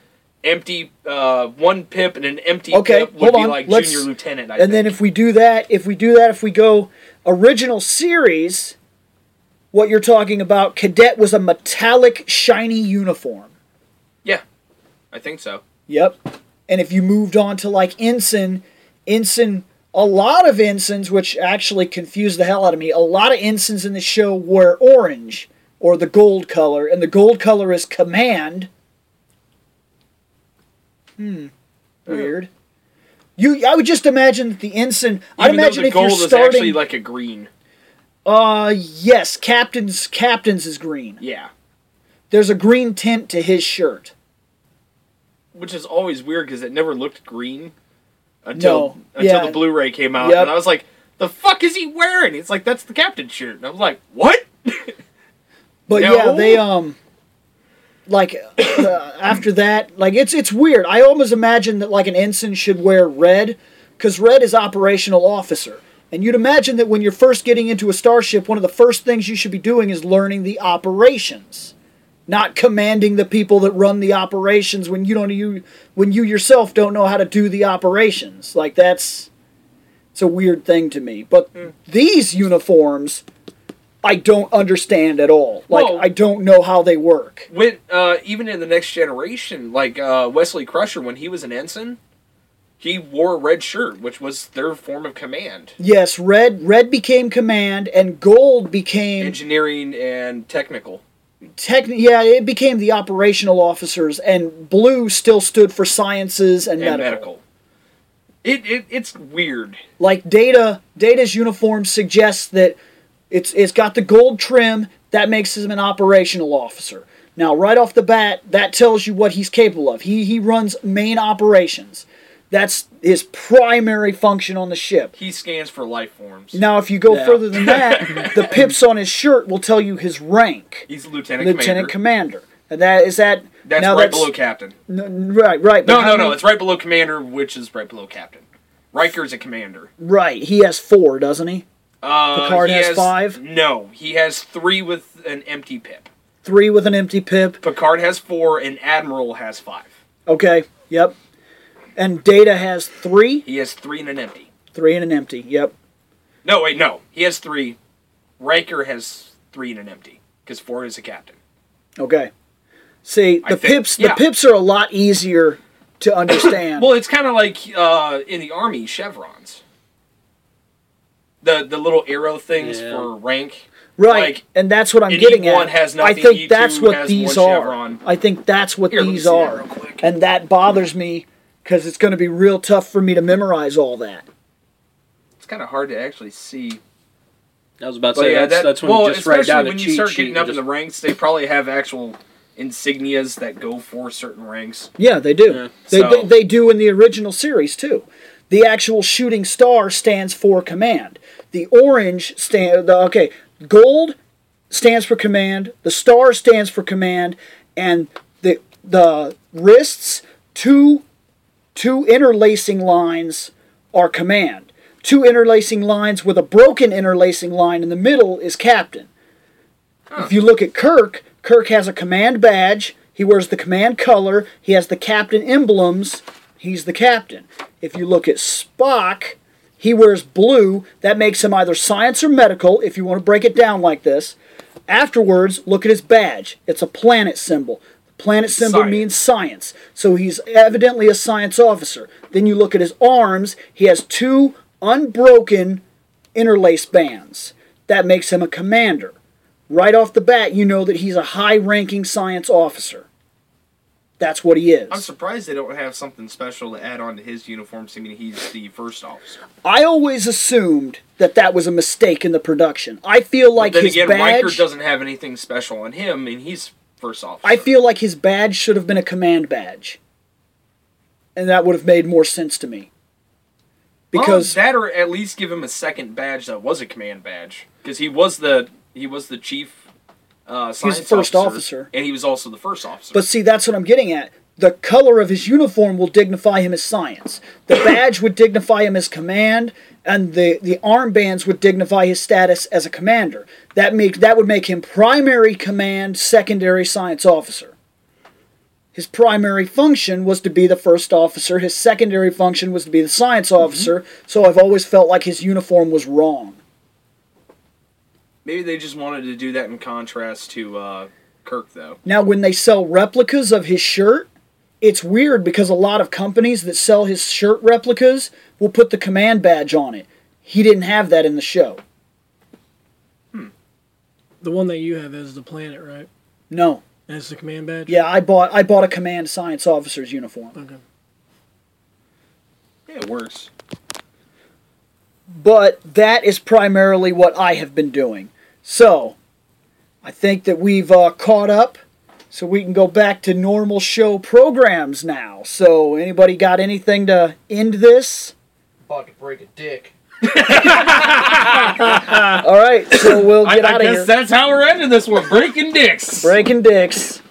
Speaker 2: Empty, uh, one pip and an empty
Speaker 1: Okay,
Speaker 2: pip would be
Speaker 1: on.
Speaker 2: like
Speaker 1: Let's-
Speaker 2: junior lieutenant. I
Speaker 1: and then if we do that, if we do that, if we go original series, what you're talking about, cadet was a metallic, shiny uniform.
Speaker 2: yeah, I think so.
Speaker 1: Yep. And if you moved on to like ensign, ensign, a lot of ensigns, which actually confused the hell out of me, a lot of ensigns in the show were orange or the gold color, and the gold color is command. Hmm. Weird. You, I would just imagine that the ensign. I'd
Speaker 2: Even
Speaker 1: imagine
Speaker 2: the
Speaker 1: if you're
Speaker 2: gold is
Speaker 1: starting.
Speaker 2: actually like a green.
Speaker 1: uh, yes, captain's captain's is green.
Speaker 2: Yeah,
Speaker 1: There's a green tint to his shirt.
Speaker 2: which is always weird because it never looked green until
Speaker 1: No,
Speaker 2: until
Speaker 1: yeah.
Speaker 2: the Blu-ray came out,
Speaker 1: Yep.
Speaker 2: and I was like, "The fuck is he wearing?" It's like that's the captain's shirt, and I was like, "What?"
Speaker 1: But
Speaker 2: No.
Speaker 1: yeah, they um, like uh, after that, like it's it's weird. I almost imagine that like an ensign should wear red, because red is operational officer, and you'd imagine that when you're first getting into a starship, one of the first things you should be doing is learning the operations, not commanding the people that run the operations when you don't you when you yourself don't know how to do the operations. Like that's it's a weird thing to me. But these uniforms. I don't understand at all. Like
Speaker 2: Well-
Speaker 1: I don't know how they work.
Speaker 2: when uh, even in the next generation, like uh, Wesley Crusher, when he was an ensign, he wore a red shirt, which was their form of command,
Speaker 1: Yes, red red became command and gold became
Speaker 2: engineering and technical.
Speaker 1: tech yeah, it became the operational officers and blue still stood for sciences and,
Speaker 2: and
Speaker 1: medical.
Speaker 2: medical. It, it it's weird.
Speaker 1: Like Data Data's uniform suggests that it's it's got the gold trim that makes him an operational officer. Now, right off the bat, that tells you what he's capable of. He he runs main operations. That's his primary function on the ship.
Speaker 2: He scans for life forms.
Speaker 1: Now, if you go
Speaker 3: Yeah.
Speaker 1: further than that, the pips on his shirt will tell you his rank,
Speaker 2: He's lieutenant,
Speaker 1: lieutenant
Speaker 2: commander.
Speaker 1: commander. And that is that.
Speaker 2: That's
Speaker 1: now
Speaker 2: right below captain.
Speaker 1: n- right, right.
Speaker 2: No, no, no.
Speaker 1: many-
Speaker 2: It's right below commander, which is right below captain. Riker's a commander.
Speaker 1: right. He has four, doesn't he?
Speaker 2: Uh,
Speaker 1: Picard
Speaker 2: he
Speaker 1: has five?
Speaker 2: No, he has three with an empty pip.
Speaker 1: Three with an empty pip.
Speaker 2: Picard has four, and Admiral has five.
Speaker 1: Okay. Yep. And Data has three.
Speaker 2: He has three and an empty.
Speaker 1: Three and an empty. Yep.
Speaker 2: No, wait, no. He has three. Riker has three and an empty because four is a captain.
Speaker 1: Okay. See, the
Speaker 2: think-
Speaker 1: pips.
Speaker 2: yeah.
Speaker 1: The pips are a lot easier to understand.
Speaker 2: Well, it's kind of like uh, in the army chevrons. The the little arrow things
Speaker 3: Yeah.
Speaker 2: for rank.
Speaker 1: right.
Speaker 2: like,
Speaker 1: and that's what I'm
Speaker 2: an
Speaker 1: getting
Speaker 2: E1
Speaker 1: at.
Speaker 2: has
Speaker 1: I think
Speaker 2: E2
Speaker 1: that's what these are.
Speaker 2: chevron.
Speaker 1: I think that's what
Speaker 2: Here,
Speaker 1: these
Speaker 2: see that
Speaker 1: are. And that bothers me because it's going to be real tough for me to memorize all that.
Speaker 2: It's kind of hard to actually see.
Speaker 3: I was about to
Speaker 2: But
Speaker 3: say
Speaker 2: yeah,
Speaker 3: that's,
Speaker 2: that,
Speaker 3: that's when
Speaker 2: well,
Speaker 3: you just write
Speaker 2: especially
Speaker 3: down a
Speaker 2: when you
Speaker 3: cheat
Speaker 2: start
Speaker 3: sheet
Speaker 2: getting
Speaker 3: and
Speaker 2: up in the ranks, they probably have actual insignias that go for certain ranks.
Speaker 1: Yeah, they do.
Speaker 3: Yeah.
Speaker 1: They,
Speaker 2: So-
Speaker 1: they they do in the original series too. The actual shooting star stands for command. The orange stand. The, okay, gold stands for command. The star stands for command, and the the wrists two two interlacing lines are command. two interlacing lines with a broken interlacing line in the middle is captain. If you look at Kirk, Kirk has a command badge. He wears the command color. He has the captain emblems. He's the captain. If you look at Spock, he wears blue. That makes him either science or medical, if you want to break it down like this. Afterwards, look at his badge. It's a planet symbol. The planet symbol
Speaker 2: Science.
Speaker 1: means science. So he's evidently a science officer. Then you look at his arms. He has two unbroken interlaced bands. That makes him a commander. Right off the bat, you know that he's a high ranking science officer. That's what he is.
Speaker 2: I'm surprised they don't have something special to add on to his uniform, seeming he's the first officer.
Speaker 1: I always assumed that that was a mistake in the production. I feel like
Speaker 2: then
Speaker 1: his
Speaker 2: again,
Speaker 1: badge.
Speaker 2: Riker doesn't have anything special on him, and he's first officer.
Speaker 1: I feel like his badge should have been a command badge, and that would have made more sense to me.
Speaker 2: Well,
Speaker 1: Because
Speaker 2: that, or at least give him a second badge that was a command badge, because he was the he was the chief. Uh,
Speaker 1: He was the first officer.
Speaker 2: and he was also the first officer.
Speaker 1: But see, that's what I'm getting at. The color of his uniform will dignify him as science. The badge would dignify him as command, and the, the armbands would dignify his status as a commander. That make that would make him primary command, secondary science officer. His primary function was to be the first officer. His secondary function was to be the science officer. So I've always felt like his uniform was wrong.
Speaker 2: Maybe they just wanted to do that in contrast to uh, Kirk, though.
Speaker 1: Now, when they sell replicas of his shirt, it's weird because a lot of companies that sell his shirt replicas will put the command badge on it. He didn't have that in the show.
Speaker 4: The one that you have is the planet, right?
Speaker 1: No.
Speaker 4: That's the command badge.
Speaker 1: Yeah, I bought I bought a command science officer's uniform.
Speaker 4: Okay.
Speaker 2: Yeah, it works.
Speaker 1: But that is primarily what I have been doing. So, I think that we've uh, caught up so we can go back to normal show programs now. So, anybody got anything to end this?
Speaker 5: About to break a dick.
Speaker 1: All right, so we'll get
Speaker 2: I
Speaker 1: out of
Speaker 2: guess
Speaker 1: here.
Speaker 2: that's how we're ending this one. Breaking dicks.
Speaker 1: Breaking dicks.